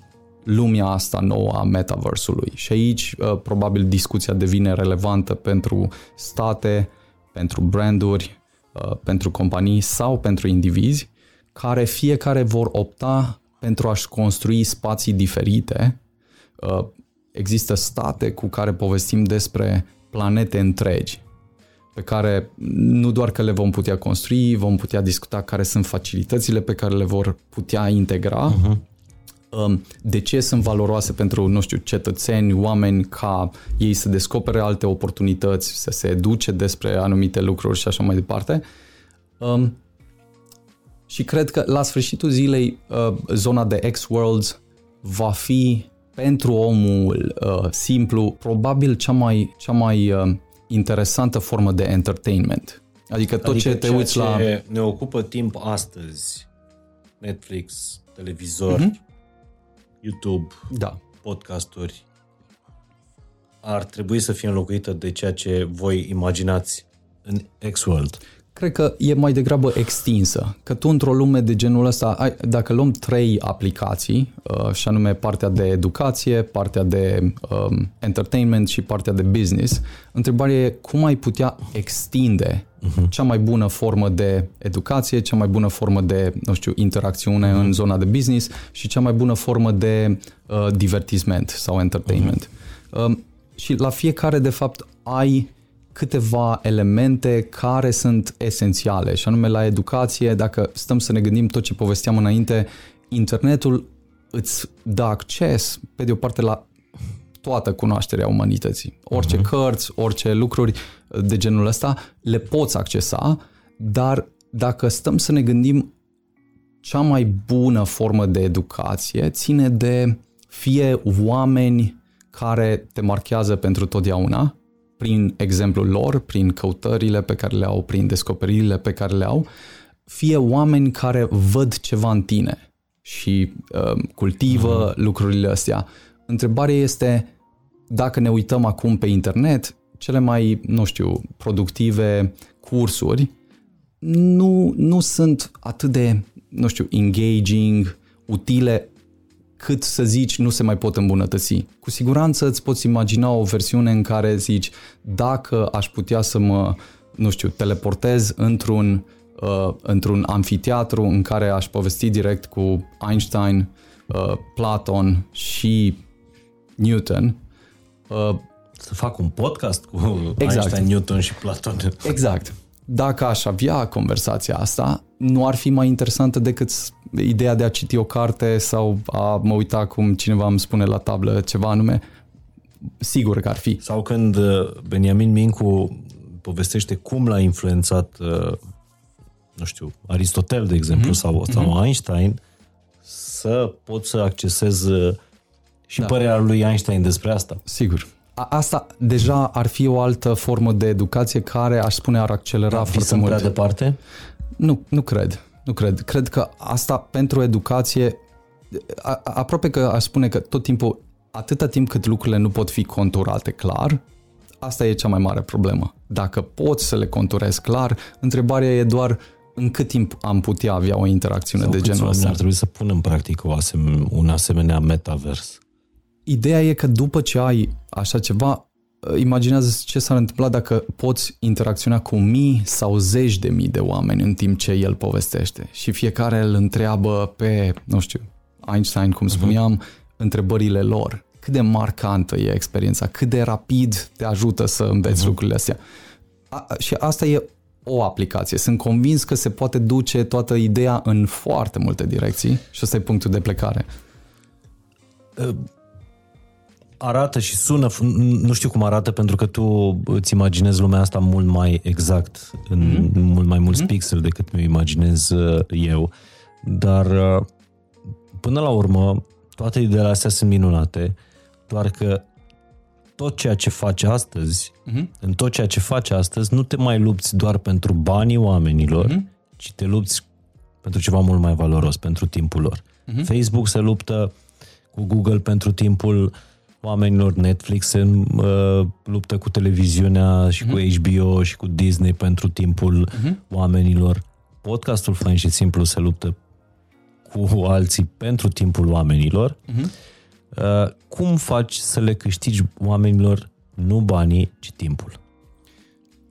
lumea asta nouă a metaversului. Și aici uh, probabil discuția devine relevantă pentru state, pentru branduri, uh, pentru companii sau pentru indivizi care fiecare vor opta pentru a-și construi spații diferite. Uh, există state cu care povestim despre planete întregi pe care nu doar că le vom putea construi, vom putea discuta care sunt facilitățile pe care le vor putea integra, uh-huh. Um, de ce sunt valoroase pentru, nu știu, cetățeni, oameni ca ei să descopere alte oportunități, să se educe despre anumite lucruri și așa mai departe. Um, și cred că la sfârșitul zilei uh, zona de X-Worlds va fi pentru omul uh, simplu probabil cea mai, cea mai uh, interesantă formă de entertainment. Adică tot adică ce te uiți ce la... ne ocupă timp astăzi, Netflix, televizor, uh-huh. YouTube, da. podcasturi, ar trebui să fie înlocuită de ceea ce voi imaginați în X-World? Cred că e mai degrabă extinsă, că tu într-o lume de genul ăsta, ai, dacă luăm trei aplicații, uh, și anume partea de educație, partea de um, entertainment și partea de business, întrebarea e cum ai putea extinde uh-huh. cea mai bună formă de educație, cea mai bună formă de, nu știu, interacțiune uh-huh. în zona de business și cea mai bună formă de uh, divertisment sau entertainment. Uh-huh. Um, și la fiecare, de fapt, ai câteva elemente care sunt esențiale și anume la educație, dacă stăm să ne gândim tot ce povesteam înainte, internetul îți dă acces, pe de o parte, la toată cunoașterea umanității. Orice uh-huh. cărți, orice lucruri de genul ăsta le poți accesa, dar dacă stăm să ne gândim cea mai bună formă de educație ține de fie oameni care te marchează pentru totdeauna, prin exemplul lor, prin căutările pe care le au, prin descoperirile pe care le au, fie oameni care văd ceva în tine și uh, cultivă mm. lucrurile astea. Întrebarea este, dacă ne uităm acum pe internet, cele mai, nu știu, productive cursuri nu, nu sunt atât de, nu știu, engaging, utile cât să zici nu se mai pot îmbunătăți. Cu siguranță îți poți imagina o versiune în care zici dacă aș putea să mă, nu știu, teleportez într-un, uh, într-un amfiteatru în care aș povesti direct cu Einstein uh, Platon și Newton. Uh, să fac un podcast cu exact. Einstein, Newton și Platon. Exact. Dacă aș avea conversația asta, nu ar fi mai interesantă decât ideea de a citi o carte sau a mă uita cum cineva îmi spune la tablă ceva anume. Sigur că ar fi. Sau când uh, Beniamin Mincu povestește cum l-a influențat, uh, nu știu, Aristotel, de exemplu, mm-hmm. sau, sau mm-hmm. Einstein, să pot să accesez uh, și da. părerea lui Einstein despre asta. Sigur. Asta deja ar fi o altă formă de educație care, aș spune, ar accelera da, foarte mult. prea departe? Nu, nu cred. Nu cred. Cred că asta pentru educație, a, aproape că aș spune că tot timpul, atâta timp cât lucrurile nu pot fi conturate clar, asta e cea mai mare problemă. Dacă poți să le conturezi clar, întrebarea e doar în cât timp am putea avea o interacțiune Sau de genul ăsta. ar trebui să punem în practică o asem- un asemenea metavers. Ideea e că după ce ai așa ceva, imaginează ce s-ar întâmpla dacă poți interacționa cu mii sau zeci de mii de oameni în timp ce el povestește și fiecare îl întreabă pe, nu știu, Einstein, cum mhm. spuneam, uh-huh. întrebările lor. Cât de marcantă e experiența, cât de rapid te ajută să înveți uh-huh. lucrurile astea. A, și asta e o aplicație. Sunt convins că se poate duce toată ideea în foarte multe direcții și ăsta e punctul de plecare. Uh arată și sună, nu știu cum arată pentru că tu îți imaginezi lumea asta mult mai exact, în mm-hmm. mult mai mulți mm-hmm. pixel decât mi imaginez uh, eu, dar uh, până la urmă toate ideile astea sunt minunate, doar că tot ceea ce faci astăzi, mm-hmm. în tot ceea ce faci astăzi, nu te mai lupți doar pentru banii oamenilor, mm-hmm. ci te lupți pentru ceva mult mai valoros, pentru timpul lor. Mm-hmm. Facebook se luptă cu Google pentru timpul uh, oamenilor, Netflix se uh, luptă cu televiziunea și uh-huh. cu HBO mhm. și cu Disney pentru timpul uh-huh. oamenilor. Podcastul Fain și Simplu se luptă cu alții pentru timpul oamenilor. Uh-huh. Uh, cum faci să le câștigi oamenilor nu banii, ci timpul?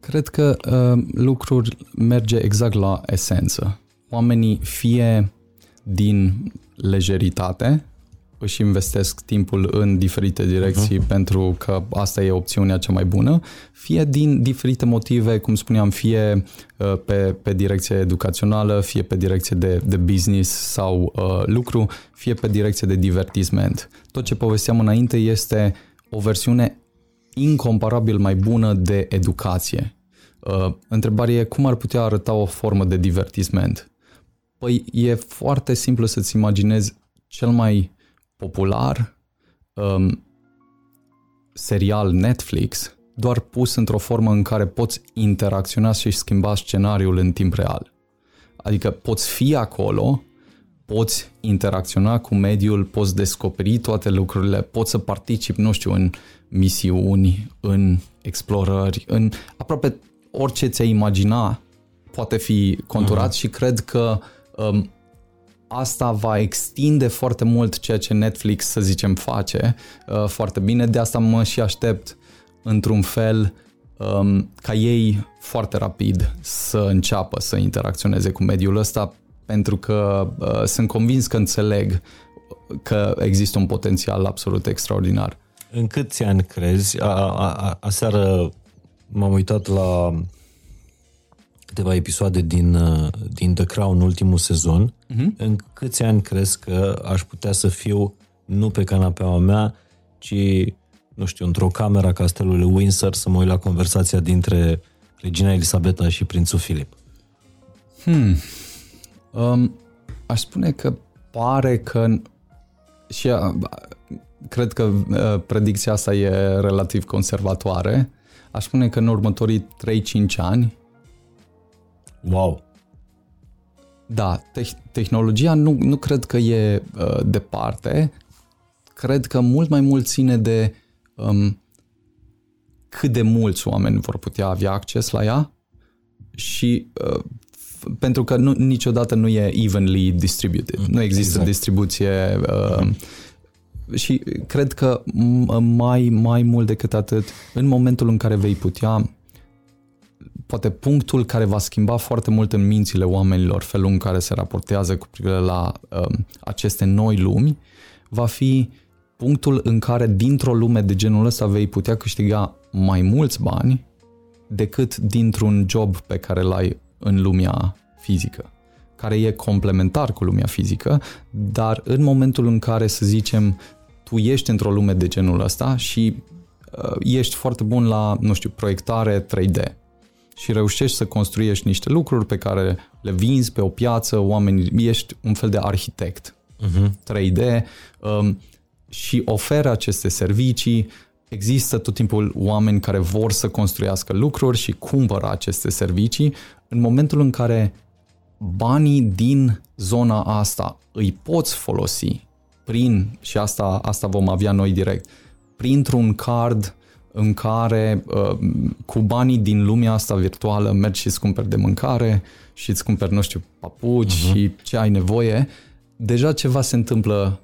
Cred că uh, lucrul merge exact la esență. Oamenii fie din lejeritate, își investesc timpul în diferite direcții uh-huh. pentru că asta e opțiunea cea mai bună, fie din diferite motive, cum spuneam, fie uh, pe, pe direcție educațională, fie pe direcție de, de business sau uh, lucru, fie pe direcție de divertisment. Tot ce povesteam înainte este o versiune incomparabil mai bună de educație. Uh, întrebarea e cum ar putea arăta o formă de divertisment? Păi e foarte simplu să-ți imaginezi cel mai popular um, serial Netflix, doar pus într-o formă în care poți interacționa și schimba scenariul în timp real. Adică poți fi acolo, poți interacționa cu mediul, poți descoperi toate lucrurile, poți să participi, nu știu, în misiuni, în explorări, în aproape orice ți-ai imagina poate fi conturat uh-huh. și cred că um, asta va extinde foarte mult ceea ce Netflix, să zicem, face uh, foarte bine. De asta mă și aștept într-un fel um, ca ei foarte rapid să înceapă să interacționeze cu mediul ăsta pentru că uh, sunt convins că înțeleg că există un potențial absolut extraordinar. În câți ani crezi? A, a, a, aseară m-am uitat la câteva episoade din, uh, din The Crown, ultimul sezon, uh-huh. în câți ani crezi că aș putea să fiu nu pe canapeaua mea, ci, nu știu, într-o cameră a castelului Windsor să mă uit la conversația dintre regina Elisabeta și prințul Filip? Hmm. Um, aș spune că pare că și uh, cred că uh, predicția asta e relativ conservatoare. Aș spune că în următorii 3-5 ani Wow! Da, te- tehnologia nu, nu cred că e uh, departe, cred că mult mai mult ține de um, cât de mulți oameni vor putea avea acces la ea și uh, pentru că nu, niciodată nu e evenly distributed, mm, nu există exact. distribuție uh, mm. și cred că mai, mai mult decât atât, în momentul în care vei putea poate punctul care va schimba foarte mult în mințile oamenilor felul în care se raportează cu privire la um, aceste noi lumi, va fi punctul în care dintr-o lume de genul ăsta vei putea câștiga mai mulți bani decât dintr-un job pe care l-ai în lumea fizică, care e complementar cu lumea fizică, dar în momentul în care, să zicem, tu ești într-o lume de genul ăsta și uh, ești foarte bun la, nu știu, proiectare 3D și reușești să construiești niște lucruri pe care le vinzi pe o piață, oameni, ești un fel de arhitect uh-huh. 3D um, și oferă aceste servicii, există tot timpul oameni care vor să construiască lucruri și cumpără aceste servicii. În momentul în care banii din zona asta îi poți folosi prin, și asta, asta vom avea noi direct, printr-un card în care uh, cu banii din lumea asta virtuală mergi și îți cumperi de mâncare și îți cumperi, nu știu, papuci uh-huh. și ce ai nevoie, deja ceva se întâmplă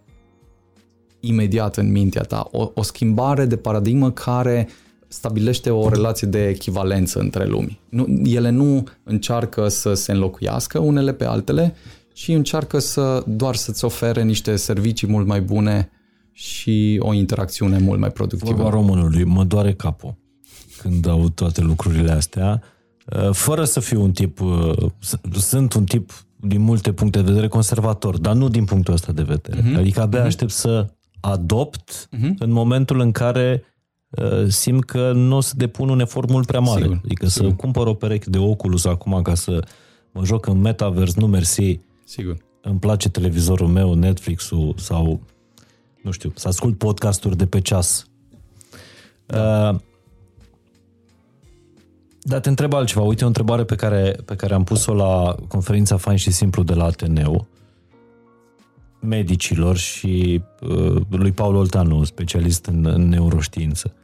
imediat în mintea ta. O, o schimbare de paradigmă care stabilește o relație de echivalență între lumi. Nu, ele nu încearcă să se înlocuiască unele pe altele, ci încearcă să doar să-ți ofere niște servicii mult mai bune și o interacțiune mult mai productivă. Vorba românului, mă doare capul când aud toate lucrurile astea, uh, fără să fiu un tip, uh, sunt un tip din multe puncte de vedere conservator, dar nu din punctul ăsta de vedere. Uh-huh. Adică abia uh-huh. aștept să adopt uh-huh. în momentul în care uh, simt că nu o să depun un efort mult prea mare. Sigur, adică sigur. să cumpăr o pereche de Oculus acum ca să mă joc în Metaverse, nu mersi. Sigur. Îmi place televizorul meu, Netflix-ul sau, nu știu, să ascult podcasturi de pe ceas. Da. Uh, dar te întreb altceva. Uite o întrebare pe care, pe care am pus-o la conferința Fain și Simplu de la Ateneu medicilor și uh, lui Paul Oltanu, specialist în, în neuroștiință.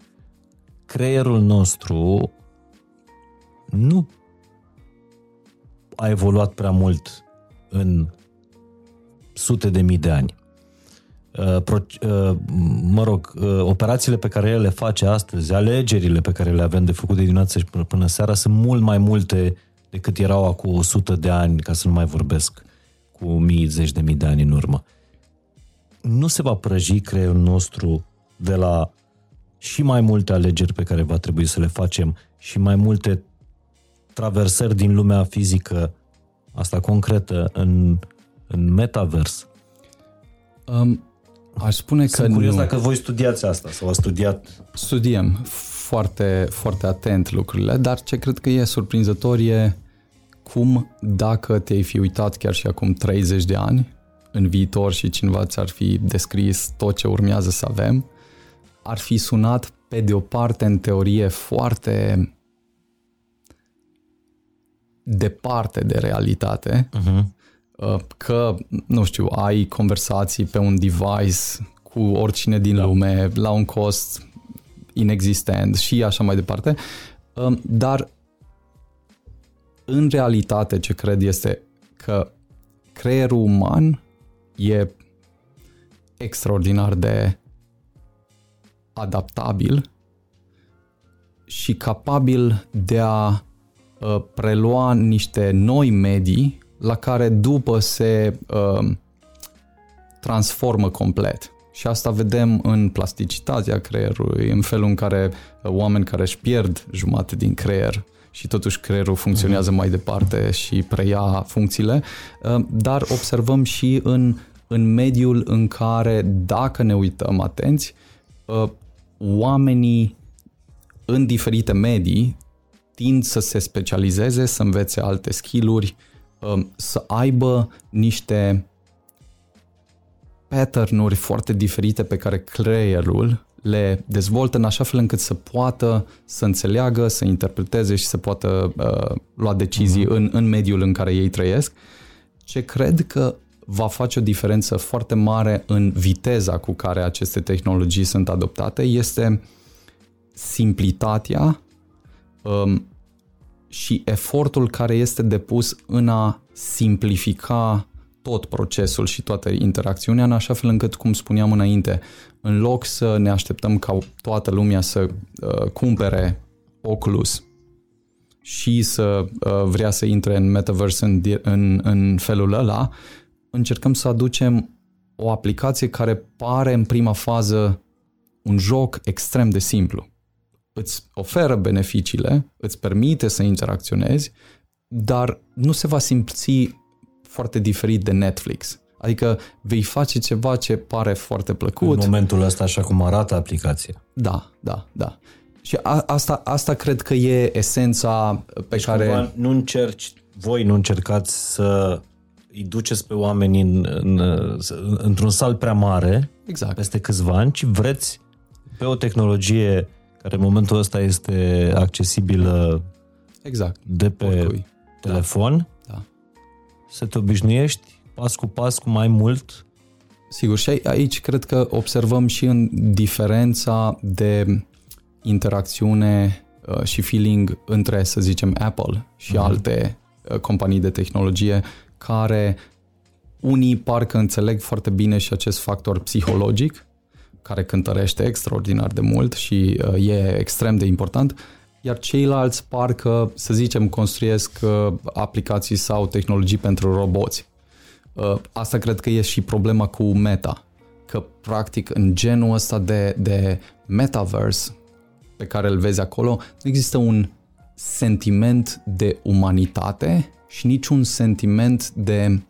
Creierul nostru nu a evoluat prea mult în sute de mii de ani. Uh, pro, uh, mă rog, uh, operațiile pe care el le face astăzi, alegerile pe care le avem de făcut de dimineață și până, până seara sunt mult mai multe decât erau acum 100 de ani, ca să nu mai vorbesc cu mii, zeci de mii de ani în urmă. Nu se va prăji creierul nostru de la și mai multe alegeri pe care va trebui să le facem și mai multe traversări din lumea fizică, asta concretă, în, în metavers? Um, aș spune Sunt că curios nu. dacă voi studiați asta sau a studiat. Studiem foarte, foarte atent lucrurile, dar ce cred că e surprinzător e cum dacă te-ai fi uitat chiar și acum 30 de ani în viitor și cineva ți-ar fi descris tot ce urmează să avem, ar fi sunat pe de o parte în teorie foarte departe de realitate, uh-huh. Că, nu știu, ai conversații pe un device cu oricine din da. lume la un cost inexistent și așa mai departe, uh, dar în realitate ce cred este că creierul uman e extraordinar de adaptabil și capabil de a uh, prelua niște noi medii la care după se uh, transformă complet. Și asta vedem în plasticitatea creierului, în felul în care uh, oameni care își pierd jumate din creier și totuși creierul funcționează mai departe și preia funcțiile, uh, dar observăm și în, în mediul în care, dacă ne uităm atenți, uh, oamenii în diferite medii tind să se specializeze, să învețe alte skill-uri, um, să aibă niște pattern-uri foarte diferite pe care creierul le dezvoltă în așa fel încât să poată să înțeleagă, să interpreteze și să poată uh, lua decizii uh-huh. în, în mediul în care ei trăiesc, ce cred că va face o diferență foarte mare în viteza cu care aceste tehnologii sunt adoptate este simplitatea um, și efortul care este depus în a simplifica tot procesul și toată interacțiunea în așa fel încât, cum spuneam înainte, în loc să ne așteptăm ca toată lumea să uh, cumpere Oculus și să uh, vrea să intre în metaverse în, în, în felul ăla, încercăm să aducem o aplicație care pare în prima fază un joc extrem de simplu. Îți oferă beneficiile, îți permite să interacționezi, dar nu se va simți foarte diferit de Netflix. Adică vei face ceva ce pare foarte plăcut. În momentul ăsta, așa cum arată aplicația. Da, da, da. Și a, asta, asta cred că e esența pe deci care... nu încerci, voi nu încercați să îi duceți pe oameni în, în, într-un sal prea mare exact. peste câțiva ani, ci vreți pe o tehnologie care în momentul ăsta este accesibilă exact. de pe Oricui. telefon, da. Da. să te obișnuiești pas cu pas cu mai mult. Sigur, și aici cred că observăm și în diferența de interacțiune uh, și feeling între, să zicem, Apple și uh-huh. alte uh, companii de tehnologie care unii parcă înțeleg foarte bine și acest factor psihologic care cântărește extraordinar de mult și uh, e extrem de important, iar ceilalți parcă, să zicem, construiesc uh, aplicații sau tehnologii pentru roboți. Uh, asta cred că e și problema cu Meta, că practic în genul ăsta de, de metaverse pe care îl vezi acolo, nu există un sentiment de umanitate și niciun sentiment de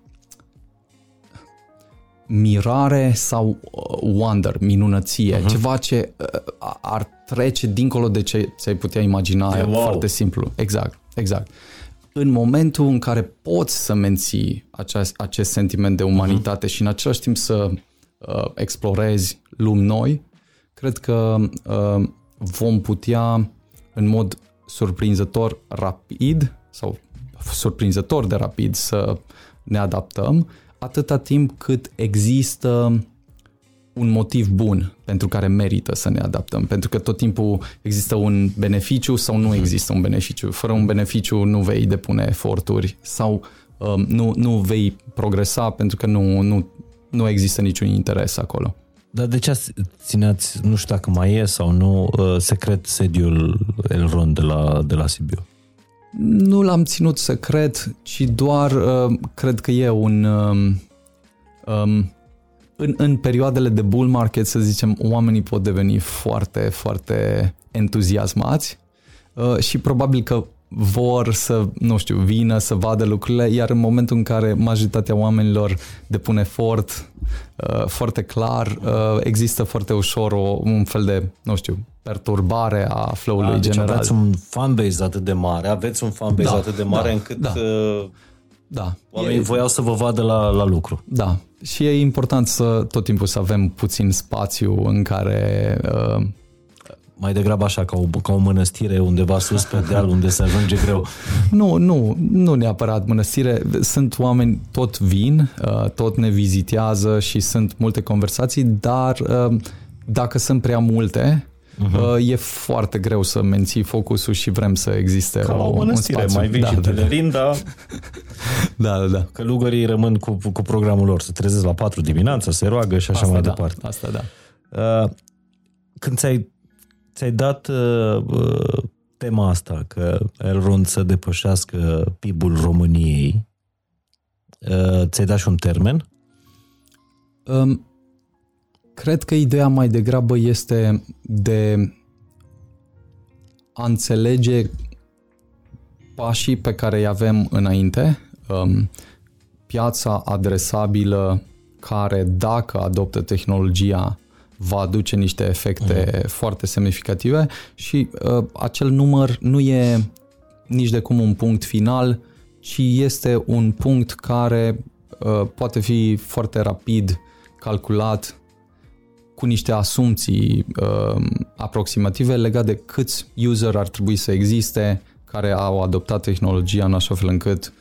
mirare sau uh, wonder, minunăție, uh-huh. ceva ce uh, ar trece dincolo de ce ți-ai putea imagina, e wow. foarte simplu. Exact, exact. În momentul în care poți să menții acest, acest sentiment de umanitate uh-huh. și în același timp să uh, explorezi lumi noi, cred că uh, vom putea în mod surprinzător rapid sau surprinzător de rapid să ne adaptăm atâta timp cât există un motiv bun pentru care merită să ne adaptăm. Pentru că tot timpul există un beneficiu sau nu mhm. există un beneficiu. Fără un beneficiu nu vei depune eforturi sau um, nu, nu vei progresa pentru că nu, nu, nu există niciun interes acolo. Dar de ce țineați, nu știu dacă mai e sau nu, uh, secret sediul Elrond de la, de la Sibiu? Nu l-am ținut secret, ci doar uh, cred că e un... Um, um, în, în perioadele de bull market, să zicem, oamenii pot deveni foarte, foarte entuziasmați uh, și probabil că vor să, nu știu, vină să vadă lucrurile, iar în momentul în care majoritatea oamenilor depune efort uh, foarte clar, uh, există foarte ușor o, un fel de, nu știu, perturbare a flow-ului da, deci general. aveți un fanbase atât de mare, aveți un fanbase da, atât de mare da, încât da. Uh, da. oamenii e, voiau să vă vadă la, la lucru. Da, și e important să tot timpul să avem puțin spațiu în care uh, mai degrabă așa, ca o, ca o mănăstire undeva sus pe deal, unde se ajunge greu. Nu, nu, nu neapărat mănăstire. Sunt oameni, tot vin, uh, tot ne vizitează și sunt multe conversații, dar uh, dacă sunt prea multe, Uh-huh. E foarte greu să menții focusul și vrem să existe Ca o, o mănăstire, un mai vin da, și da, telerin, da. da, da, da. Călugării rămân cu, cu programul lor, să trezesc la 4 dimineața, se roagă și așa asta mai da, departe. Asta da. Uh, când ți-ai ți-ai dat uh, uh, tema asta, că Elrond să depășească PIB-ul României, uh, ți-ai dat și un termen? Um, cred că ideea mai degrabă este de a înțelege pașii pe care îi avem înainte, um, piața adresabilă care, dacă adoptă tehnologia, va aduce niște efecte uh-huh. foarte semnificative și uh, acel număr nu e nici de cum un punct final, ci este un punct care uh, poate fi foarte rapid calculat cu niște asumții uh, aproximative legate de câți user ar trebui să existe care au adoptat tehnologia în așa fel încât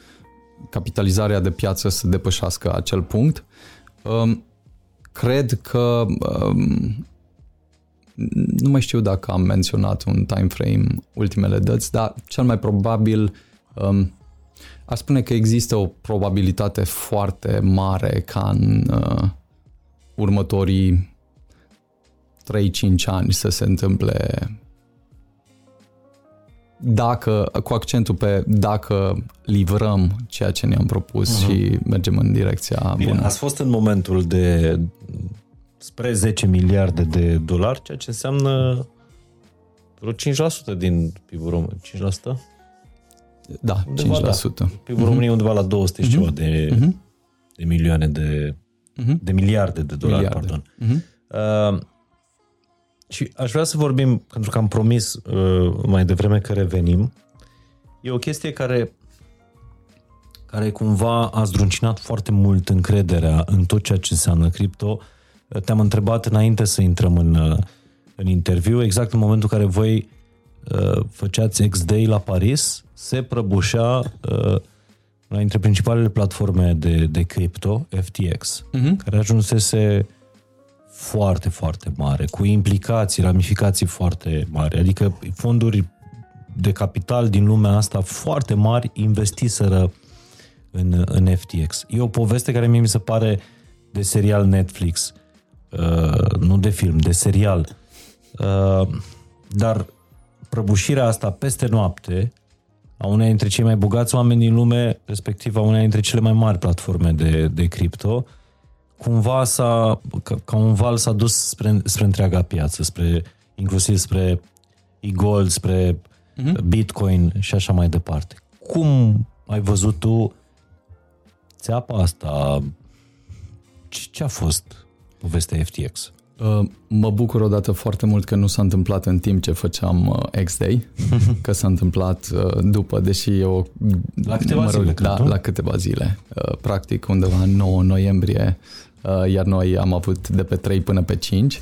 capitalizarea de piață să depășească acel punct. Um, cred că um, nu mai știu dacă am menționat un time frame ultimele dăți, dar cel mai probabil um, aș spune că există o probabilitate foarte mare ca în uh, următorii 3-5 ani să se întâmple dacă, cu accentul pe dacă livrăm ceea ce ne-am propus uh-huh. și mergem în direcția Bine, bună. ați fost în momentul de spre 10 miliarde de dolari, ceea ce înseamnă vreo 5% din PIB-ul României. 5%? Da, undeva, 5%. Da. PIB-ul uh-huh. României undeva la 200 uh-huh. ceva de, uh-huh. de milioane de, uh-huh. de miliarde de dolari, miliarde. pardon. Uh-huh. Uh, și aș vrea să vorbim, pentru că am promis uh, mai devreme că revenim, e o chestie care care cumva a zdruncinat foarte mult încrederea în tot ceea ce înseamnă cripto. Te-am întrebat înainte să intrăm în, uh, în interviu, exact în momentul în care voi uh, făceați X-Day la Paris, se prăbușea uh, una dintre principalele platforme de, de cripto, FTX, uh-huh. care ajunsese foarte, foarte mare, cu implicații, ramificații foarte mari. Adică fonduri de capital din lumea asta foarte mari investiseră în, în FTX. E o poveste care mie mi se pare de serial Netflix, uh, nu de film, de serial. Uh, dar prăbușirea asta peste noapte a unei dintre cei mai bogați oameni din lume, respectiv a unei dintre cele mai mari platforme de, de cripto, cumva s-a, ca, ca un val s-a dus spre, spre întreaga piață, spre, inclusiv spre e-gold, spre uh-huh. Bitcoin și așa mai departe. Cum ai văzut tu țeapa asta? Ce, ce a fost povestea FTX? Uh, mă bucur odată foarte mult că nu s-a întâmplat în timp ce făceam uh, X-Day, că s-a întâmplat uh, după, deși eu... La câteva mă rog, zile, da, la câteva zile. Practic undeva în 9 noiembrie, iar noi am avut de pe 3 până pe 5.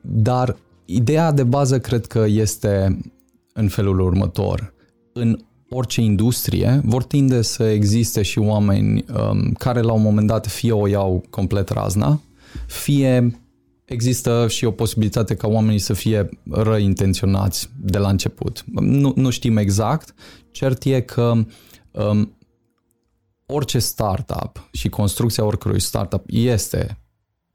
Dar ideea de bază cred că este în felul următor. În orice industrie vor tinde să existe și oameni um, care la un moment dat fie o iau complet razna, fie există și o posibilitate ca oamenii să fie răintenționați de la început. Nu, nu știm exact. Cert e că um, orice startup și construcția oricărui startup este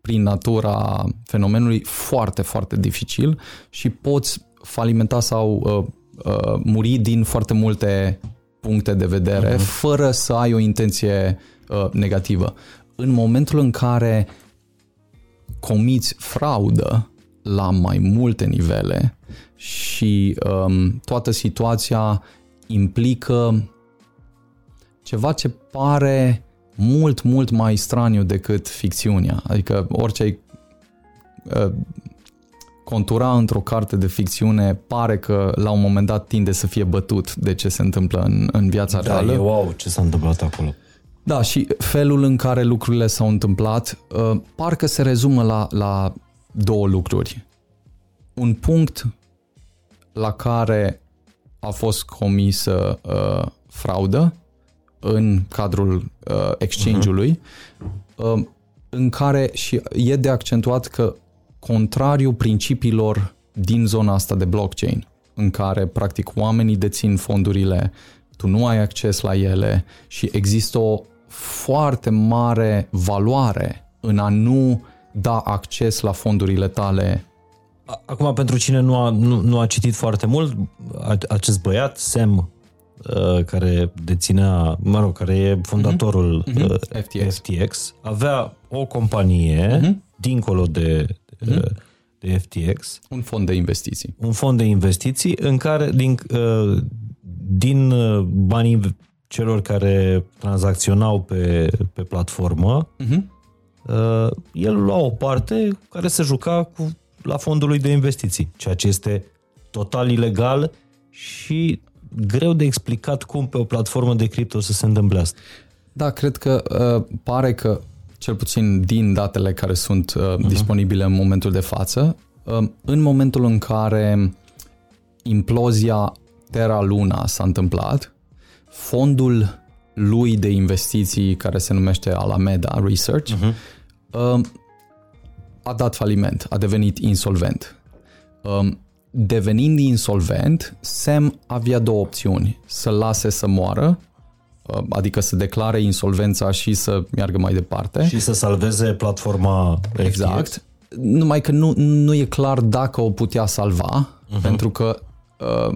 prin natura fenomenului foarte, foarte dificil și poți falimenta sau uh, uh, muri din foarte multe puncte de vedere uh-huh. fără să ai o intenție uh, negativă. În momentul în care comiți fraudă la mai multe nivele și um, toată situația implică ceva ce pare mult, mult mai straniu decât ficțiunea. Adică orice ai uh, contura într-o carte de ficțiune pare că la un moment dat tinde să fie bătut de ce se întâmplă în, în viața da, reală. E wow ce s-a întâmplat acolo. Da, și felul în care lucrurile s-au întâmplat uh, parcă se rezumă la, la două lucruri. Un punct la care a fost comisă uh, fraudă în cadrul uh, exchange-ului, uh, în care și e de accentuat că contrariu principiilor din zona asta de blockchain, în care practic oamenii dețin fondurile, tu nu ai acces la ele și există o foarte mare valoare în a nu da acces la fondurile tale. Acum, pentru cine nu a, nu, nu a citit foarte mult, acest băiat, Sam, uh, care deținea, mă rog, care e fondatorul uh-huh. Mhm. FTX. FTX, avea o companie uh-huh. dincolo de, uh-huh. de FTX. Un fond de investiții. Un fond de investiții în care, din, uh, din banii celor care tranzacționau pe, pe platformă, uh-huh. uh, el lua o parte care se juca cu, la fondul lui de investiții, ceea ce este total ilegal și greu de explicat cum pe o platformă de cripto să se întâmple asta. Da, cred că uh, pare că, cel puțin din datele care sunt uh, uh-huh. disponibile în momentul de față, uh, în momentul în care implozia Terra Luna s-a întâmplat, fondul lui de investiții care se numește Alameda Research uh-huh. a dat faliment, a devenit insolvent. Um, devenind insolvent, Sam avea două opțiuni. Să lase să moară, uh, adică să declare insolvența și să meargă mai departe. Și să salveze platforma Exact. FTX. Numai că nu, nu e clar dacă o putea salva, uh-huh. pentru că uh,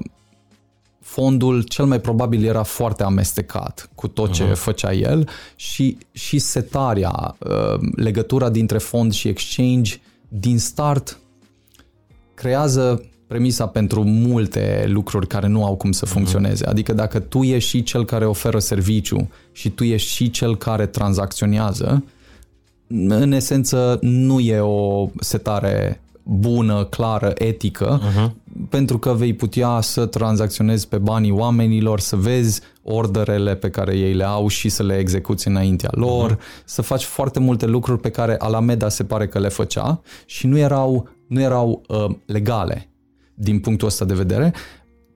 fondul cel mai probabil era foarte amestecat cu tot ce uh-huh. făcea el și, și setarea, uh, legătura dintre fond și exchange din start creează premisa pentru multe lucruri care nu au cum să mhm. funcționeze. Adică dacă tu ești și cel care oferă serviciu și tu ești și cel care tranzacționează, în esență nu e o setare bună, clară, etică, uh-huh. pentru că vei putea să tranzacționezi pe banii oamenilor, să vezi orderele pe care ei le au și să le execuți înaintea lor, uh-huh. să faci foarte multe lucruri pe care Alameda se pare că le făcea și nu erau, nu erau uh, legale din punctul ăsta de vedere.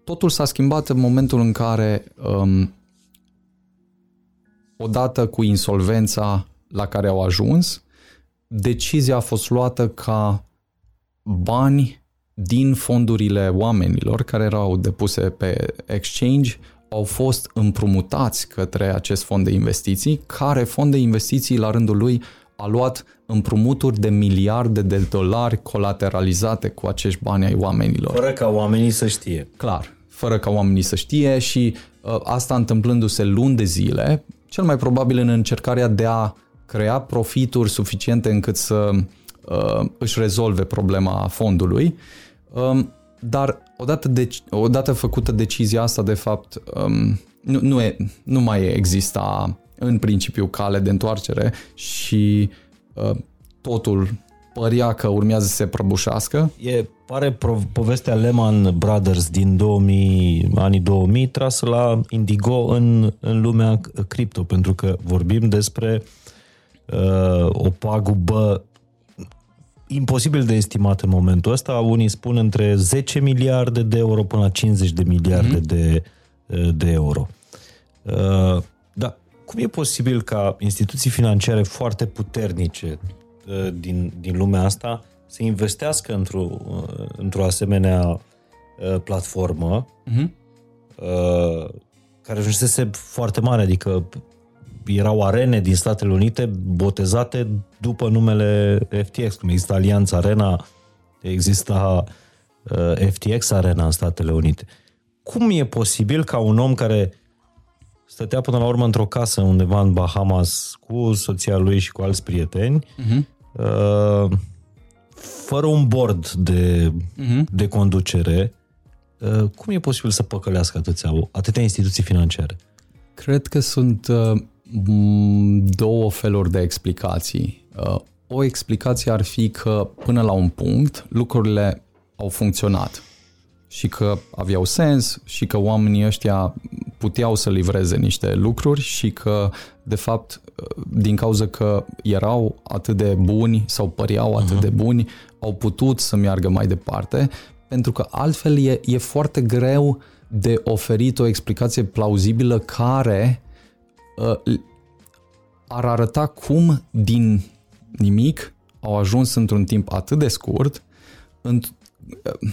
Totul s-a schimbat în momentul în care, um, odată cu insolvența la care au ajuns, decizia a fost luată ca bani din fondurile oamenilor care erau depuse pe exchange au fost împrumutați către acest fond de investiții, care fond de investiții la rândul lui a luat împrumuturi de miliarde de dolari colateralizate cu acești bani ai oamenilor. Fără ca oamenii să știe. Clar, fără ca oamenii să știe și uh, asta întâmplându-se luni de zile, cel mai probabil în încercarea de a crea profituri suficiente încât să uh, își rezolve problema fondului. Um, dar odată, de, odată făcută decizia asta, de fapt, um, nu, nu, e, nu mai exista în principiu cale de întoarcere și uh, totul părea că urmează să se prăbușească. E, pare pro- povestea Lehman Brothers din 2000, anii 2000 trasă la Indigo în, în lumea cripto, pentru că vorbim despre uh, o pagubă imposibil de estimat în momentul ăsta. Unii spun între 10 miliarde de euro până la 50 de miliarde mm-hmm. de, de euro. Uh, da, cum e posibil ca instituții financiare foarte puternice uh, din, din lumea asta să investească într-o, uh, într-o asemenea platformă mm-hmm. care ajunsese foarte mare, adică erau arene din Statele Unite botezate după numele FTX, cum există Alianța Arena, exista uh, FTX Arena în Statele Unite. Cum e posibil ca un om care stătea până la urmă într-o casă undeva în Bahamas cu soția lui și cu alți prieteni, uh-huh. uh, fără un board de, uh-huh. de conducere, uh, cum e posibil să păcălească atâția, atâtea instituții financiare? Cred că sunt uh, două feluri de explicații. Uh, o explicație ar fi că până la un punct lucrurile au funcționat și că aveau sens și că oamenii ăștia puteau să livreze niște lucruri și că, de fapt, uh, din cauza că erau atât de buni sau păreau atât uh-huh. de buni, au putut să meargă mai departe, pentru că altfel e, e foarte greu de oferit o explicație plauzibilă care uh, ar arăta cum din nimic au ajuns într-un timp atât de scurt în, uh,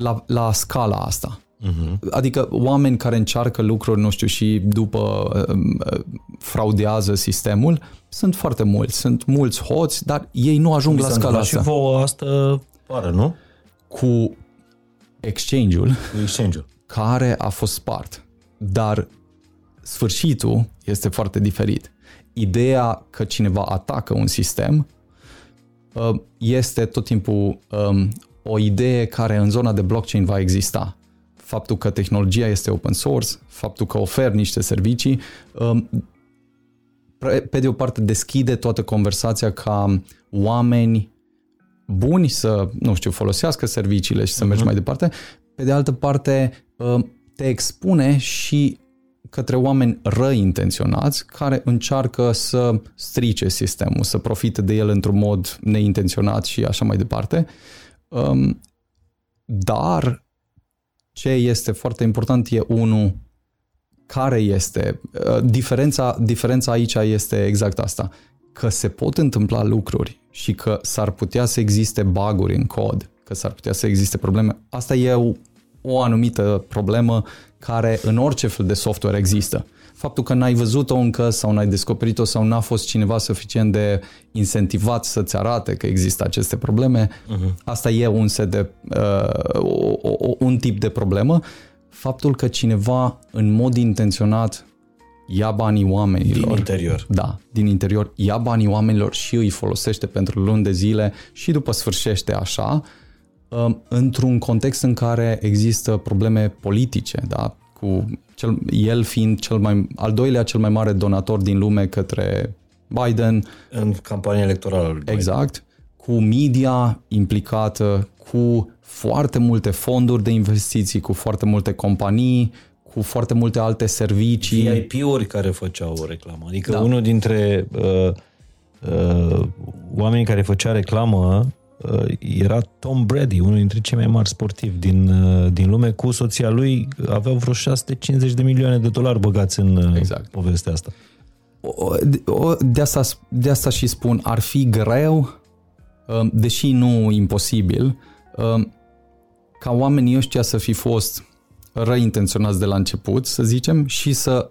la, la scala asta. Uh-huh. Adică oameni care încearcă lucruri, nu știu, și după uh, fraudează sistemul, sunt foarte mulți. Sunt mulți hoți, dar ei nu ajung Mi la scala asta. Și vouă asta pare, nu? Cu exchange-ul, cu exchange-ul care a fost spart. Dar sfârșitul este foarte diferit. Ideea că cineva atacă un sistem uh, este tot timpul um, o idee care în zona de blockchain va exista. Faptul că tehnologia este open source, faptul că ofer niște servicii, um, pe de o parte deschide toată conversația ca oameni buni să, nu știu, folosească serviciile și să uh-huh. mergi mai departe. Pe de altă parte, um, te expune și către oameni răi intenționați care încearcă să strice sistemul, să profite de el într-un mod neintenționat și așa mai departe. Um, dar ce este foarte important e unul care este uh, diferența, diferența aici este exact asta că se pot întâmpla lucruri și că s-ar putea să existe baguri în cod, că s-ar putea să existe probleme. Asta e o, o anumită problemă care în orice fel de software există. Faptul că n-ai văzut-o încă sau n-ai descoperit-o sau n-a fost cineva suficient de incentivat să-ți arate că există aceste probleme, uh-huh. asta e un set de uh, o, o, un tip de problemă. faptul că cineva în mod intenționat ia banii oamenilor. Din interior. Da, din interior, ia banii oamenilor și îi folosește pentru luni de zile și după sfârșește așa, um, într-un context în care există probleme politice, da? cu cel, el fiind cel mai, al doilea cel mai mare donator din lume către Biden. În campania electorală lui Biden. Exact. Cu media implicată, cu foarte multe fonduri de investiții, cu foarte multe companii, cu foarte multe alte servicii. VIP-uri care făceau o reclamă. Adică da. unul dintre uh, uh, oamenii care făcea reclamă uh, era Tom Brady, unul dintre cei mai mari sportivi din, uh, din lume, cu soția lui aveau vreo 650 de milioane de dolari băgați în uh, exact. povestea asta. O, o, de, asta, de asta și spun, ar fi greu, uh, deși nu imposibil, uh, ca oamenii ăștia să fi fost răintenționați de la început, să zicem, și să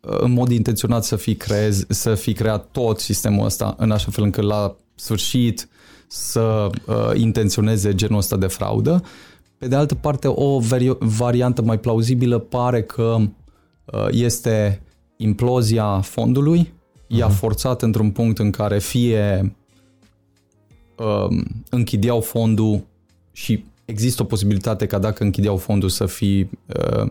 în mod intenționat să fi, creez, să fi creat tot sistemul ăsta în așa fel încât la sfârșit să uh, intenționeze genul ăsta de fraudă. Pe de altă parte, o vari- variantă mai plauzibilă pare că uh, este implozia fondului, uh-huh. i-a mhm. forțat într-un punct în care fie uh, închideau fondul și există o posibilitate ca dacă închideau fondul să fi uh,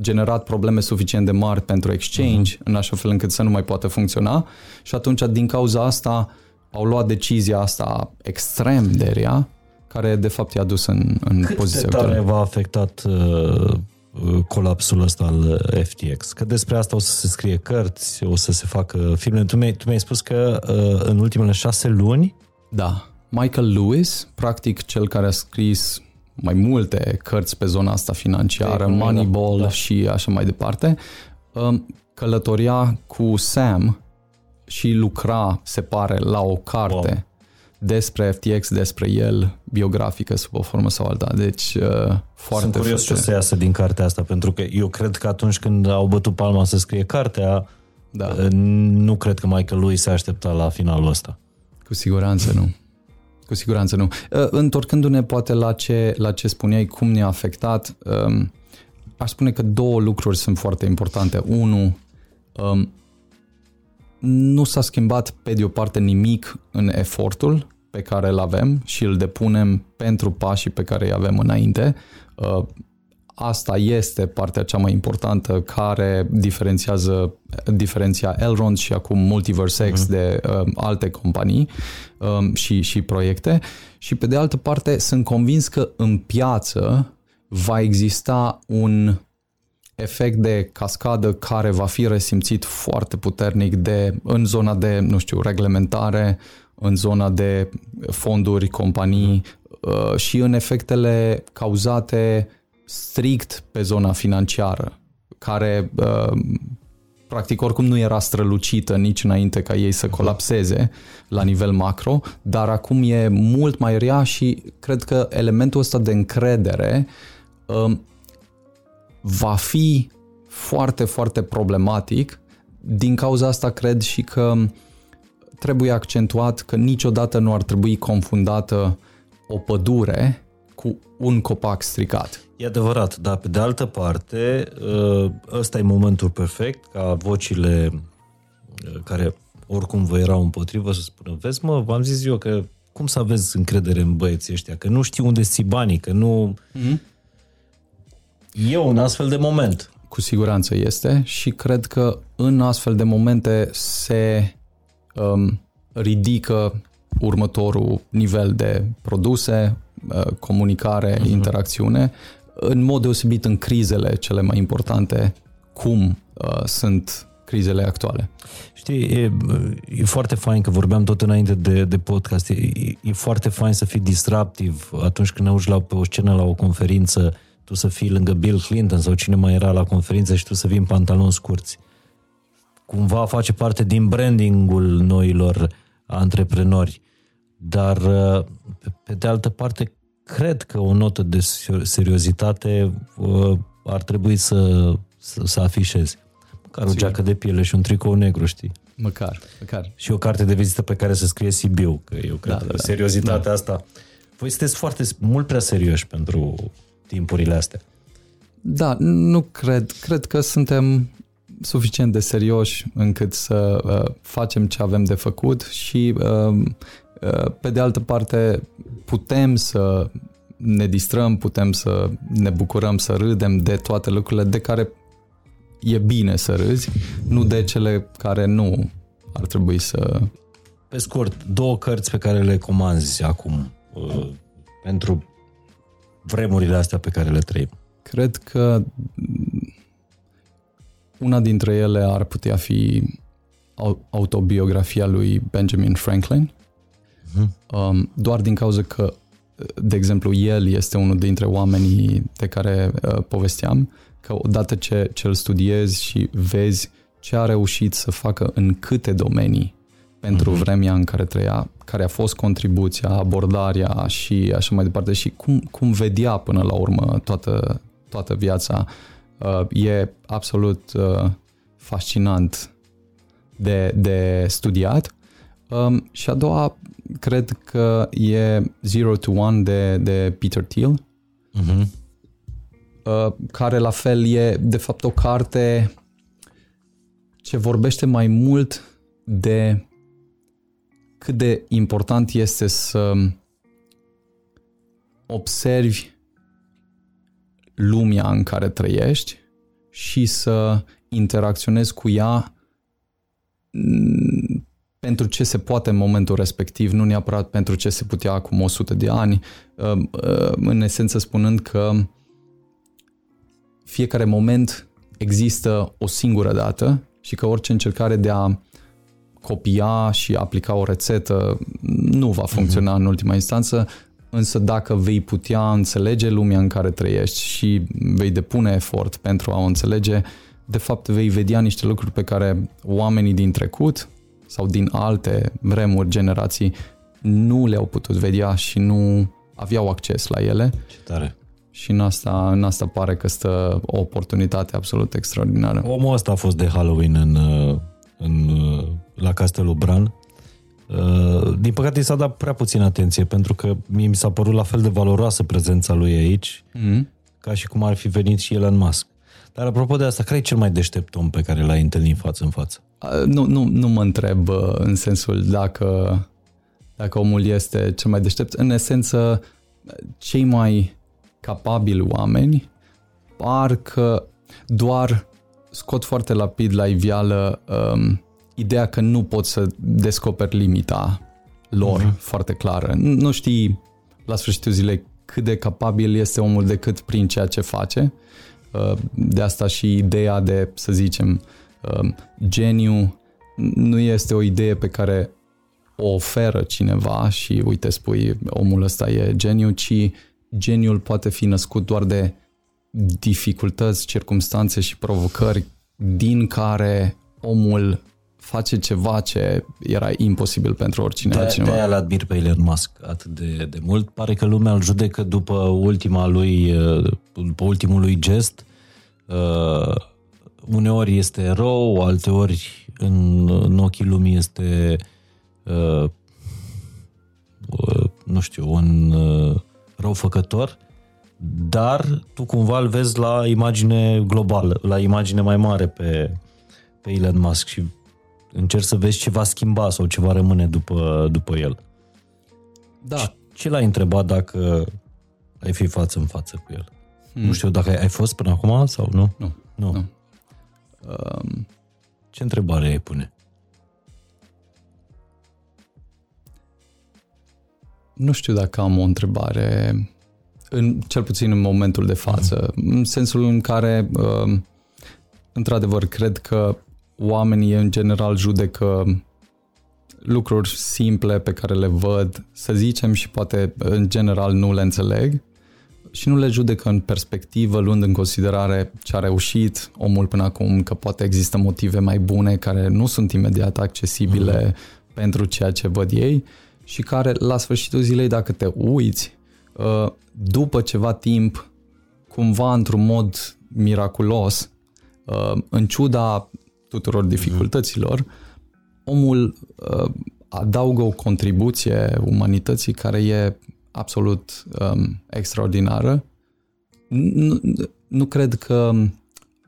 generat probleme suficient de mari pentru exchange, uh-huh. în așa fel încât să nu mai poată funcționa și atunci din cauza asta au luat decizia asta extrem de rea, care de fapt i-a dus în, în Cât poziția de tare v-a afectat uh, colapsul ăsta al FTX? Că despre asta o să se scrie cărți, o să se facă filme. Tu mi-ai, tu mi-ai spus că uh, în ultimele șase luni... Da. Michael Lewis, practic cel care a scris mai multe cărți pe zona asta financiară, de Moneyball da. și așa mai departe, um, călătoria cu Sam și lucra, se pare, la o carte wow. despre FTX, despre el, biografică sub o formă sau alta. Deci, uh, foarte Sunt curios ce o să iasă din cartea asta, pentru că eu cred că atunci când au bătut palma să scrie cartea, da. Uh, nu cred că Michael lui se aștepta la finalul ăsta. Cu siguranță nu. Cu siguranță nu. Uh, întorcându-ne poate la ce, la ce spuneai, cum ne-a afectat, um, aș spune că două lucruri sunt foarte importante. Unu, um, nu s-a schimbat pe de o parte nimic în efortul pe care îl avem și îl depunem pentru pașii pe care îi avem înainte. Uh, asta este partea cea mai importantă care diferențiază diferenția Elrond și acum Multiverse X uh-huh. de uh, alte companii um, și, și proiecte. Și pe de altă parte sunt convins că în piață va exista un efect de cascadă care va fi resimțit foarte puternic de în zona de, nu știu, reglementare, în zona de fonduri, companii uh, și în efectele cauzate strict pe zona financiară, care uh, practic oricum nu era strălucită nici înainte ca ei să mhm. colapseze la nivel macro, dar acum e mult mai rea și cred că elementul ăsta de încredere um, va fi foarte, foarte problematic. Din cauza asta cred și că trebuie accentuat că niciodată nu ar trebui confundată o pădure cu un copac stricat. E adevărat, dar pe de altă parte, ă, ăsta e momentul perfect ca vocile ă, care oricum vă erau împotrivă să spună, vezi mă, v-am zis eu că cum să aveți încredere în băieții ăștia, că nu știu unde ți banii, că nu... Mm-hmm. E un astfel de moment. Cu siguranță este și cred că în astfel de momente se um, ridică următorul nivel de produse, uh, comunicare, uh-huh. interacțiune, în mod deosebit în crizele cele mai importante, cum uh, sunt crizele actuale. Știi, e, e foarte fain că vorbeam tot înainte de, de podcast, e, e foarte fain să fii disruptiv atunci când ne auzi la, pe o scenă la o conferință, tu să fii lângă Bill Clinton sau cine mai era la conferință și tu să vii în pantaloni scurți. Cumva face parte din brandingul noilor antreprenori. Dar, uh, pe de altă parte, cred că o notă de seriozitate uh, ar trebui să, să, să afișezi. Măcar o geacă de piele și un tricou negru, știi? Măcar, măcar. Și o carte de vizită pe care să scrie Sibiu, că eu cred da, că da, seriozitatea da. asta... Voi sunteți foarte, mult prea serioși pentru timpurile astea. Da, nu cred. Cred că suntem suficient de serioși încât să uh, facem ce avem de făcut și uh, uh, pe de altă parte putem să ne distrăm, putem să ne bucurăm, să râdem de toate lucrurile de care e bine să râzi, nu de cele care nu ar trebui să... Pe scurt, două cărți pe care le comanzi acum uh, pentru vremurile astea pe care le trăim. Cred că una dintre ele ar putea fi autobiografia lui Benjamin Franklin, uh-huh. um, doar din cauza că, de exemplu, el este unul dintre oamenii de care uh, povesteam, că odată ce, ce îl studiezi și vezi ce a reușit să facă în câte domenii pentru uh-huh. vremea în care trăia, care a fost contribuția, abordarea și așa mai departe și cum, cum vedea până la urmă toată, toată viața uh, e absolut uh, fascinant de, de studiat. Um, și a doua, cred că e Zero to One de, de Peter Thiel, uh-huh. uh, care la fel e de fapt o carte ce vorbește mai mult de cât de important este să observi lumea în care trăiești și să interacționezi cu ea mm, pentru ce se poate în momentul respectiv, nu neapărat pentru ce se putea acum 100 de ani, uh, uh, în esență spunând că fiecare moment există o singură dată și că orice încercare de a copia și aplica o rețetă nu va funcționa uh-huh. în ultima instanță, însă dacă vei putea înțelege lumea în care trăiești și vei depune efort pentru a o înțelege, de fapt vei vedea niște lucruri pe care oamenii din trecut sau din alte vremuri, generații, nu le-au putut vedea și nu aveau acces la ele. Ce tare! Și în asta, în asta pare că stă o oportunitate absolut extraordinară. Omul ăsta a fost de Halloween în, în, la Castelul Bran Uh, din păcate i s-a dat prea puțin atenție pentru că mie mi s-a părut la fel de valoroasă prezența lui aici mm. ca și cum ar fi venit și el în Musk. Dar apropo de asta, care e cel mai deștept om pe care l-ai întâlnit față în față? Uh, nu, nu, nu mă întreb uh, în sensul dacă, dacă omul este cel mai deștept. În esență, cei mai capabili oameni parcă doar scot foarte rapid la iveală um, ideea că nu poți să descoperi limita lor uh-huh. foarte clară. Nu știi la sfârșitul zilei cât de capabil este omul decât prin ceea ce face. Uh, de asta și ideea de, să zicem, uh, geniu nu este o idee pe care o oferă cineva și uite spui omul ăsta e geniu, ci geniul poate fi născut doar de dificultăți, circumstanțe și provocări din care omul face ceva ce era imposibil pentru oricine de, altcineva. De-aia admir pe Elon Musk atât de, de mult. Pare că lumea îl judecă după ultima lui, uh, după ultimul lui gest. Uh, uneori este erou, alteori în, în ochii lumii este uh, uh, nu știu, un uh, răufăcător, dar tu cumva îl vezi la imagine globală, la imagine mai mare pe, pe Elon Musk și încerci să vezi ce va schimba sau ce va rămâne după, după el. Da. Ce l-ai întrebat dacă ai fi față în față cu el? Hmm. Nu știu dacă ai, ai fost până acum sau nu? Nu. Nu. nu. Um, ce întrebare ai pune? Nu știu dacă am o întrebare, în, cel puțin în momentul de față, mm. în sensul în care, um, într-adevăr, cred că oamenii în general judecă lucruri simple pe care le văd, să zicem, și poate în general nu le înțeleg și nu le judecă în perspectivă, luând în considerare ce a reușit omul până acum, că poate există motive mai bune care nu sunt imediat accesibile mm-hmm. pentru ceea ce văd ei și care, la sfârșitul zilei, dacă te uiți, uh, după ceva timp, cumva într-un mod miraculos, uh, în ciuda tuturor dificultăților, omul uh, adaugă o contribuție umanității care e absolut um, extraordinară. nu cred că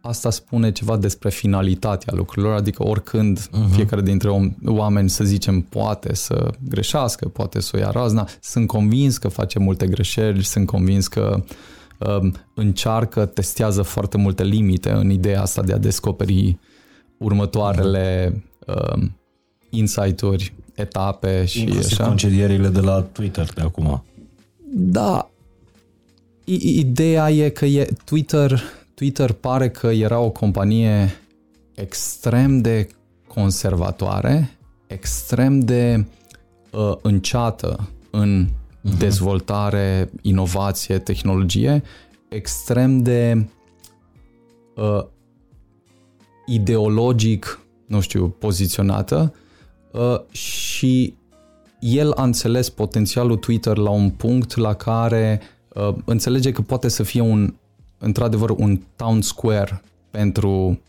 asta spune ceva despre finalitatea lucrurilor, adică oricând uh-huh. fiecare dintre om, oameni, să zicem, poate să greșească, poate să o ia razna, sunt convins că face multe greșeli, sunt convins că um, încearcă, testează foarte multe limite în ideea asta de a descoperi următoarele uh-huh. um, insight-uri, etape și Inclusiv așa. concedierile de la Twitter de acum. Da, ideea e că e Twitter, Twitter pare că era o companie extrem de conservatoare, extrem de uh, înceată în uh-huh. dezvoltare, inovație, tehnologie, extrem de uh, ideologic, nu știu, poziționată uh, și el a înțeles potențialul Twitter la un punct la care uh, înțelege că poate să fie un, într-adevăr, un town square pentru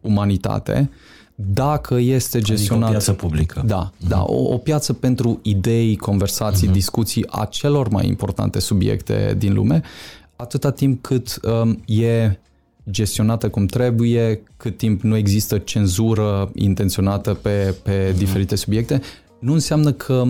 umanitate, dacă este gestionat... Adică o piață publică. Da, uh-huh. da o, o piață pentru idei, conversații, uh-huh. discuții a celor mai importante subiecte din lume, atâta timp cât um, e gestionată cum trebuie, cât timp nu există cenzură intenționată pe, pe uh-huh. diferite subiecte, nu înseamnă că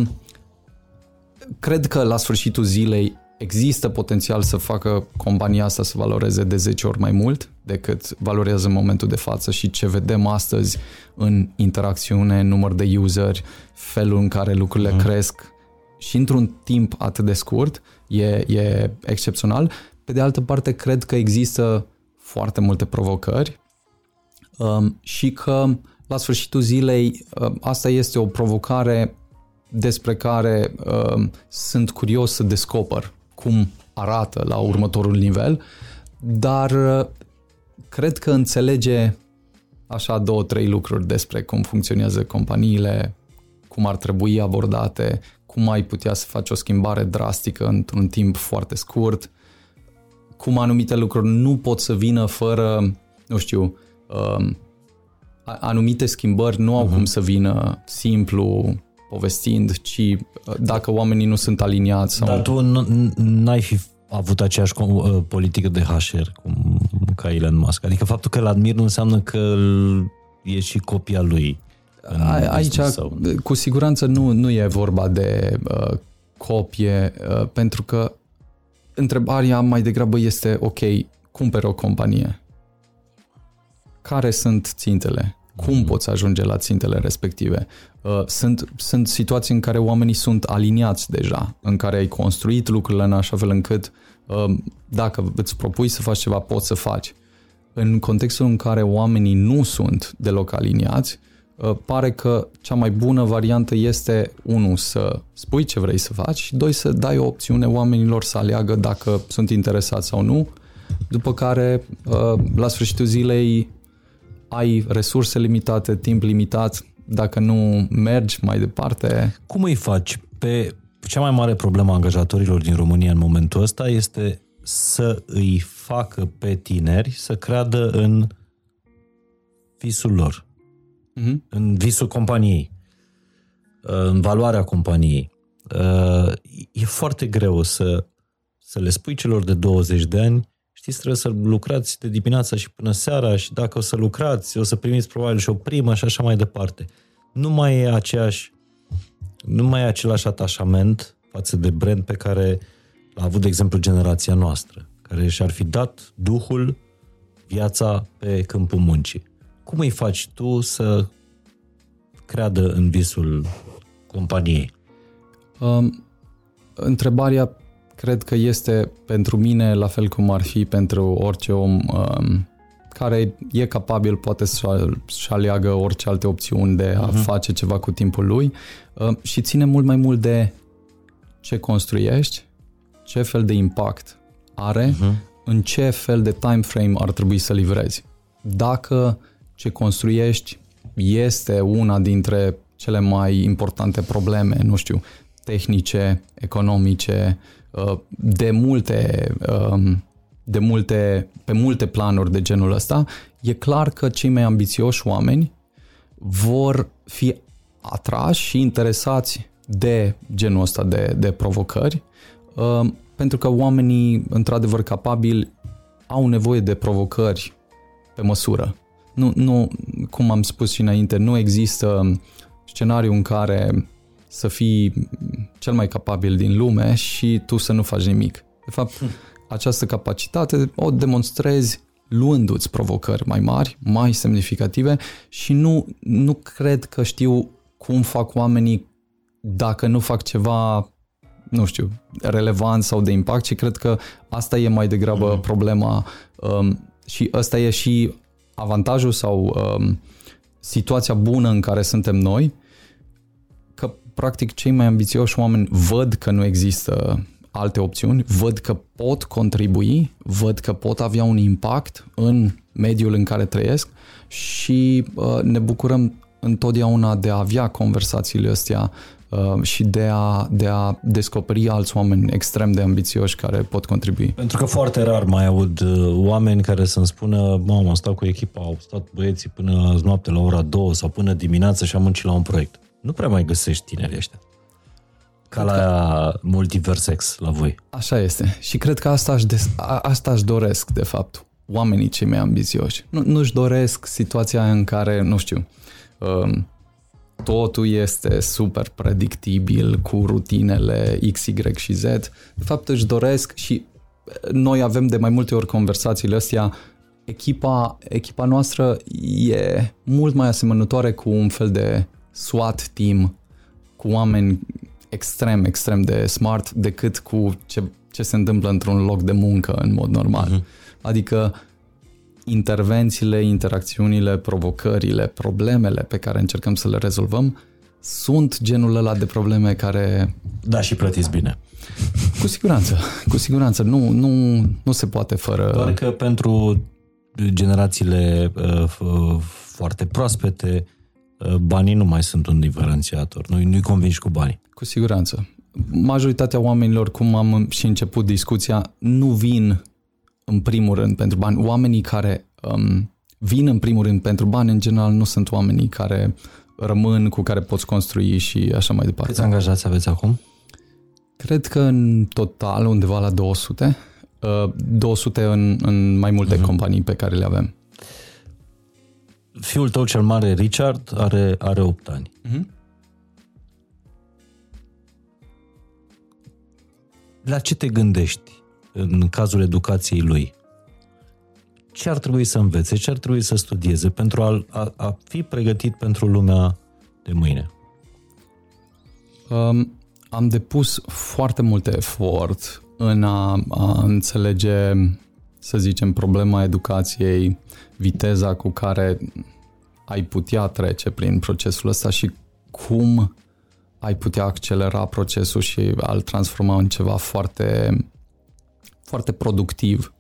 cred că la sfârșitul zilei există potențial să facă compania asta să valoreze de 10 ori mai mult decât valorează în momentul de față și ce vedem astăzi în interacțiune, număr de useri, felul în care lucrurile mm. cresc și într-un timp atât de scurt e, e excepțional. Pe de altă parte, cred că există foarte multe provocări um, și că la sfârșitul zilei um, asta este o provocare despre care um, sunt curios să descoper cum arată la următorul nivel, dar uh, cred că înțelege așa două, trei lucruri despre cum funcționează companiile, cum ar trebui abordate, cum ai putea să faci o schimbare drastică într-un timp foarte scurt, cum anumite lucruri nu pot să vină fără, nu știu, um, anumite schimbări nu au uh-huh. cum să vină simplu, povestind, ci uh, dacă oamenii nu sunt aliniați. Sau... Dar tu n-ai fi avut aceeași uh, politică de HR cum ca Elon Musk. Adică faptul că îl admir nu înseamnă că e și copia lui. Aici, sau... cu siguranță, nu, nu e vorba de uh, copie, uh, pentru că întrebarea mai degrabă este, ok, cumperi o companie. Care sunt țintele? Cum mm-hmm. poți ajunge la țintele respective? Uh, sunt, sunt situații în care oamenii sunt aliniați deja, în care ai construit lucrurile în așa fel încât uh, dacă îți propui să faci ceva, poți să faci. În contextul în care oamenii nu sunt deloc aliniați, uh, pare că cea mai bună variantă este, unu, să spui ce vrei să faci și doi, să dai o opțiune oamenilor să aleagă dacă sunt interesați sau nu, după care, la sfârșitul zilei, ai resurse limitate, timp limitat, dacă nu mergi mai departe... Cum îi faci? Pe cea mai mare problemă a angajatorilor din România în momentul ăsta este să îi facă pe tineri să creadă în visul lor, uh-huh. în visul companiei, în valoarea companiei. E foarte greu să, să le spui celor de 20 de ani știți, trebuie să lucrați de dimineața și până seara și dacă o să lucrați, o să primiți probabil și o primă și așa mai departe. Nu mai e aceeași, nu mai e același atașament față de brand pe care l-a avut, de exemplu, generația noastră, care și-ar fi dat duhul, viața pe câmpul muncii. Cum îi faci tu să creadă în visul companiei? Um, întrebarea cred că este pentru mine la fel cum ar fi pentru orice om um, care e capabil, poate să-și aleagă orice alte opțiuni de a uh-huh. face ceva cu timpul lui uh, și ține mult mai mult de ce construiești, ce fel de impact are, uh-huh. în ce fel de time frame ar trebui să livrezi. Dacă ce construiești este una dintre cele mai importante probleme, nu știu, tehnice, economice, Uh, de multe, um, de multe, pe multe planuri de genul ăsta, e clar că cei mai ambițioși oameni vor fi atrași și interesați de genul ăsta de, de provocări, um, pentru că oamenii, într-adevăr, capabili au nevoie de provocări pe măsură. Nu, nu, cum am spus și înainte, nu există scenariu în care să fii cel mai capabil din lume și tu să nu faci nimic. De fapt, hmm. această capacitate o demonstrezi luându-ți provocări mai mari, mai semnificative și nu, nu cred că știu cum fac oamenii dacă nu fac ceva, nu știu, relevant sau de impact, ci cred că asta e mai degrabă mm. problema um, și ăsta e și avantajul sau um, situația bună în care suntem noi, că practic cei mai ambițioși oameni văd că nu există alte opțiuni, văd că pot contribui, văd că pot avea un impact în mediul în care trăiesc și uh, ne bucurăm întotdeauna de a avea conversațiile astea uh, și de a, de a descoperi alți oameni extrem de ambițioși care pot contribui. Pentru că foarte rar mai aud uh, oameni care să-mi spună mamă, am stat cu echipa, au stat băieții până noapte la ora 2 sau până dimineața și am muncit la un proiect. Nu prea mai găsești tineri ăștia. Ca la Multiversex la voi. Așa este. Și cred că asta aș, des, a, asta aș doresc, de fapt, oamenii cei mai ambițioși. Nu, nu-și doresc situația în care, nu știu, um, totul este super predictibil cu rutinele X, Y și Z. De fapt, își doresc și noi avem de mai multe ori conversațiile astea echipa, echipa noastră e mult mai asemănătoare cu un fel de SWAT team, cu oameni extrem, extrem de smart decât cu ce, ce se întâmplă într-un loc de muncă în mod normal. Uh-huh. Adică intervențiile, interacțiunile, provocările, problemele pe care încercăm să le rezolvăm sunt genul ăla de probleme care... Da, și plătiți bine. Cu siguranță, cu siguranță. Nu, nu, nu se poate fără... Doar că pentru generațiile uh, foarte proaspete, uh, banii nu mai sunt un diferențiator. Nu, nu-i convingi cu banii. Cu siguranță. Majoritatea oamenilor, cum am și început discuția, nu vin în primul rând pentru bani. Oamenii care um, vin în primul rând pentru bani, în general, nu sunt oamenii care rămân, cu care poți construi și așa mai departe. Câți angajați aveți acum? Cred că în total undeva la 200. 200 uh, în, în mai multe uh-huh. companii pe care le avem. Fiul tău cel mare, Richard, are, are 8 ani. Uh-huh. La ce te gândești în cazul educației lui? Ce ar trebui să învețe, ce ar trebui să studieze pentru a, a, a fi pregătit pentru lumea de mâine? Um, am depus foarte mult efort în a, a înțelege, să zicem, problema educației, viteza cu care ai putea trece prin procesul ăsta și cum ai putea accelera procesul și a-l transforma în ceva foarte, foarte productiv.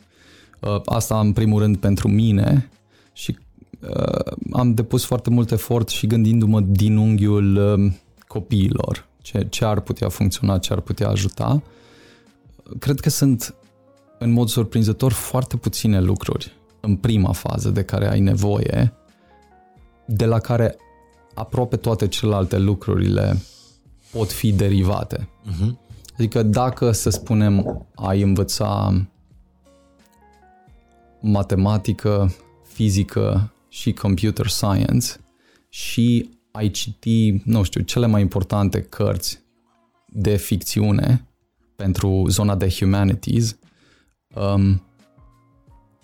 Uh, asta în primul rând pentru mine și uh, am depus foarte mult efort și gândindu-mă din unghiul uh, copiilor, ce, ce ar putea funcționa, ce ar putea ajuta. Cred că sunt, în mod surprinzător, foarte puține lucruri în prima fază de care ai nevoie, de la care aproape toate celelalte lucrurile pot fi derivate. Uh-huh. Adică dacă, să spunem, ai învăța matematică, fizică și computer science și ai citi, nu știu, cele mai importante cărți de ficțiune pentru zona de humanities, um,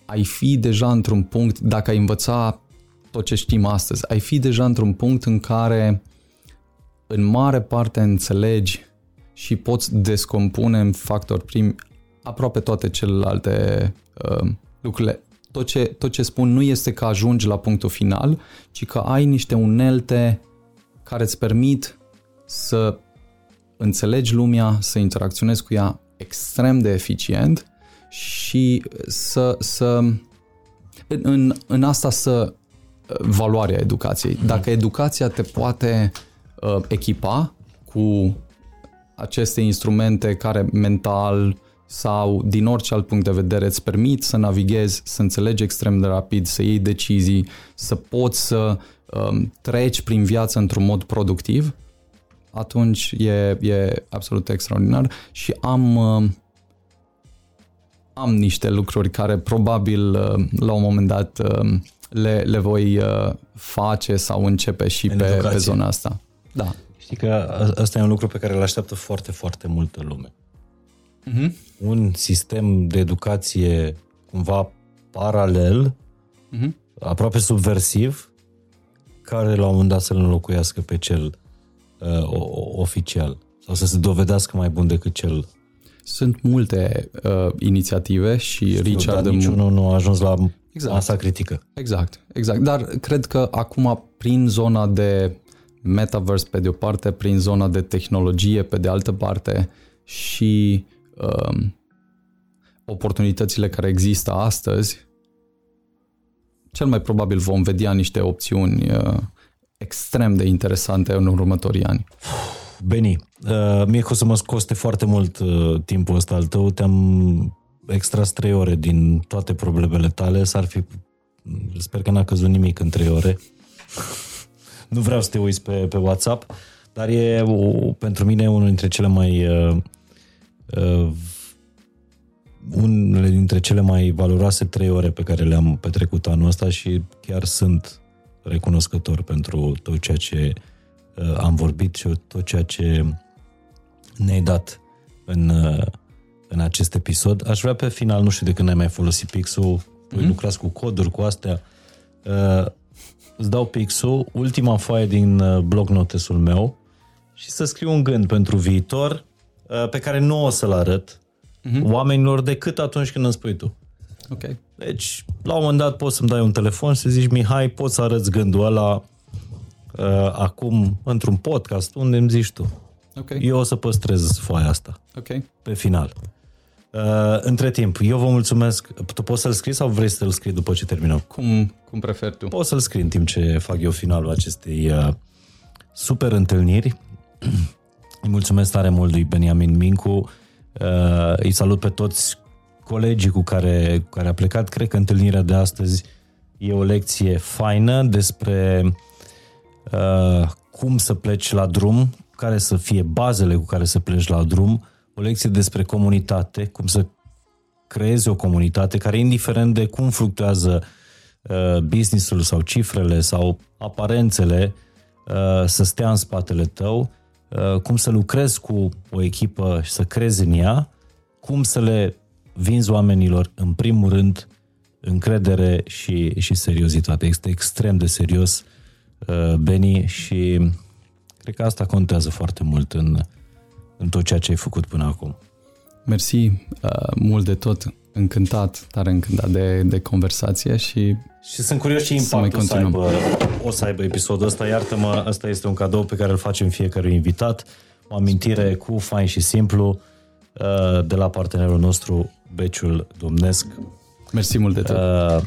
ai fi deja într-un punct, dacă ai învăța tot ce știm astăzi, ai fi deja într-un punct în care în mare parte înțelegi și poți descompune în factori primi aproape toate celelalte uh, lucrurile. Tot ce, tot ce spun nu este că ajungi la punctul final, ci că ai niște unelte care îți permit să înțelegi lumea, să interacționezi cu ea extrem de eficient și să, să în, în asta să uh, valoarea educației. Dacă educația te poate uh, echipa cu aceste instrumente care mental sau din orice alt punct de vedere îți permit să navighezi, să înțelegi extrem de rapid, să iei decizii, să poți să um, treci prin viață într-un mod productiv, atunci e, e absolut extraordinar și am uh, am niște lucruri care probabil uh, la un moment dat uh, le, le voi uh, face sau începe și pe, pe zona asta. Da. Știi că ăsta e un lucru pe care îl așteaptă foarte, foarte multă lume. Uh-huh. Un sistem de educație cumva paralel, uh-huh. aproape subversiv, care la un moment dat să-l înlocuiască pe cel uh, oficial sau să se dovedească mai bun decât cel sunt multe uh, inițiative și Știu, Richard... Dar niciunul nu a ajuns la exact. masa critică. Exact, exact. Dar cred că acum, prin zona de metaverse pe de o parte, prin zona de tehnologie pe de altă parte și uh, oportunitățile care există astăzi, cel mai probabil vom vedea niște opțiuni uh, extrem de interesante în următorii ani. Beni, uh, mie că o să mă coste foarte mult uh, timpul ăsta al tău. Te-am extras trei ore din toate problemele tale. S-ar fi... Sper că n-a căzut nimic în trei ore. nu vreau să te uiți pe, pe WhatsApp, dar e o, pentru mine unul dintre cele mai uh, uh, unele dintre cele mai valoroase trei ore pe care le-am petrecut anul ăsta și chiar sunt recunoscător pentru tot ceea ce uh, am vorbit și tot ceea ce ne-ai dat în, uh, în acest episod. Aș vrea pe final, nu știu de când ai mai folosit Pixul, mm-hmm. lucrați cu coduri, cu astea. Uh, îți dau Pixul, ultima foaie din uh, blog notesul meu și să scriu un gând pentru viitor uh, pe care nu o să-l arăt mm-hmm. oamenilor decât atunci când îmi spui tu. Ok. Deci, la un moment dat poți să-mi dai un telefon și să zici, Mihai, poți să arăți gândul ăla uh, acum într-un podcast unde îmi zici tu. Okay. Eu o să păstrez foaia asta. Okay. Pe final. Uh, între timp, eu vă mulțumesc. Tu poți să-l scrii sau vrei să-l scrii după ce terminăm? Cum, cum preferi tu. Poți să-l scrii în timp ce fac eu finalul acestei uh, super întâlniri. Îi mulțumesc tare mult lui Beniamin Mincu. Uh, îi salut pe toți colegii cu care, cu care a plecat. Cred că întâlnirea de astăzi e o lecție faină despre uh, cum să pleci la drum, care să fie bazele cu care să pleci la drum, o lecție despre comunitate, cum să creezi o comunitate care, indiferent de cum fluctuează uh, businessul sau cifrele sau aparențele, uh, să stea în spatele tău, uh, cum să lucrezi cu o echipă și să crezi în ea, cum să le vinzi oamenilor, în primul rând, încredere și, și seriozitate. Este extrem de serios, uh, Beni, și cred că asta contează foarte mult în, în tot ceea ce ai făcut până acum. Mersi uh, mult de tot, încântat, tare încântat de, de conversație și și sunt curios ce impact o să, aibă, o să aibă episodul ăsta. Iartă-mă, ăsta este un cadou pe care îl facem fiecare invitat. O amintire cu fain și simplu uh, de la partenerul nostru, Beciul Domnesc. Mersi mult de tot. Uh,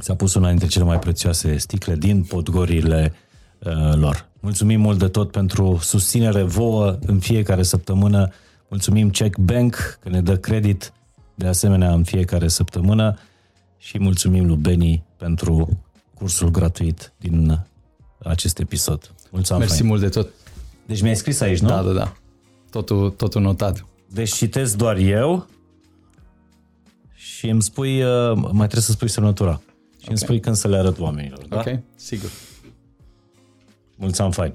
ți-a pus una dintre cele mai prețioase sticle din podgorile uh, lor. Mulțumim mult de tot pentru susținere vouă în fiecare săptămână. Mulțumim Check Bank că ne dă credit de asemenea în fiecare săptămână și mulțumim lui Beni pentru cursul gratuit din acest episod. Mulțumim. Mersi fain. mult de tot. Deci mi-ai scris aici, nu? Da, da, da. Totul, totul notat. Deci citesc doar eu și îmi spui, uh, mai trebuie să spui semnătura. Și okay. îmi spui când să le arăt oamenilor. Da? Ok, sigur. Mulțumim fain.